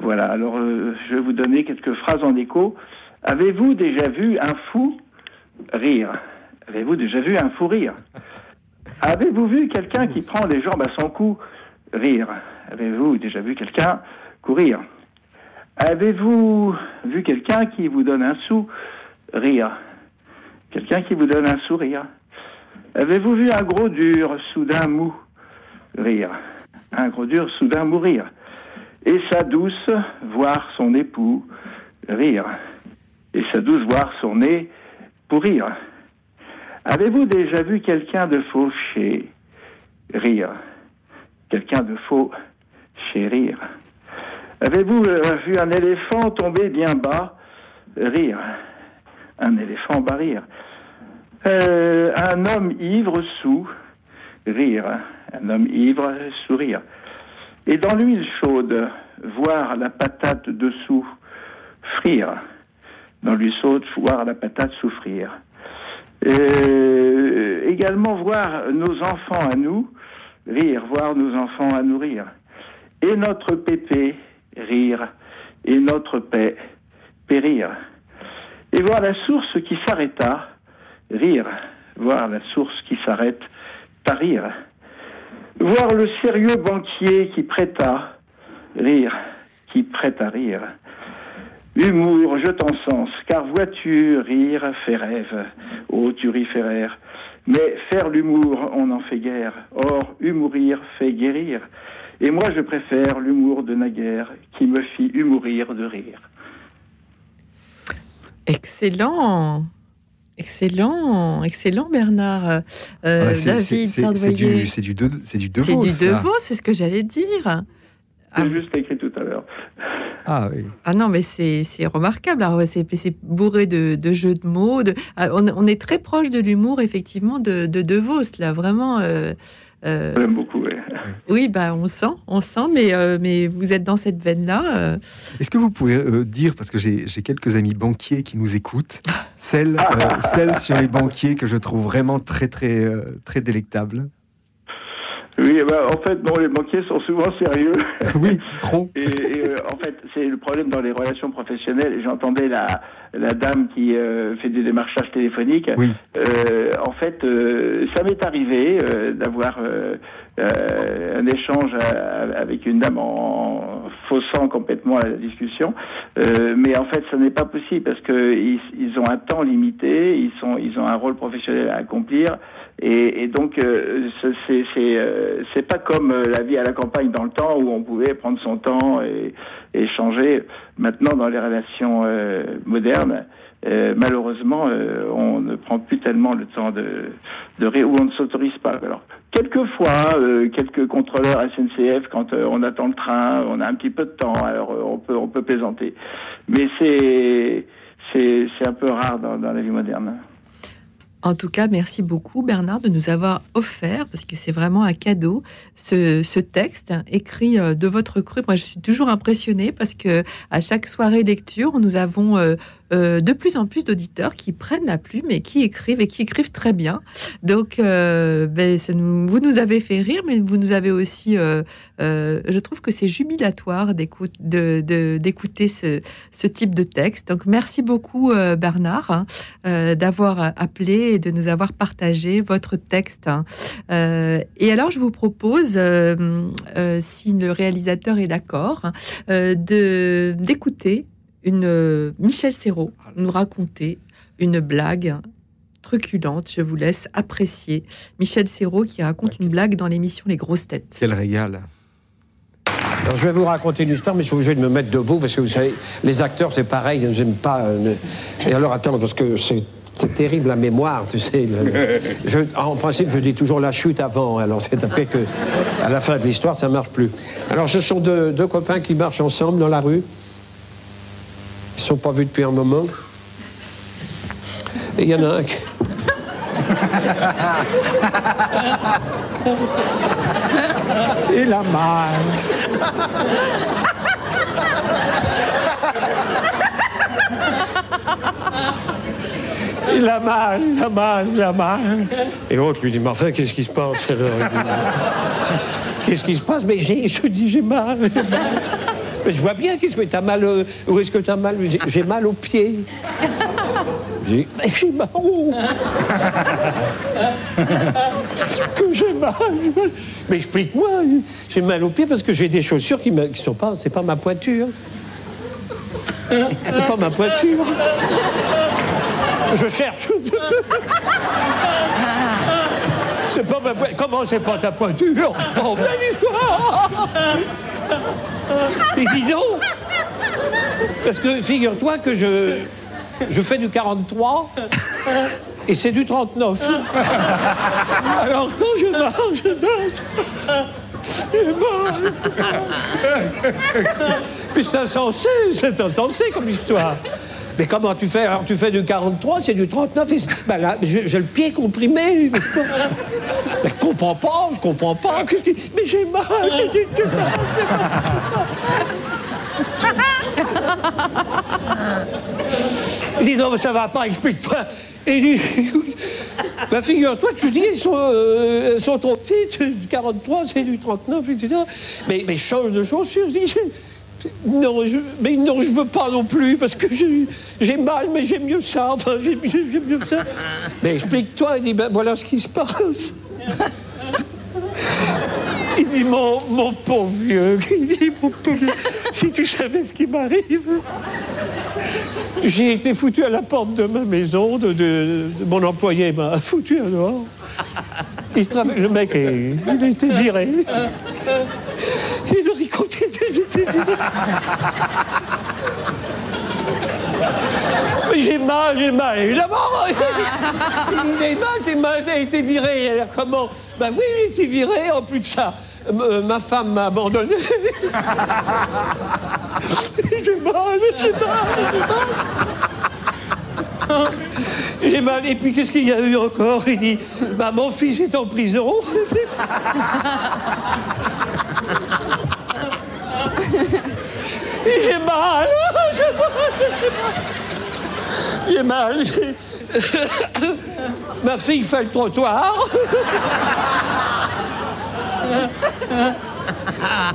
Voilà, alors euh, je vais vous donner quelques phrases en écho. Avez-vous déjà vu un fou rire? Avez-vous déjà vu un fou rire? Avez-vous vu quelqu'un qui prend les jambes à son cou rire? Avez-vous déjà vu quelqu'un courir? Avez-vous vu quelqu'un qui vous donne un sou rire? Quelqu'un qui vous donne un sourire Avez-vous vu un gros dur soudain mou rire? Un gros dur soudain mourir Et sa douce voir son époux rire Et sa douce voir son nez pourrir Avez-vous déjà vu quelqu'un de fauché rire? Quelqu'un de faux chérir Avez-vous euh, vu un éléphant tomber bien bas? Rire. Un éléphant bas rire. Euh, Un homme ivre sous rire. Un homme ivre sourire Et dans l'huile chaude, voir la patate dessous frire Dans l'huile chaude, voir la patate souffrir euh, également voir nos enfants à nous rire, voir nos enfants à nourrir. Et notre pépé rire, et notre paix périr. Et voir la source qui s'arrêta, rire, voir la source qui s'arrête, tarir. Voir le sérieux banquier qui prêta, rire, qui prête à rire. Humour, je t'en sens, car vois-tu, rire fait rêve, ô turiféraire. Mais faire l'humour, on n'en fait guère. Or, humourir fait guérir. Et moi, je préfère l'humour de naguère, qui me fit humourir de rire. Excellent. Excellent, excellent Bernard. Euh, David c'est- du- du de- c'est du c'est ce que j'allais dire. J'ai juste écrit tout à l'heure. Ah oui. Ah non, mais c'est c'est remarquable. C'est c'est bourré de, de jeux de mots. de- ah, on, on est très proche de l'humour, effectivement, de De, de Vos, là, vraiment. euh, euh, J'aime beaucoup, oui. oui, bah, on sent, on sent, mais, euh, mais vous êtes dans cette veine-là. euh, Est-ce que vous pouvez euh, dire, parce que j'ai j'ai quelques amis banquiers qui nous écoutent, celle, euh, celle sur les banquiers que je trouve vraiment très, très, très délectable? Oui, eh ben, en fait, non, les banquiers sont souvent sérieux. Oui, trop. Et, et, euh, en fait, c'est le problème dans les relations professionnelles. J'entendais la, la dame qui euh, fait des démarchages téléphoniques. Euh, en fait, euh, ça m'est arrivé euh, d'avoir euh, un échange à- avec une dame en faussant complètement la discussion. Euh, mais en fait, ce n'est pas possible parce que ils, ils ont un temps limité, ils sont, ils ont un rôle professionnel à accomplir. Et, et donc, euh, ce- c'est euh, pas comme euh, la vie à la campagne dans le temps où on pouvait prendre son temps et, échanger. Maintenant, dans les relations euh, modernes, euh, malheureusement, euh, on ne prend plus tellement le temps de, de ou on ne s'autorise pas. Alors, quelquefois, quelques contrôleurs SNCF, quand on attend le train, on a un petit peu de temps, alors on peut on peut plaisanter. Mais c'est c'est un peu rare dans, dans la vie moderne. En tout cas, merci beaucoup Bernard de nous avoir offert, parce que c'est vraiment un cadeau, ce, ce texte écrit euh, de votre cru. Moi, je suis toujours impressionnée parce que à chaque soirée lecture, nous avons euh, euh, de plus en plus d'auditeurs qui prennent la plume et qui écrivent et qui écrivent très bien. Donc, euh, ben, vous nous avez fait rire, mais vous nous avez aussi. euh, je trouve que c'est jubilatoire d'écouter ce, type de texte. Donc, merci beaucoup, Bernard, hein, d'avoir appelé et de nous avoir partagé votre texte. hein. Et alors, je vous propose, si le réalisateur est d'accord, hein, d'écouter une euh, Michel Serrault nous raconter une blague truculente. Je vous laisse apprécier Michel Serrault qui raconte une blague dans l'émission Les Grosses Têtes. Quel régal. Alors, je vais vous raconter une histoire, mais je suis obligé de me mettre debout parce que vous savez, les acteurs, c'est pareil, ils n'aiment pas. euh, ne- Et alors, attends, parce que c'est. C'est terrible la mémoire, tu sais. le- le- je- en principe, je dis toujours la chute avant. Alors, c'est à fait que, à la fin de l'histoire, ça marche plus. Alors, ce sont deux, deux copains qui marchent ensemble dans la rue. Ils sont pas vus depuis un moment. Et il y en a un qui. Et la malle. Il a mal, il a mal, il a mal. Et l'autre lui dit, mais enfin, qu'est-ce qui se passe Il Qu'est-ce qui se passe? Mais j'ai, je dis, j'ai mal, j'ai mal. Mais je vois bien, qu'est-ce que t'as mal euh, Où est-ce que t'as mal J'ai- mal aux pieds. J'ai mais j'ai mal. oh. que j'ai mal, j'ai mal. Mais explique-moi, j'ai mal aux pieds parce que j'ai des chaussures qui ne sont pas, c'est pas ma pointure. C'est pas ma pointure. Je cherche. C'est pas ma pointure. Comment c'est pas ta pointure? Oh, belle histoire Et dis donc Parce que figure-toi que je, je fais du 43 et c'est du 39. Alors quand je marche, je marche. J'ai mal. Mais c'est insensé, c'est insensé comme histoire. Mais comment tu fais? Alors tu fais du 43, c'est du 39, et c'est- ben là, j'ai le pied comprimé. Mais je comprends pas, je comprends pas. Qui- Mais j'ai mal. Il dit non, mais ça va pas, explique-toi. Et il dit, écoute, bah, figure-toi, tu dis, elles sont, euh, sont trop petites, du 43, c'est du 39, etc. Mais, mais je change de chaussures. Je dis, non, je, mais non, je veux pas non plus, parce que j'ai mal, mais j'aime mieux ça. Enfin, j'aime mieux ça. Mais explique-toi, il dit, ben voilà ce qui se passe. Il dit, mon, mon pauvre vieux, il dit, mon pauvre vieux, si tu savais ce qui m'arrive. J'ai été foutu à la porte de ma maison, de, de- mon employé m'a foutu dehors. Il le mec, est- il a été viré. Il a ricoté, il viré. Mais j'ai mal, j'ai mal, évidemment. Il est mal, t'es mal, t'as été viré. Comment? Ben oui, il été viré, en plus de ça. euh, ma femme m'a abandonné. j'ai mal, j'ai mal, j'ai mal. J'ai mal. Et puis qu'est-ce qu'il y a eu encore? Il dit bah, Mon fils est en prison. J'ai mal. J'ai mal. Ma fille fait le trottoir.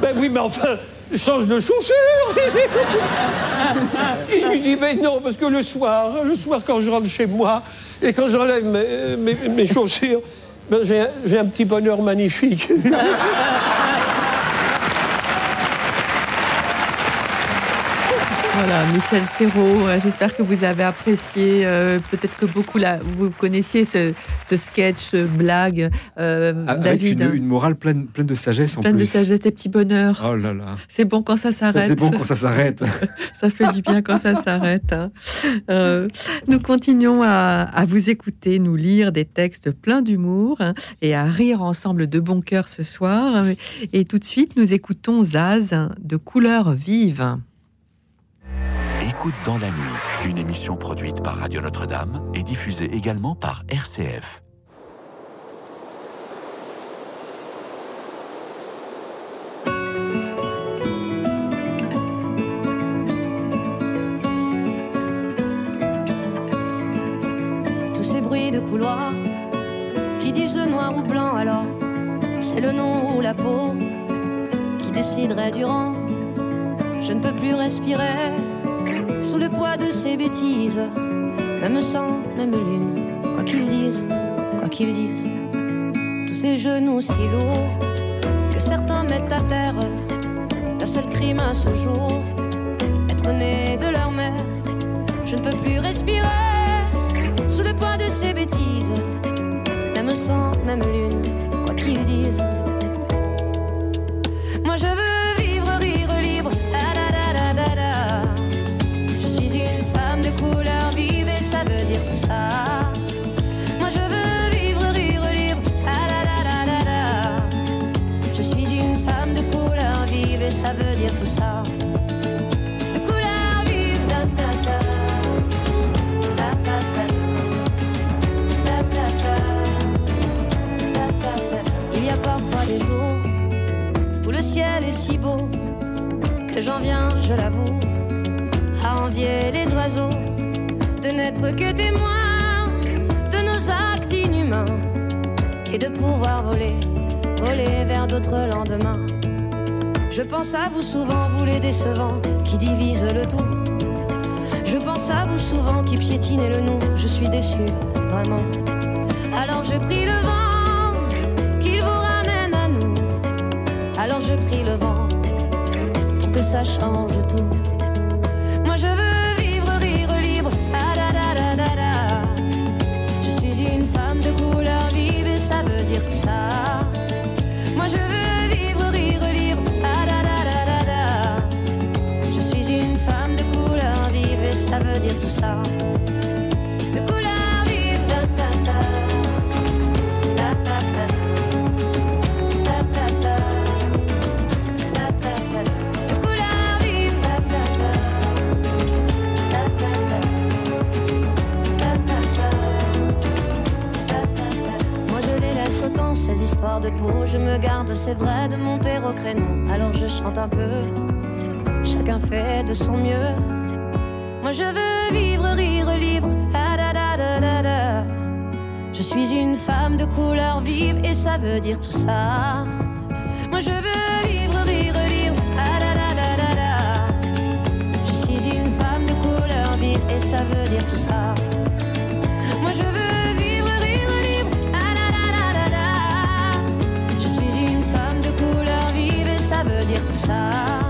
ben oui, mais enfin, change de chaussures. Il lui dit, mais non, parce que le soir, le soir quand je rentre chez moi et quand j'enlève mes, mes- mes chaussures, ben, j'ai un petit bonheur magnifique. Voilà, Michel Serrault, euh, j'espère que vous avez apprécié. euh, Peut-être que beaucoup, là, vous connaissiez ce, ce sketch, ce blague, euh, Avec David. une, hein. une morale pleine, pleine de sagesse en Plein de plus. sagesse et petits bonheurs. Oh là là. C'est bon quand ça s'arrête. c'est bon quand ça s'arrête. ça fait du bien quand ça s'arrête. hein. Euh, nous continuons à, à vous écouter, nous lire des textes pleins d'humour hein, et à rire ensemble de bon cœur ce soir. Et tout de suite, nous écoutons Zaz de couleurs vives. Écoute dans la nuit, une émission produite par Radio Notre-Dame et diffusée également par RCF. Tous ces bruits de couloir, qui disent noir ou blanc alors, c'est le nom ou la peau qui déciderait du rang je ne peux plus respirer sous le poids de ces bêtises, même sang, même lune, quoi qu'ils disent, quoi qu'ils disent. Tous ces genoux si lourds que certains mettent à terre, le seul crime à ce jour, être né de leur mère. Je ne peux plus respirer sous le poids de ces bêtises, même sang, même lune, quoi qu'ils disent. Ça veut dire tout ça. De couleur vive. Il y a parfois des jours où le ciel est si beau que j'en viens, je l'avoue, à envier les oiseaux de n'être que témoins de nos actes inhumains et de pouvoir voler, voler vers d'autres lendemains. Je pense à vous souvent, vous les décevants qui divisent le tout. Je pense à vous souvent qui piétinez le nom. Je suis déçu, vraiment. Alors je prie le vent qu'il vous ramène à nous. Alors je prie le vent pour que ça change tout. Dire tout ça. De. Moi je les laisse autant ces histoires de peau. Je me garde, c'est vrai, de monter au créneau. Alors je chante un peu. Chacun fait de son mieux. Moi je veux vivre, rire libre. Ah. Je suis une femme de couleur vive et ça veut dire tout ça. Moi je veux vivre, rire libre. Ah. Je suis une femme de couleur vive et ça veut dire tout ça. Moi je veux vivre, rire libre. Ah. Je suis une femme de couleur vive et ça veut dire tout ça.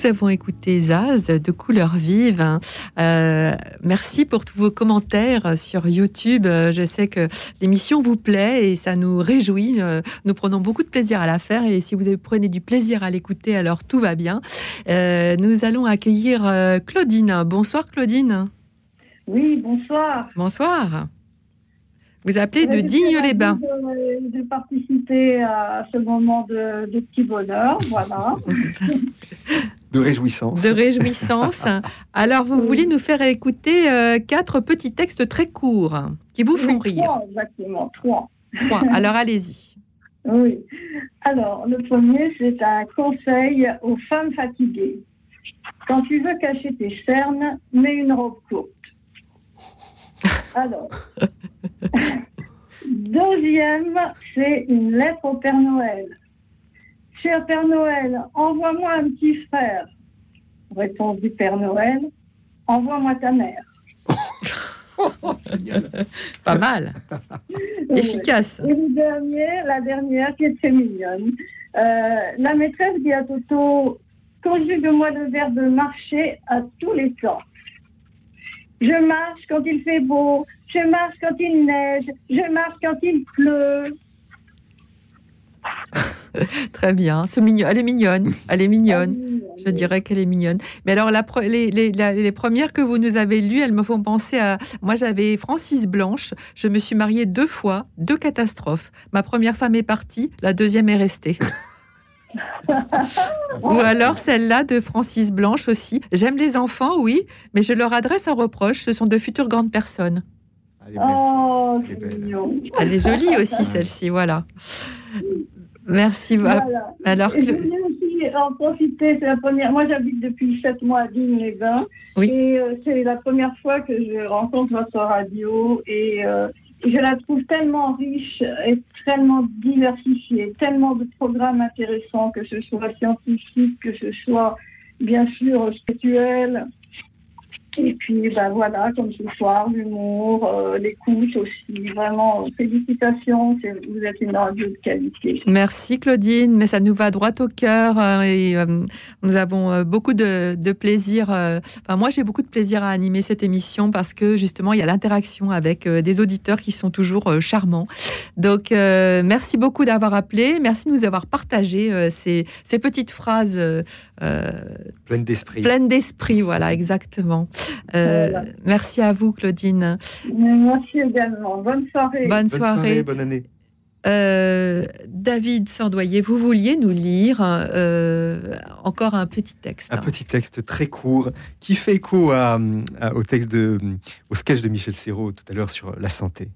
Nous avons écouté Zaz de couleur vive. Euh, merci pour tous vos commentaires sur YouTube. Je sais que l'émission vous plaît et ça nous réjouit. Euh, Nous prenons beaucoup de plaisir à la faire et si vous prenez du plaisir à l'écouter, alors tout va bien. Euh, nous allons accueillir euh, Claudine. Bonsoir Claudine. Oui, bonsoir. Bonsoir. Vous appelez de Digne-les-Bains. De, de participer à ce moment de, de petit bonheur, voilà. De réjouissance. De réjouissance. Alors, vous voulez nous faire écouter euh, quatre petits textes très courts qui vous font Oui, rire. Trois, exactement, trois. Trois. Alors, allez-y. Oui. Alors, le premier, c'est un conseil aux femmes fatiguées. Quand tu veux cacher tes cernes, mets une robe courte. Alors, deuxième, c'est une lettre au Père Noël. Cher Père Noël, envoie-moi un petit frère. Réponse du Père Noël, envoie-moi ta mère. Pas mal. Efficace. Et le dernier, la dernière qui est très mignonne. Euh, la maîtresse dit à Toto Conjugue-moi le verbe marcher à tous les temps. Je marche quand il fait beau, je marche quand il neige, je marche quand il pleut. Très bien. Mignon. Elle est mignonne. Elle est mignonne. Je dirais qu'elle est mignonne. Mais alors, la les, les- la- les premières que vous nous avez lues, elles me font penser à. Moi, j'avais Francis Blanche. Je me suis mariée deux fois, deux catastrophes. Ma première femme est partie, la deuxième est restée. Ou alors celle-là de Francis Blanche aussi. J'aime les enfants, oui, mais je leur adresse un reproche. Ce sont de futures grandes personnes. Oh. Elle est jolie aussi, celle-ci, voilà. Merci. Voilà. Alors Et je voulais aussi en profiter, c'est la première. Moi, j'habite depuis sept mois à Digne-les-Bains. Et euh, c'est la première fois que je rencontre votre radio. Et euh, je la trouve tellement riche et tellement diversifiée, tellement de programmes intéressants, que ce soit scientifique, que ce soit bien sûr spirituel. Et puis, ben voilà, comme ce soir, l'humour, euh, l'écoute aussi. Vraiment, félicitations, c'est- vous êtes une radio de qualité. Merci Claudine, mais ça nous va droit au cœur euh, et euh, nous avons euh, beaucoup de, de plaisir. euh, Enfin, moi, j'ai beaucoup de plaisir à animer cette émission parce que justement, il y a l'interaction avec euh, des auditeurs qui sont toujours euh, charmants. Donc, euh, merci beaucoup d'avoir appelé, merci de nous avoir partagé euh, ces, ces petites phrases euh, euh, Pleine d'esprit. pleines d'esprit. Voilà, exactement. Euh, Voilà. Merci à vous, Claudine. Merci également. Bonne soirée. Bonne soirée. bonne année. Euh, David Sordoyer, vous vouliez nous lire euh, encore un petit texte. Un petit texte très court qui fait écho à- à- au texte de, au sketch de Michel Serrault tout à l'heure sur la santé,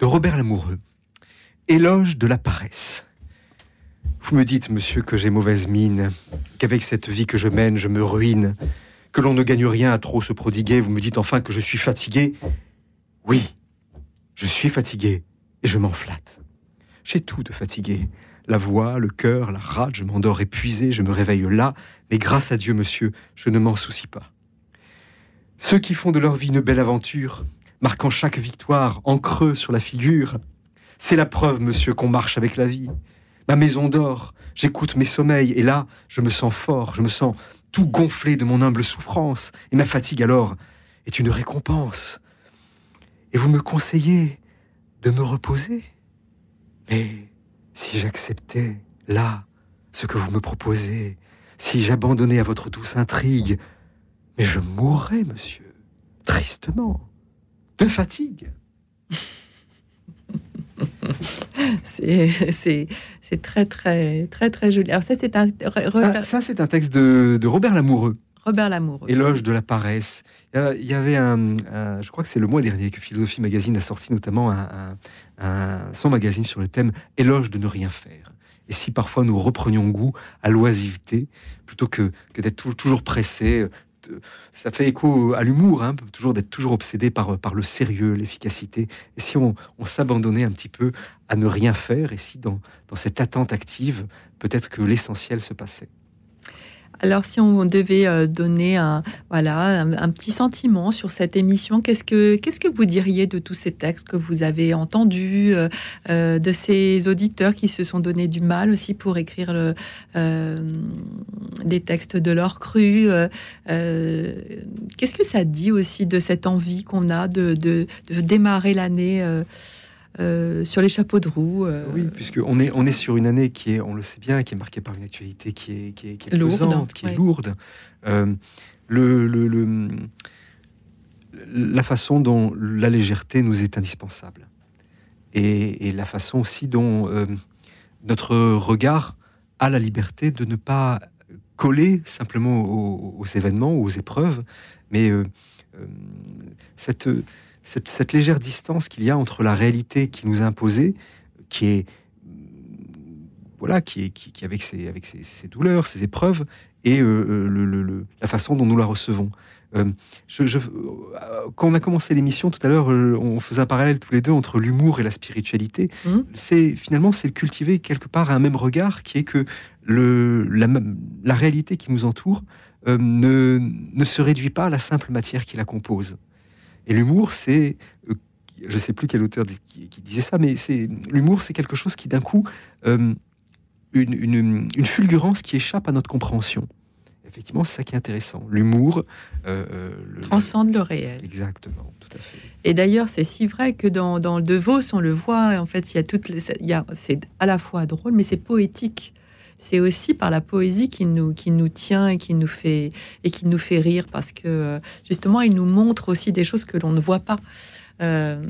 de Robert Lamoureux. Éloge de la paresse. Vous me dites, monsieur, que j'ai mauvaise mine, qu'avec cette vie que je mène, je me ruine, que l'on ne gagne rien à trop se prodiguer. Vous me dites enfin que je suis fatigué. Oui, je suis fatigué et je m'en flatte. J'ai tout de fatigué. La voix, le cœur, la rate, je m'endors épuisé, je me réveille là, mais grâce à Dieu, monsieur, je ne m'en soucie pas. Ceux qui font de leur vie une belle aventure, marquant chaque victoire en creux sur la figure, c'est la preuve, monsieur, qu'on marche avec la vie. Ma maison dort, j'écoute mes sommeils, et là, je me sens fort, je me sens tout gonflé de mon humble souffrance, et ma fatigue alors est une récompense. Et vous me conseillez de me reposer Mais si j'acceptais, là, ce que vous me proposez, si j'abandonnais à votre douce intrigue, mais je mourrais, monsieur, tristement, de fatigue. C'est c'est- très, très, très, très joli. Alors, ça, c'est un. Ah, ça, c'est un texte de, de Robert Lamoureux. Robert Lamoureux. Éloge de la paresse. Il y avait un, un- je crois que c'est le mois dernier que Philosophie Magazine a sorti notamment un, un- son magazine sur le thème Éloge de ne rien faire. Et si parfois nous reprenions goût à l'oisiveté, plutôt que, que d'être tou- toujours pressé, ça fait écho à l'humour, hein, toujours d'être toujours obsédé par, le sérieux, l'efficacité. Et si on, on s'abandonnait un petit peu à ne rien faire, et si dans cette attente active, peut-être que l'essentiel se passait? Alors, si on devait euh, donner un, voilà, un, petit sentiment sur cette émission, qu'est-ce que, qu'est-ce que vous diriez de tous ces textes que vous avez entendus, euh, euh, de ces auditeurs qui se sont donné du mal aussi pour écrire euh, des textes de leur cru Qu'est-ce que ça dit aussi de cette envie qu'on a de démarrer l'année euh, sur les chapeaux de roue euh, Oui, puisque on est, on est sur une année qui est, on le sait bien, qui est marquée par une actualité qui est, qui est, qui est Lourde, pesante, qui ouais. est lourde. Euh, le, le- le- la façon dont la légèreté nous est indispensable. Et, et la façon aussi dont euh, notre regard a la liberté de ne pas coller simplement aux, aux événements, aux épreuves, mais cette, cette, cette légère distance qu'il y a entre la réalité qui nous est imposée, qui est voilà, qui est qui, qui avec ses avec ses, ses douleurs, ses épreuves, et euh, le- le- le- la façon dont nous la recevons. Euh, je, je- euh, quand on a commencé l'émission tout à l'heure, euh, on faisait un parallèle tous les deux entre l'humour et la spiritualité. Mhm. C'est finalement c'est cultiver quelque part un même regard qui est que la, réalité qui nous entoure euh, ne, ne se réduit pas à la simple matière qui la compose. Et l'humour, c'est, euh, je sais plus quel auteur qui, qui disait ça, mais c'est l'humour, c'est quelque chose qui d'un coup euh, une, une- une fulgurance qui échappe à notre compréhension. Effectivement, c'est ça qui est intéressant. L'humour euh, le- transcende le réel. Exactement, tout à fait. Et d'ailleurs, c'est si vrai que dans, dans De Vos, on le voit, en fait, il y a toutes les, il y a, c'est à la fois drôle, mais c'est poétique. C'est aussi par la poésie qui nous, qui nous tient et qui nous fait, et qui nous fait rire parce que, euh, justement, il nous montre aussi des choses que l'on ne voit pas. Euh,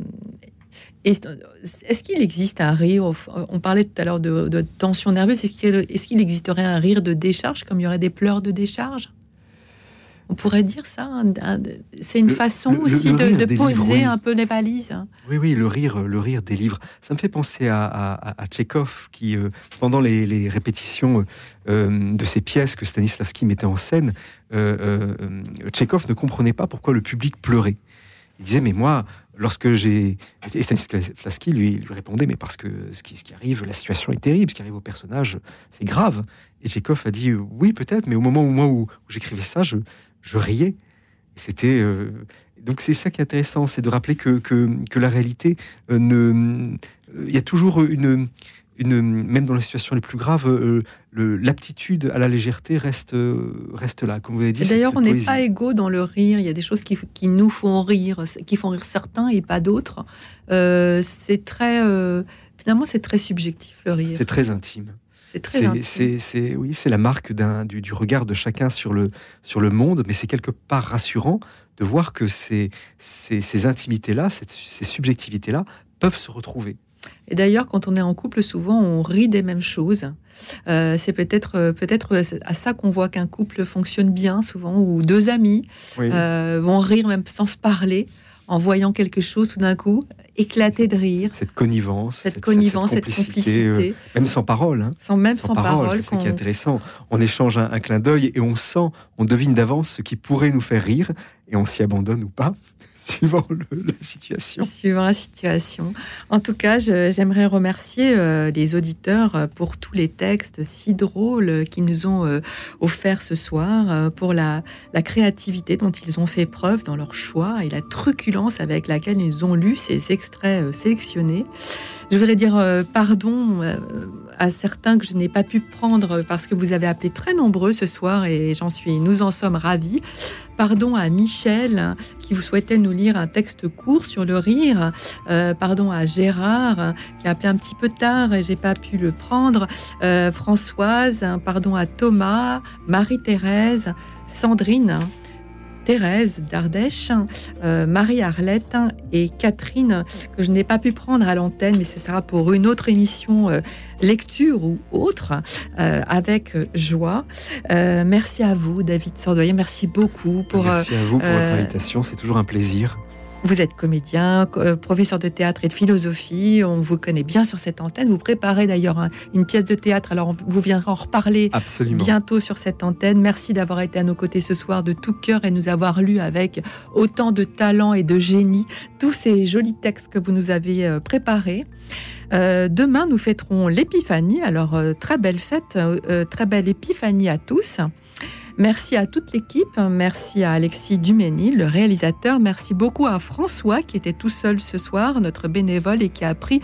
est-ce qu'il existe un rire On parlait tout à l'heure de, tension nerveuse. Est-ce qu'il est qu'il existerait un rire de décharge, comme il y aurait des pleurs de décharge? On pourrait dire ça. un- C'est une Le- façon le- aussi le de, poser livres, oui. un peu les valises. Oui, oui, le rire, le rire des livres. Ça me fait penser à, à, à Tchekhov, qui, euh, pendant les, les répétitions euh, de ces pièces que Stanislavski mettait en scène, euh, euh, euh, Tchekhov ne comprenait pas pourquoi le public pleurait. Il disait, mais moi, lorsque j'ai... Et Stanislavski lui, lui répondait, mais parce que ce qui, ce qui arrive, la situation est terrible, ce qui arrive au personnage, c'est grave. Et Tchekhov a dit, oui, peut-être, mais au moment où, moi, où, où j'écrivais ça, je, je riais. C'était... euh, donc c'est ça qui est intéressant, c'est de rappeler que, que, que la réalité euh, ne, euh, il y a toujours une, une, même dans les situations les plus graves, l'aptitude à la légèreté reste, reste là. Comme vous avez dit, D'ailleurs, on n'est pas égaux dans le rire. Il y a des choses qui, qui nous font rire, qui font rire certains et pas d'autres. C'est très, finalement, c'est très subjectif le rire. C'est très intime. C'est très c'est- oui, c'est la marque du, du regard de chacun sur le, sur le monde, mais c'est quelque part rassurant de voir que ces, ces, ces intimités-là, ces subjectivités-là, peuvent se retrouver. Et d'ailleurs, quand on est en couple, souvent, on rit des mêmes choses. Euh, c'est peut-être euh, peut-être à ça qu'on voit qu'un couple fonctionne bien, souvent, où deux amis Oui. euh, vont rire même sans se parler, en voyant quelque chose tout d'un coup, éclater de rire, Cette connivence, cette connivence, cette complicité, euh, même sans parole. hein. sans même sans, parole. c'est ça qui est intéressant. On échange un, un clin d'œil et on sent, on devine d'avance ce qui pourrait nous faire rire et on s'y abandonne ou pas, suivant la situation. Suivant la situation. En tout cas, j'aimerais remercier euh, les auditeurs euh, pour tous les textes si drôles qu'ils nous ont euh, offerts ce soir, pour la, la créativité dont ils ont fait preuve dans leur choix et la truculence avec laquelle ils ont lu ces extraits sélectionnés. Je voudrais dire pardon à certains que je n'ai pas pu prendre parce que vous avez appelé très nombreux ce soir et j'en suis, nous en sommes ravis. Pardon à Michel qui vous souhaitait nous lire un texte court sur le rire. Euh, pardon à Gérard qui a appelé un petit peu tard et j'ai pas pu le prendre. Euh, Françoise, pardon à Thomas, Marie-Thérèse, Sandrine. Thérèse d'Ardèche, euh, Marie-Arlette et Catherine, que je n'ai pas pu prendre à l'antenne, mais ce sera pour une autre émission, euh, lecture ou autre, euh, avec joie. Merci à vous, David Sordoyer, merci beaucoup pour... Merci à vous pour votre invitation, c'est toujours un plaisir. Vous êtes comédien, co- euh, professeur de théâtre et de philosophie. On vous connaît bien sur cette antenne. Vous préparez d'ailleurs un- une pièce de théâtre. Alors, on- vous viendrez en reparler Absolument. bientôt sur cette antenne. Merci d'avoir été à nos côtés ce soir de tout cœur et nous avoir lu avec autant de talent et de génie tous ces jolis textes que vous nous avez euh, préparés. Euh, demain, nous fêterons l'épiphanie. Alors, euh, très belle fête, euh, très belle épiphanie à tous. Merci à toute l'équipe, merci à Alexis Duménil, le réalisateur, merci beaucoup à François qui était tout seul ce soir, notre bénévole et qui a pris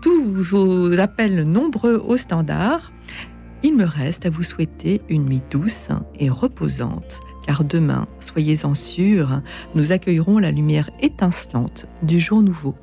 tous vos appels nombreux au standard. Il me reste à vous souhaiter une nuit douce et reposante, car demain, soyez-en sûrs, nous accueillerons la lumière étincelante du jour nouveau.